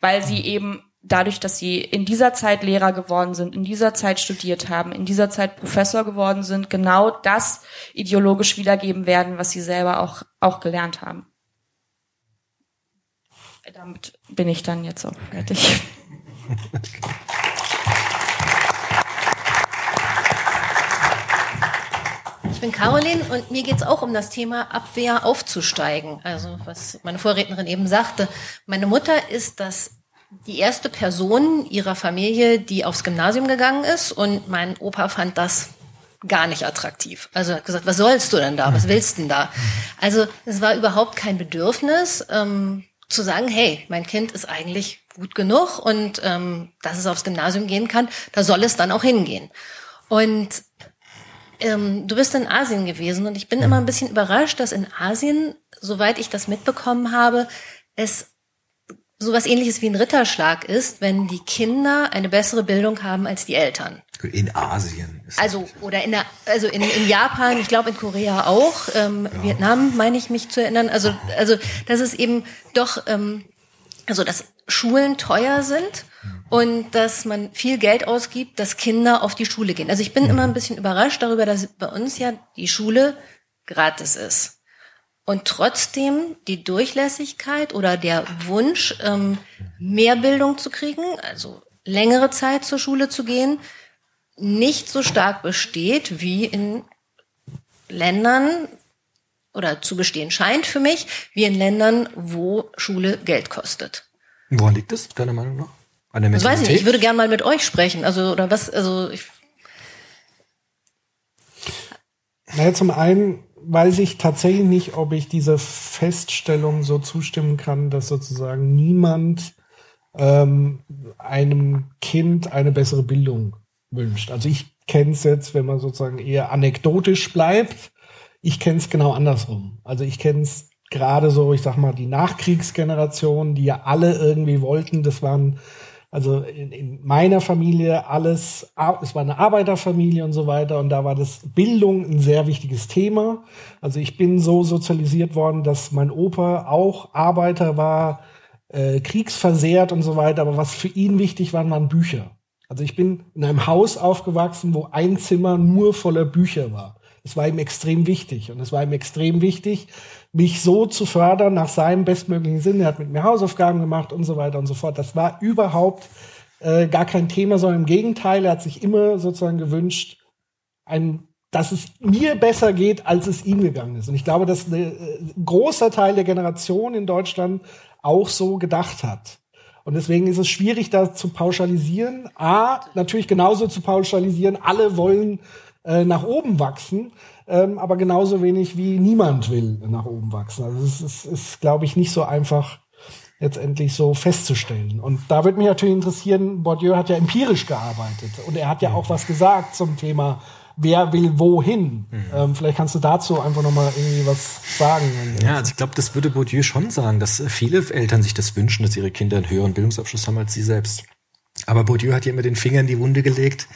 [SPEAKER 12] Weil sie eben dadurch, dass sie in dieser Zeit Lehrer geworden sind, in dieser Zeit studiert haben, in dieser Zeit Professor geworden sind, genau das ideologisch wiedergeben werden, was sie selber auch, auch gelernt haben. Damit bin ich dann jetzt auch fertig.
[SPEAKER 13] Ich bin Caroline und mir geht's auch um das Thema Abwehr aufzusteigen. Also was meine Vorrednerin eben sagte. Meine Mutter ist das die erste Person ihrer Familie, die aufs Gymnasium gegangen ist und mein Opa fand das gar nicht attraktiv. Also er hat gesagt, was sollst du denn da? Was willst du denn da? Also es war überhaupt kein Bedürfnis ähm, zu sagen, hey, mein Kind ist eigentlich gut genug und ähm, dass es aufs Gymnasium gehen kann, da soll es dann auch hingehen. Und ähm, du bist in Asien gewesen und ich bin immer ein bisschen überrascht, dass in Asien, soweit ich das mitbekommen habe, es sowas ähnliches wie ein Ritterschlag ist, wenn die Kinder eine bessere Bildung haben als die Eltern.
[SPEAKER 5] In Asien. ist-
[SPEAKER 13] Also oder in der, also in, in Japan, ich glaube in Korea auch, ähm, Vietnam meine ich mich zu erinnern. Also also das ist eben doch, ähm, also dass Schulen teuer sind und dass man viel Geld ausgibt, dass Kinder auf die Schule gehen. Also ich bin immer ein bisschen überrascht darüber, dass bei uns ja die Schule gratis ist. Und trotzdem die Durchlässigkeit oder der Wunsch, ähm, mehr Bildung zu kriegen, also längere Zeit zur Schule zu gehen, nicht so stark besteht wie in Ländern oder zu bestehen scheint für mich, wie in Ländern, wo Schule Geld kostet.
[SPEAKER 5] Woran liegt es, deiner Meinung nach? An der
[SPEAKER 13] Das weiß ich nicht. Ich würde gern mal mit euch sprechen. Also, oder was, also, ich,
[SPEAKER 4] Naja, zum einen weiß ich tatsächlich nicht, ob ich dieser Feststellung so zustimmen kann, dass sozusagen niemand ähm, einem Kind eine bessere Bildung wünscht. Also ich kenne es jetzt, wenn man sozusagen eher anekdotisch bleibt, ich kenne es genau andersrum. Also ich kenne es gerade so, ich sag mal, die Nachkriegsgeneration, die ja alle irgendwie wollten, das waren Also in, in meiner Familie alles, ar- es war eine Arbeiterfamilie und so weiter und da war das Bildung ein sehr wichtiges Thema. Also ich bin so sozialisiert worden, dass mein Opa auch Arbeiter war, äh, kriegsversehrt und so weiter, aber was für ihn wichtig waren, waren Bücher. Also ich bin in einem Haus aufgewachsen, wo ein Zimmer nur voller Bücher war. Das war ihm extrem wichtig. Und es war ihm extrem wichtig, mich so zu fördern nach seinem bestmöglichen Sinn. Er hat mit mir Hausaufgaben gemacht und so weiter und so fort. Das war überhaupt äh, gar kein Thema, sondern im Gegenteil, er hat sich immer sozusagen gewünscht, ein, dass es mir besser geht, als es ihm gegangen ist. Und ich glaube, dass ein äh, großer Teil der Generation in Deutschland auch so gedacht hat. Und deswegen ist es schwierig, da zu pauschalisieren. A, natürlich genauso zu pauschalisieren, alle wollen äh, nach oben wachsen, ähm, aber genauso wenig wie niemand will nach oben wachsen. Also es ist, ist glaube ich, nicht so einfach letztendlich so festzustellen. Und da würde mich natürlich interessieren, Bourdieu hat ja empirisch gearbeitet und er hat ja auch was gesagt zum Thema, wer will wohin. Ähm, vielleicht kannst du dazu einfach noch mal irgendwie was sagen.
[SPEAKER 5] Ja, also ich glaube, das würde Bourdieu schon sagen, dass viele Eltern sich das wünschen, dass ihre Kinder einen höheren Bildungsabschluss haben als sie selbst. Aber Bourdieu hat ja immer den Finger in die Wunde gelegt,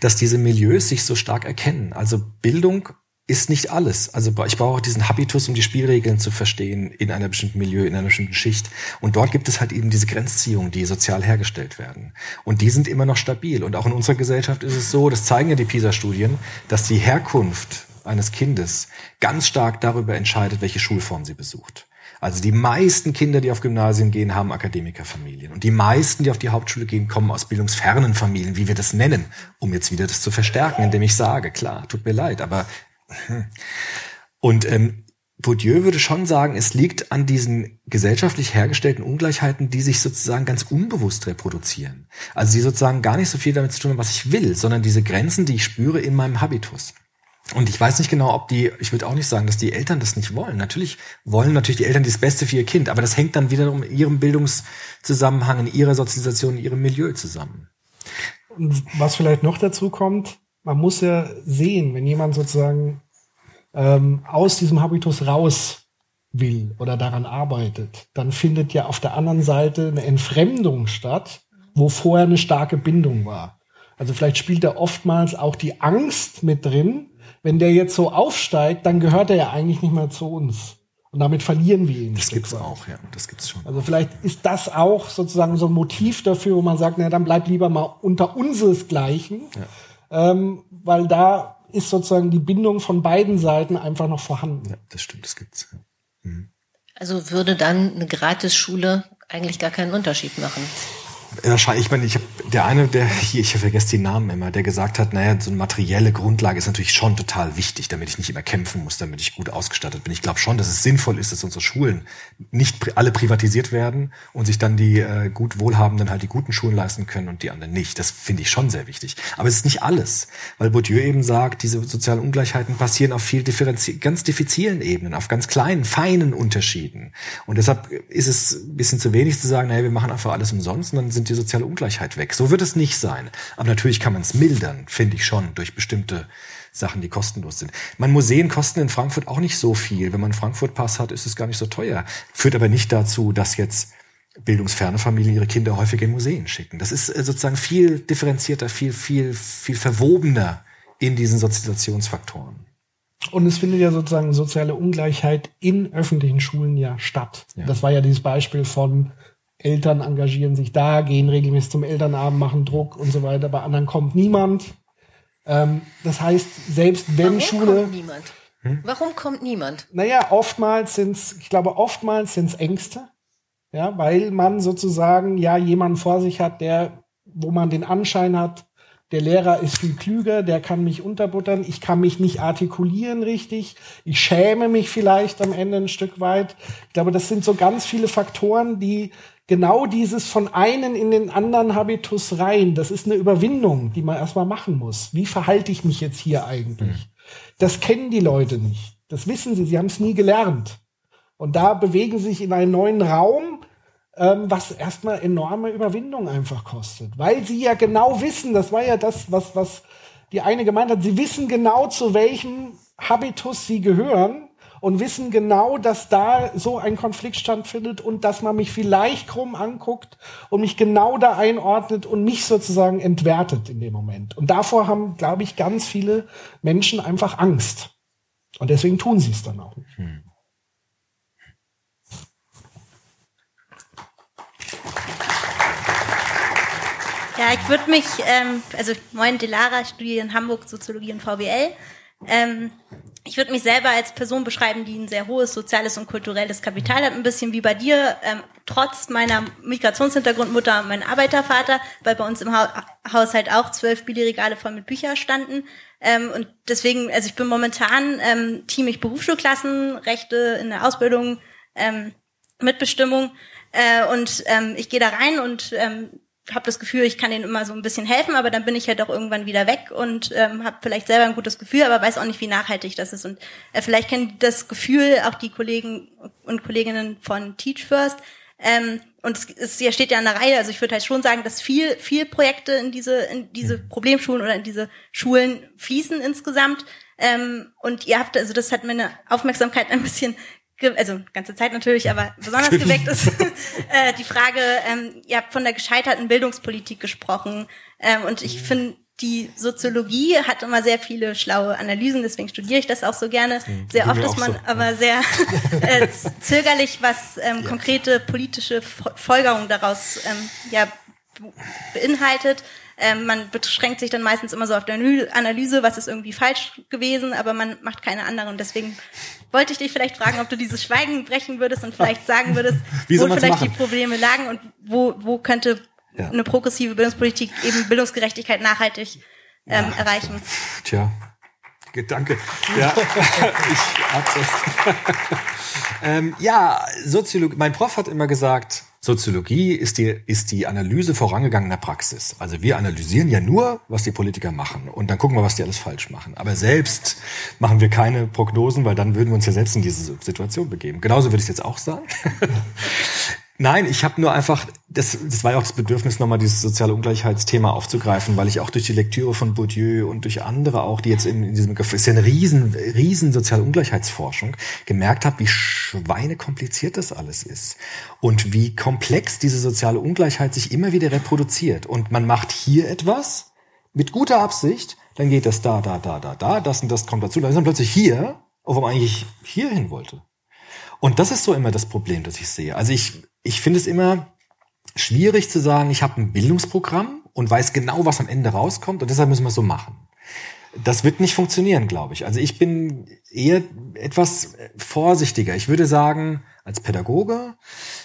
[SPEAKER 5] dass diese Milieus sich so stark erkennen. Also Bildung ist nicht alles. Also ich brauche auch diesen Habitus, um die Spielregeln zu verstehen in einer bestimmten Milieu, in einer bestimmten Schicht. Und dort gibt es halt eben diese Grenzziehungen, die sozial hergestellt werden. Und die sind immer noch stabil. Und auch in unserer Gesellschaft ist es so, das zeigen ja die PISA-Studien, dass die Herkunft eines Kindes ganz stark darüber entscheidet, welche Schulform sie besucht. Also die meisten Kinder, die auf Gymnasien gehen, haben Akademikerfamilien. Und die meisten, die auf die Hauptschule gehen, kommen aus bildungsfernen Familien, wie wir das nennen, um jetzt wieder das zu verstärken, indem ich sage, klar, tut mir leid, aber hm. und ähm, Bourdieu würde schon sagen, es liegt an diesen gesellschaftlich hergestellten Ungleichheiten, die sich sozusagen ganz unbewusst reproduzieren. Also die sozusagen gar nicht so viel damit zu tun haben, was ich will, sondern diese Grenzen, die ich spüre in meinem Habitus. Und ich weiß nicht genau, ob die, ich würde auch nicht sagen, dass die Eltern das nicht wollen. Natürlich wollen natürlich die Eltern das Beste für ihr Kind, aber das hängt dann wiederum in ihrem Bildungszusammenhang, in ihrer Sozialisation, in ihrem Milieu zusammen.
[SPEAKER 4] Und was vielleicht noch dazu kommt, man muss ja sehen, wenn jemand sozusagen ähm, aus diesem Habitus raus will oder daran arbeitet, dann findet ja auf der anderen Seite eine Entfremdung statt, wo vorher eine starke Bindung war. Also vielleicht spielt da oftmals auch die Angst mit drin, wenn der jetzt so aufsteigt, dann gehört er ja eigentlich nicht mehr zu uns. Und damit verlieren wir ihn.
[SPEAKER 5] Das gibt's auch, ja, das gibt's schon.
[SPEAKER 4] Also vielleicht ist das auch sozusagen so ein Motiv dafür, wo man sagt, na dann bleib lieber mal unter unseresgleichen, ähm, weil da ist sozusagen die Bindung von beiden Seiten einfach noch vorhanden.
[SPEAKER 5] Ja, das stimmt, das gibt's.
[SPEAKER 13] Also würde dann eine Gratisschule eigentlich gar keinen Unterschied machen.
[SPEAKER 5] Ich meine, ich habe der eine, der hier, ich vergesse die Namen immer, der gesagt hat, naja, so eine materielle Grundlage ist natürlich schon total wichtig, damit ich nicht immer kämpfen muss, damit ich gut ausgestattet bin. Ich glaube schon, dass es sinnvoll ist, dass unsere Schulen nicht alle privatisiert werden und sich dann die äh, gut Wohlhabenden halt die guten Schulen leisten können und die anderen nicht. Das finde ich schon sehr wichtig. Aber es ist nicht alles, weil Bourdieu eben sagt, diese sozialen Ungleichheiten passieren auf viel differenzi ganz diffizilen Ebenen, auf ganz kleinen, feinen Unterschieden. Und deshalb ist es ein bisschen zu wenig zu sagen, naja, wir machen einfach alles umsonst und dann sind die soziale Ungleichheit weg. So wird es nicht sein. Aber natürlich kann man es mildern, finde ich schon, durch bestimmte Sachen, die kostenlos sind. Man Museen kosten in Frankfurt auch nicht so viel. Wenn man Frankfurt-Pass hat, ist es gar nicht so teuer. Führt aber nicht dazu, dass jetzt bildungsferne Familien ihre Kinder häufig in Museen schicken. Das ist äh, sozusagen viel differenzierter, viel, viel, viel verwobener in diesen Sozialisationsfaktoren.
[SPEAKER 4] Und es findet ja sozusagen soziale Ungleichheit in öffentlichen Schulen ja statt. Das war ja dieses Beispiel von Eltern engagieren sich da, gehen regelmäßig zum Elternabend, machen Druck und so weiter. Bei anderen kommt niemand. Ähm, das heißt, selbst wenn
[SPEAKER 13] Warum
[SPEAKER 4] Schule,
[SPEAKER 13] kommt niemand? Warum kommt niemand?
[SPEAKER 4] naja, oftmals sind's, ich glaube, oftmals sind's Ängste. Ja, weil man sozusagen ja jemanden vor sich hat, der, wo man den Anschein hat, der Lehrer ist viel klüger, der kann mich unterbuttern, ich kann mich nicht artikulieren richtig, ich schäme mich vielleicht am Ende ein Stück weit. Ich glaube, das sind so ganz viele Faktoren, die genau dieses von einen in den anderen Habitus rein, das ist eine Überwindung, die man erstmal machen muss. Wie verhalte ich mich jetzt hier eigentlich? Das kennen die Leute nicht. Das wissen sie, sie haben es nie gelernt. Und da bewegen sie sich in einen neuen Raum, ähm, was erstmal enorme Überwindung einfach kostet. Weil sie ja genau wissen, das war ja das, was, was die eine gemeint hat, sie wissen genau, zu welchem Habitus sie gehören. und wissen genau, dass da so ein Konflikt stattfindet und dass man mich vielleicht krumm anguckt und mich genau da einordnet und mich sozusagen entwertet in dem Moment. Und davor haben, glaube ich, ganz viele Menschen einfach Angst. Und deswegen tun sie es dann auch. Hm.
[SPEAKER 14] Ja, ich würde mich, ähm, also moin Delara, ich studiere in Hamburg Soziologie und VWL. Ähm, ich würde mich selber als Person beschreiben, die ein sehr hohes soziales und kulturelles Kapital hat, ein bisschen wie bei dir, ähm, trotz meiner Migrationshintergrund Mutter und mein Arbeitervater, weil bei uns im ha Haushalt auch zwölf Billigregale voll mit Büchern standen. Ähm, und deswegen, also ich bin momentan ähm, Team ich Berufsschulklassen, Rechte in der Ausbildung, ähm, Mitbestimmung äh, und ähm, ich gehe da rein und ähm, habe das Gefühl, ich kann denen immer so ein bisschen helfen, aber dann bin ich halt auch irgendwann wieder weg und ähm, habe vielleicht selber ein gutes Gefühl, aber weiß auch nicht, wie nachhaltig das ist. Und äh, vielleicht kennen das Gefühl auch die Kollegen und Kolleginnen von Teach First. Ähm, und es, es ja steht ja an der Reihe, also ich würde halt schon sagen, dass viel, viel Projekte in diese, in diese Problemschulen oder in diese Schulen fließen insgesamt. Ähm, und ihr habt, also das hat meine Aufmerksamkeit ein bisschen also ganze Zeit natürlich, aber besonders geweckt ist äh, die Frage, ähm, ihr habt von der gescheiterten Bildungspolitik gesprochen ähm, und ich finde, die Soziologie hat immer sehr viele schlaue Analysen, deswegen studiere ich das auch so gerne. Mhm. Sehr oft ist man so. aber sehr äh, zögerlich, was ähm, ja. konkrete politische Folgerungen daraus ähm, ja, beinhaltet. Ähm, man beschränkt sich dann meistens immer so auf der Analyse, was ist irgendwie falsch gewesen, aber man macht keine andere. Und deswegen wollte ich dich vielleicht fragen, ob du dieses Schweigen brechen würdest und vielleicht sagen würdest, wo vielleicht machen? die Probleme lagen und wo, wo könnte ja. eine progressive Bildungspolitik eben Bildungsgerechtigkeit nachhaltig ähm, ja. erreichen.
[SPEAKER 5] Tja, Danke. Ja, ich ähm, ja, Soziologie. Mein Prof hat immer gesagt, Soziologie ist die, ist die Analyse vorangegangener Praxis. Also wir analysieren ja nur, was die Politiker machen und dann gucken wir, was die alles falsch machen. Aber selbst machen wir keine Prognosen, weil dann würden wir uns ja selbst in diese Situation begeben. Genauso würde ich es jetzt auch sagen. Nein, ich habe nur einfach, das, das war ja auch das Bedürfnis, nochmal dieses soziale Ungleichheitsthema aufzugreifen, weil ich auch durch die Lektüre von Bourdieu und durch andere auch, die jetzt in, in diesem, ist ja eine riesen, riesen soziale Ungleichheitsforschung, gemerkt habe, wie schweinekompliziert das alles ist. Und wie komplex diese soziale Ungleichheit sich immer wieder reproduziert. Und man macht hier etwas mit guter Absicht, dann geht das da, da, da, da, da, das und das kommt dazu, dann ist man plötzlich hier, wo man eigentlich hier hin wollte. Und das ist so immer das Problem, das ich sehe. Also ich, ich finde es immer schwierig zu sagen, ich habe ein Bildungsprogramm und weiß genau, was am Ende rauskommt und deshalb müssen wir es so machen. Das wird nicht funktionieren, glaube ich. Also ich bin eher etwas vorsichtiger. Ich würde sagen, als Pädagoge,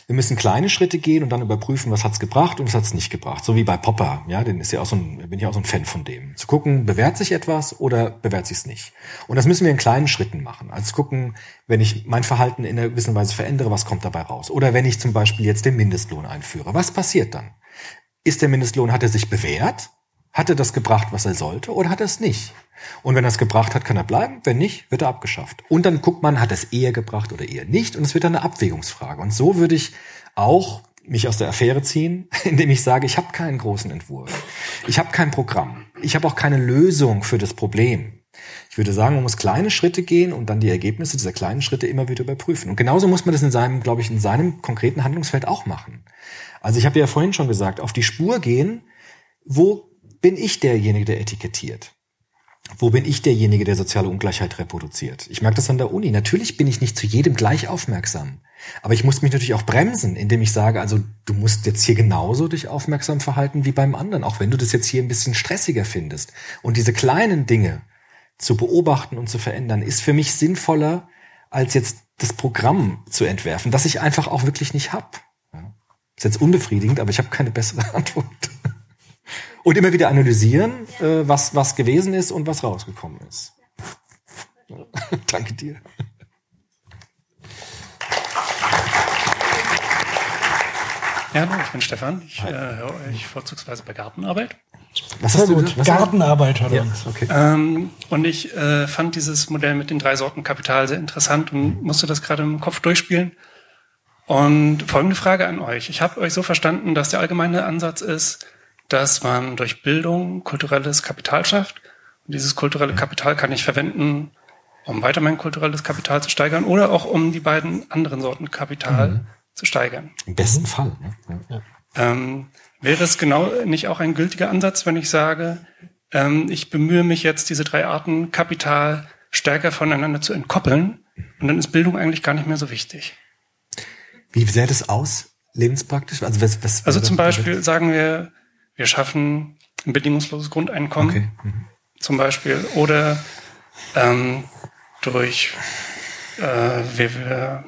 [SPEAKER 5] wir müssen kleine Schritte gehen und dann überprüfen, was hat's gebracht und was hat's nicht gebracht. So wie bei Popper, ja, den ist ja auch so ein, bin ich auch so ein Fan von dem. Zu gucken, bewährt sich etwas oder bewährt sich's nicht. Und das müssen wir in kleinen Schritten machen. Also gucken, wenn ich mein Verhalten in einer gewissen Weise verändere, was kommt dabei raus? Oder wenn ich zum Beispiel jetzt den Mindestlohn einführe, was passiert dann? Ist der Mindestlohn, hat er sich bewährt? Hat er das gebracht, was er sollte, oder hat er es nicht? Und wenn er es gebracht hat, kann er bleiben. Wenn nicht, wird er abgeschafft. Und dann guckt man, hat es eher gebracht oder eher nicht. Und es wird dann eine Abwägungsfrage. Und so würde ich auch mich aus der Affäre ziehen, indem ich sage, ich habe keinen großen Entwurf. Ich habe kein Programm. Ich habe auch keine Lösung für das Problem. Ich würde sagen, man muss kleine Schritte gehen und dann die Ergebnisse dieser kleinen Schritte immer wieder überprüfen. Und genauso muss man das in seinem, glaube ich, in seinem konkreten Handlungsfeld auch machen. Also ich habe ja vorhin schon gesagt, auf die Spur gehen, wo bin ich derjenige, der etikettiert? Wo bin ich derjenige, der soziale Ungleichheit reproduziert? Ich merke das an der Uni. Natürlich bin ich nicht zu jedem gleich aufmerksam. Aber ich muss mich natürlich auch bremsen, indem ich sage, also du musst jetzt hier genauso dich aufmerksam verhalten wie beim anderen, auch wenn du das jetzt hier ein bisschen stressiger findest. Und diese kleinen Dinge zu beobachten und zu verändern, ist für mich sinnvoller, als jetzt das Programm zu entwerfen, das ich einfach auch wirklich nicht hab. Ist jetzt unbefriedigend, aber ich habe keine bessere Antwort. Und immer wieder analysieren, äh, was, was gewesen ist und was rausgekommen ist. Danke dir.
[SPEAKER 15] Ja, hallo, ich bin Stefan. Ich äh, höre euch vorzugsweise bei Gartenarbeit.
[SPEAKER 4] Was hast du gut? Was Gartenarbeit hat
[SPEAKER 15] ja, okay. Ähm, und ich äh, fand dieses Modell mit den drei Sorten Kapital sehr interessant und musste das gerade im Kopf durchspielen. Und folgende Frage an euch. Ich habe euch so verstanden, dass der allgemeine Ansatz ist, dass man durch Bildung kulturelles Kapital schafft. Und dieses kulturelle Kapital kann ich verwenden, um weiter mein kulturelles Kapital zu steigern oder auch um die beiden anderen Sorten Kapital
[SPEAKER 5] Mhm.
[SPEAKER 15] zu steigern.
[SPEAKER 5] Im besten Fall. Ne? Ja.
[SPEAKER 15] Ähm, wäre es genau nicht auch ein gültiger Ansatz, wenn ich sage, ähm, ich bemühe mich jetzt, diese drei Arten Kapital stärker voneinander zu entkoppeln und dann ist Bildung eigentlich gar nicht mehr so wichtig.
[SPEAKER 5] Wie sähe das aus, lebenspraktisch? Also, was, was
[SPEAKER 15] Also zum Beispiel sagen wir, wir schaffen ein bedingungsloses Grundeinkommen
[SPEAKER 5] Okay. Mhm.
[SPEAKER 15] zum Beispiel oder ähm, durch äh, wir, wir,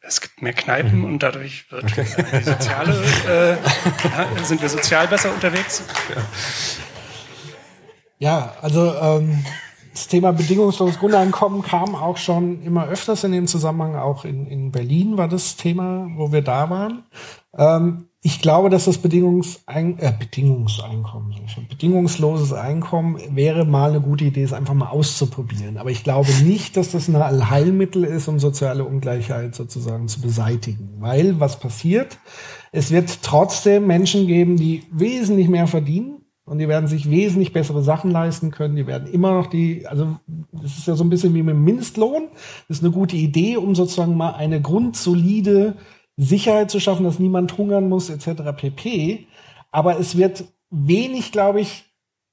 [SPEAKER 15] es gibt mehr Kneipen und dadurch wird
[SPEAKER 5] Okay.
[SPEAKER 15] äh, die soziale äh, sind wir sozial besser unterwegs.
[SPEAKER 4] Ja, also ähm, das Thema bedingungsloses Grundeinkommen kam auch schon immer öfters in dem Zusammenhang. Auch in, in Berlin war das Thema, wo wir da waren. Ähm, ich glaube, dass das Bedingungsein äh, Bedingungseinkommen, bedingungsloses Einkommen wäre mal eine gute Idee, es einfach mal auszuprobieren. Aber ich glaube nicht, dass das ein Allheilmittel ist, um soziale Ungleichheit sozusagen zu beseitigen. Weil was passiert? Es wird trotzdem Menschen geben, die wesentlich mehr verdienen und die werden sich wesentlich bessere Sachen leisten können. Die werden immer noch die, also das ist ja so ein bisschen wie mit dem Mindestlohn. Das ist eine gute Idee, um sozusagen mal eine grundsolide Sicherheit zu schaffen, dass niemand hungern muss, etc. pp. Aber es wird wenig, glaube ich,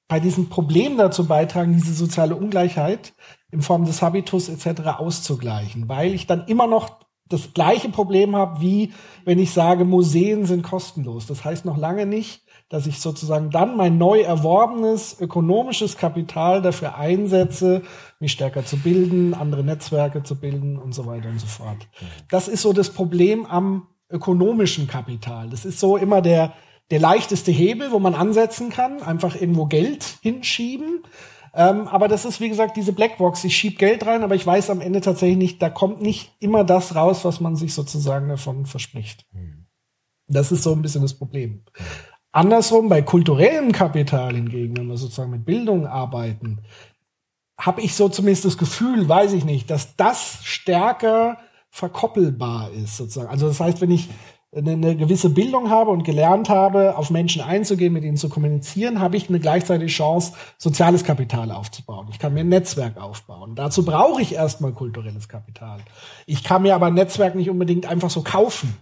[SPEAKER 4] bei diesem Problem dazu beitragen, diese soziale Ungleichheit in Form des Habitus etc. auszugleichen, weil ich dann immer noch das gleiche Problem habe, wie wenn ich sage, Museen sind kostenlos. Das heißt noch lange nicht, dass ich sozusagen dann mein neu erworbenes ökonomisches Kapital dafür einsetze, mich stärker zu bilden, andere Netzwerke zu bilden und so weiter und so fort. Das ist so das Problem am ökonomischen Kapital. Das ist so immer der, der leichteste Hebel, wo man ansetzen kann, einfach irgendwo Geld hinschieben. Ähm, aber das ist, wie gesagt, diese Blackbox. Ich schieb Geld rein, aber ich weiß am Ende tatsächlich nicht, da kommt nicht immer das raus, was man sich sozusagen davon verspricht. Das ist so ein bisschen das Problem. Andersrum, bei kulturellem Kapital hingegen, wenn wir sozusagen mit Bildung arbeiten, habe ich so zumindest das Gefühl, weiß ich nicht, dass das stärker verkoppelbar ist sozusagen. Also das heißt, wenn ich eine, gewisse Bildung habe und gelernt habe, auf Menschen einzugehen, mit ihnen zu kommunizieren, habe ich eine gleichzeitige Chance, soziales Kapital aufzubauen. Ich kann mir ein Netzwerk aufbauen. Dazu brauche ich erstmal kulturelles Kapital. Ich kann mir aber ein Netzwerk nicht unbedingt einfach so kaufen.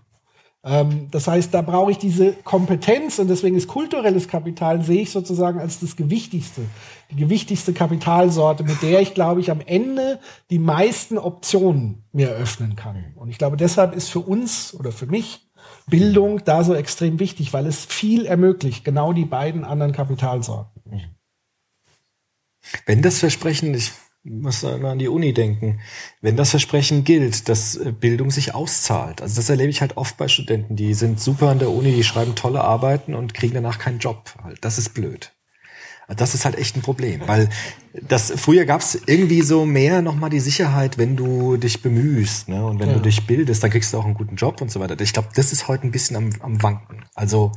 [SPEAKER 4] Ähm, das heißt, da brauche ich diese Kompetenz und deswegen ist kulturelles Kapital, sehe ich sozusagen als das gewichtigste, die gewichtigste Kapitalsorte, mit der ich, glaube ich, am Ende die meisten Optionen mir eröffnen kann. Und ich glaube, deshalb ist für uns oder für mich Bildung da so extrem wichtig, weil es viel ermöglicht, genau die beiden anderen Kapitalsorten.
[SPEAKER 5] Wenn das Versprechen, ich muss immer an die Uni denken, wenn das Versprechen gilt, dass äh, Bildung sich auszahlt, also das erlebe ich halt oft bei Studenten, die sind super an der Uni, die schreiben tolle Arbeiten und kriegen danach keinen Job. Halt. Das ist blöd. Das ist halt echt ein Problem, weil das früher gab es irgendwie so mehr nochmal die Sicherheit, wenn du dich bemühst, ne? Und wenn
[SPEAKER 4] Ja.
[SPEAKER 5] du dich bildest, dann kriegst du auch einen guten Job und so weiter. Ich glaube, das ist heute ein bisschen am, am Wanken. Also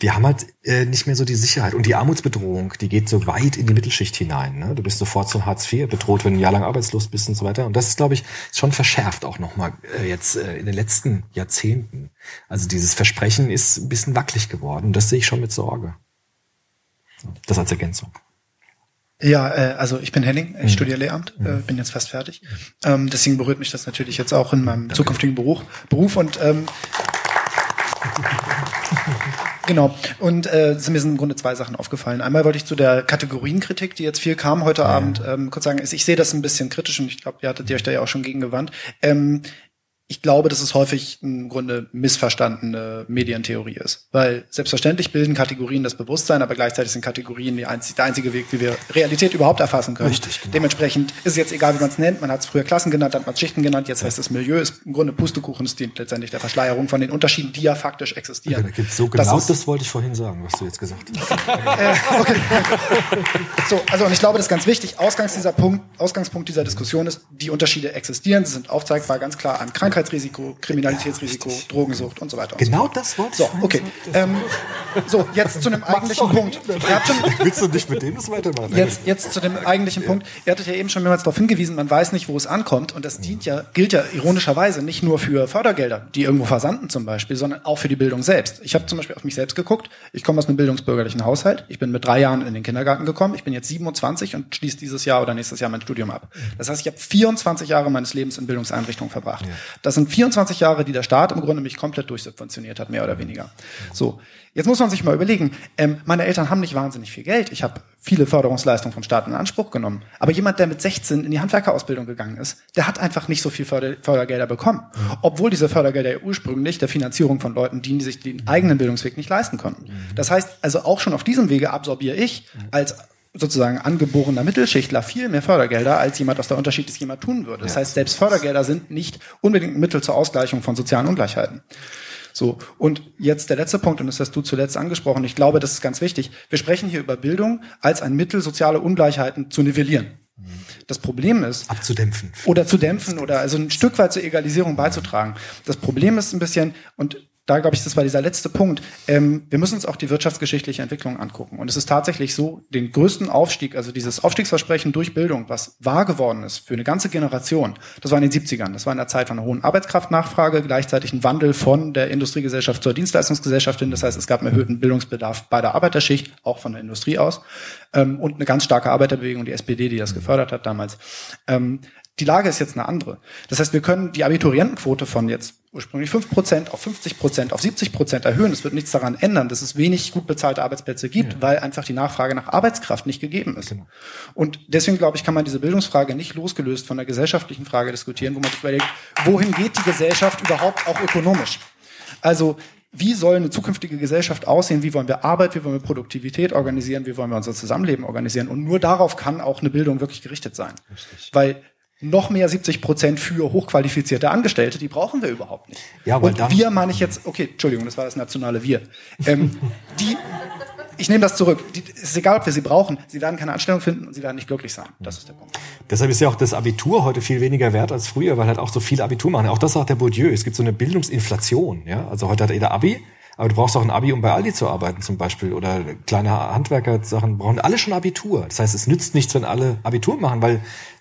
[SPEAKER 5] wir haben halt äh, nicht mehr so die Sicherheit. Und die Armutsbedrohung, die geht so weit in die Mittelschicht hinein. Ne? Du bist sofort zum Hartz IV bedroht, wenn du ein Jahr lang arbeitslos bist und so weiter. Und das ist, glaube ich, schon verschärft auch nochmal äh, jetzt äh, in den letzten Jahrzehnten. Also dieses Versprechen ist ein bisschen wackelig geworden. Das sehe ich schon mit Sorge. Das als Ergänzung.
[SPEAKER 16] Ja, äh, also ich bin Henning, ich
[SPEAKER 5] Mhm.
[SPEAKER 16] studiere Lehramt, äh, bin jetzt fast fertig. Ähm, deswegen berührt mich das natürlich jetzt auch in meinem zukünftigen Beruf, Beruf und ähm, Genau. Und äh, sind mir sind im Grunde zwei Sachen aufgefallen. Einmal wollte ich zu der Kategorienkritik, die jetzt viel kam heute Abend, ähm, kurz sagen, ich sehe das ein bisschen kritisch und ich glaube, ihr hattet ihr euch da ja auch schon gegen gewandt. Ähm, ich glaube, dass es häufig im Grunde missverstandene Medientheorie ist. Weil selbstverständlich bilden Kategorien das Bewusstsein, aber gleichzeitig sind Kategorien die einzig, der einzige Weg, wie wir Realität überhaupt erfassen können.
[SPEAKER 5] Richtig, genau.
[SPEAKER 16] Dementsprechend ist es jetzt egal, wie man es nennt. Man hat es früher Klassen genannt, hat man es Schichten genannt, jetzt heißt es Milieu, ist im Grunde Pustekuchen, es dient letztendlich der Verschleierung von den Unterschieden, die ja faktisch existieren.
[SPEAKER 5] Da gibt's so
[SPEAKER 16] Das
[SPEAKER 5] genau
[SPEAKER 16] ist-
[SPEAKER 5] das wollte ich vorhin sagen, was du jetzt gesagt hast.
[SPEAKER 16] äh, okay. So, also und ich glaube, das ist ganz wichtig. Ausgangs dieser Punkt, Ausgangspunkt dieser Diskussion ist, die Unterschiede existieren, sie sind aufzeigbar ganz klar an Krankheitsbildern, Krankheitsrisiko, Kriminalitätsrisiko, Drogensucht und so weiter. Und
[SPEAKER 5] Genau
[SPEAKER 16] so
[SPEAKER 5] das wollte
[SPEAKER 16] So,
[SPEAKER 5] ich
[SPEAKER 16] okay. Ähm, so, jetzt zu einem eigentlichen Punkt. Schon,
[SPEAKER 5] Willst du nicht mit dem das weitermachen?
[SPEAKER 16] Jetzt, jetzt zu dem eigentlichen Punkt. Ihr hattet ja eben schon mehrmals darauf hingewiesen, man weiß nicht, wo es ankommt. Und das dient ja, gilt ja ironischerweise nicht nur für Fördergelder, die irgendwo versanden zum Beispiel, sondern auch für die Bildung selbst. Ich habe zum Beispiel auf mich selbst geguckt. Ich komme aus einem bildungsbürgerlichen Haushalt. Ich bin mit drei Jahren in den Kindergarten gekommen. Ich bin jetzt 27 und schließe dieses Jahr oder nächstes Jahr mein Studium ab. Das heißt, ich habe 24 Jahre meines Lebens in Bildungseinrichtungen verbracht. Das sind 24 Jahre, die der Staat im Grunde mich komplett durchsubventioniert hat, mehr oder weniger. So. Jetzt muss man sich mal überlegen, ähm, meine Eltern haben nicht wahnsinnig viel Geld. Ich habe viele Förderungsleistungen vom Staat in Anspruch genommen. Aber jemand, der mit 16 in die Handwerkerausbildung gegangen ist, der hat einfach nicht so viel Förder Fördergelder bekommen. Obwohl diese Fördergelder ja ursprünglich der Finanzierung von Leuten dienen, die sich den eigenen Bildungsweg nicht leisten konnten. Das heißt, also auch schon auf diesem Wege absorbiere ich als sozusagen angeborener Mittelschichtler viel mehr Fördergelder, als jemand aus der unterschiedlich jemand tun würde. Das heißt, selbst Fördergelder sind nicht unbedingt Mittel zur Ausgleichung von sozialen Ungleichheiten. So, und jetzt der letzte Punkt, und das hast du zuletzt angesprochen, ich glaube, das ist ganz wichtig. Wir sprechen hier über Bildung als ein Mittel, soziale Ungleichheiten zu nivellieren. Das Problem ist.
[SPEAKER 5] Abzudämpfen.
[SPEAKER 16] Oder zu dämpfen oder also ein Stück weit zur Egalisierung beizutragen. Das Problem ist ein bisschen, und da glaube ich, das war dieser letzte Punkt. Ähm, wir müssen uns auch die wirtschaftsgeschichtliche Entwicklung angucken. Und es ist tatsächlich so, den größten Aufstieg, also dieses Aufstiegsversprechen durch Bildung, was wahr geworden ist für eine ganze Generation, das war in den 70ern. Das war in der Zeit von einer hohen Arbeitskraftnachfrage, gleichzeitig ein Wandel von der Industriegesellschaft zur Dienstleistungsgesellschaft hin. Das heißt, es gab einen erhöhten Bildungsbedarf bei der Arbeiterschicht, auch von der Industrie aus, ähm, und eine ganz starke Arbeiterbewegung, die SPD, die das gefördert hat damals. Ähm, die Lage ist jetzt eine andere. Das heißt, wir können die Abiturientenquote von jetzt ursprünglich 5% auf 50%, auf 70% erhöhen. Es wird nichts daran ändern, dass es wenig gut bezahlte Arbeitsplätze gibt, weil einfach die Nachfrage nach Arbeitskraft nicht gegeben ist. Und deswegen, glaube ich, kann man diese Bildungsfrage nicht losgelöst von der gesellschaftlichen Frage diskutieren, wo man sich überlegt, wohin geht die Gesellschaft überhaupt auch ökonomisch? Also wie soll eine zukünftige Gesellschaft aussehen? Wie wollen wir Arbeit, wie wollen wir Produktivität organisieren? Wie wollen wir unser Zusammenleben organisieren? Und nur darauf kann auch eine Bildung wirklich gerichtet sein. Weil noch mehr 70 Prozent für hochqualifizierte Angestellte, die brauchen wir überhaupt nicht.
[SPEAKER 5] Ja, weil
[SPEAKER 16] Und wir meine ich jetzt, okay, Entschuldigung, das war das nationale Wir. Ähm, die, ich nehme das zurück. Die, es ist egal, ob wir sie brauchen. Sie werden keine Anstellung finden und sie werden nicht glücklich sein. Das ist der Punkt.
[SPEAKER 5] Deshalb ist ja auch das Abitur heute viel weniger wert als früher, weil halt auch so viele Abitur machen. Auch das sagt der Bourdieu. Es gibt so eine Bildungsinflation. Ja? Also heute hat jeder Abi, aber du brauchst auch ein Abi, um bei Aldi zu arbeiten zum Beispiel. Oder kleine Handwerker-Sachen brauchen alle schon Abitur. Das heißt, es nützt nichts, wenn alle Abitur machen, weil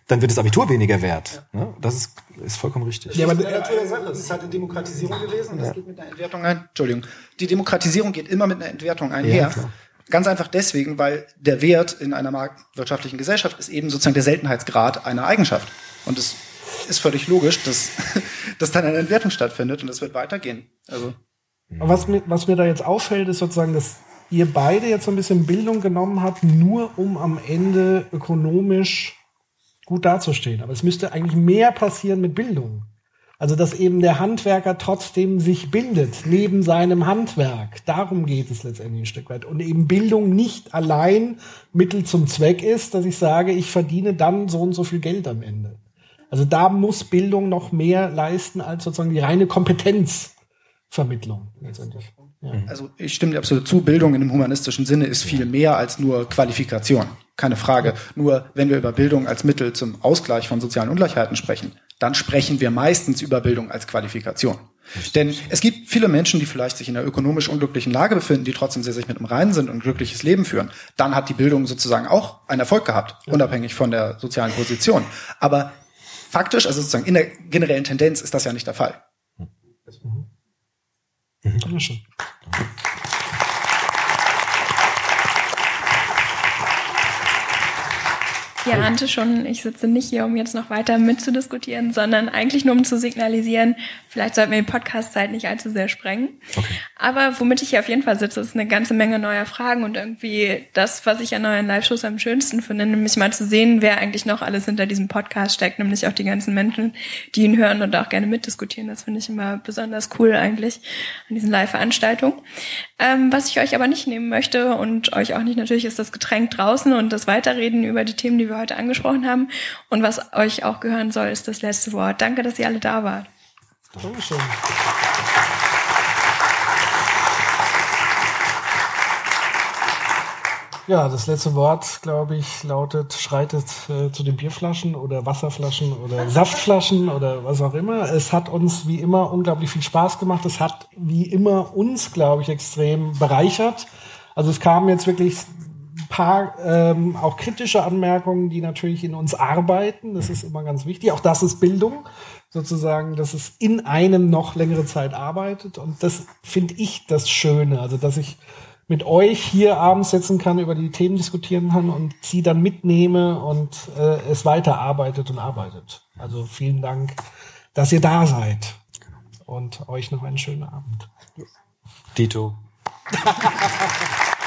[SPEAKER 5] dann wird das Abitur weniger wert. Ne? Das ist, ist vollkommen richtig.
[SPEAKER 16] Ja, aber das ist halt eine Demokratisierung gewesen und das geht mit einer Entwertung ein. Entschuldigung. Die Demokratisierung geht immer mit einer Entwertung einher.
[SPEAKER 5] Ja.
[SPEAKER 16] Ganz einfach deswegen, weil der Wert in einer marktwirtschaftlichen Gesellschaft ist eben sozusagen der Seltenheitsgrad einer Eigenschaft. Und es ist völlig logisch, dass, dass dann eine Entwertung stattfindet und das wird weitergehen. Also.
[SPEAKER 4] Aber was mir, was mir da jetzt auffällt, ist sozusagen, dass ihr beide jetzt so ein bisschen Bildung genommen habt, nur um am Ende ökonomisch gut dazustehen. Aber es müsste eigentlich mehr passieren mit Bildung. Also, dass eben der Handwerker trotzdem sich bildet, neben seinem Handwerk. Darum geht es letztendlich ein Stück weit. Und eben Bildung nicht allein Mittel zum Zweck ist, dass ich sage, ich verdiene dann so und so viel Geld am Ende. Also da muss Bildung noch mehr leisten als sozusagen die reine Kompetenzvermittlung letztendlich. Ja.
[SPEAKER 16] Also ich stimme dir absolut zu. Bildung in dem humanistischen Sinne ist viel mehr als nur Qualifikation. Keine Frage. Nur wenn wir über Bildung als Mittel zum Ausgleich von sozialen Ungleichheiten sprechen, dann sprechen wir meistens über Bildung als Qualifikation. Denn es gibt viele Menschen, die vielleicht sich in einer ökonomisch unglücklichen Lage befinden, die trotzdem sehr sich mit dem Reinen sind und ein glückliches Leben führen. Dann hat die Bildung sozusagen auch einen Erfolg gehabt, unabhängig von der sozialen Position. Aber faktisch, also sozusagen in der generellen Tendenz ist das ja nicht der Fall.
[SPEAKER 4] Dankeschön.
[SPEAKER 17] Ja, ahnte schon, ich sitze nicht hier, um jetzt noch weiter mitzudiskutieren, sondern eigentlich nur um zu signalisieren, vielleicht sollten wir die Podcast-Zeit nicht allzu sehr sprengen. Aber womit ich hier auf jeden Fall sitze, ist eine ganze Menge neuer Fragen und irgendwie das, was ich an euren Live-Shows am schönsten finde, nämlich mal zu sehen, wer eigentlich noch alles hinter diesem Podcast steckt, nämlich auch die ganzen Menschen, die ihn hören und auch gerne mitdiskutieren. Das finde ich immer besonders cool eigentlich an diesen Live-Veranstaltungen. Ähm, was ich euch aber nicht nehmen möchte und euch auch nicht natürlich, ist das Getränk draußen und das Weiterreden über die Themen, die wir heute angesprochen haben. Und was euch auch gehören soll, ist das letzte Wort. Danke, dass ihr alle da wart.
[SPEAKER 4] Dankeschön. Ja, das letzte Wort, glaube ich, lautet, schreitet äh, zu den Bierflaschen oder Wasserflaschen oder Saftflaschen oder was auch immer. Es hat uns wie immer unglaublich viel Spaß gemacht. Es hat wie immer uns, glaube ich, extrem bereichert. Also es kamen jetzt wirklich paar ähm, auch kritische Anmerkungen, die natürlich in uns arbeiten. Das ist immer ganz wichtig. Auch das ist Bildung, sozusagen, dass es in einem noch längere Zeit arbeitet. Und das finde ich das Schöne. Also dass ich mit euch hier abends sitzen kann, über die Themen diskutieren kann und sie dann mitnehme und äh, es weiterarbeitet und arbeitet. Also vielen Dank, dass ihr da seid und euch noch einen schönen Abend.
[SPEAKER 5] Dito.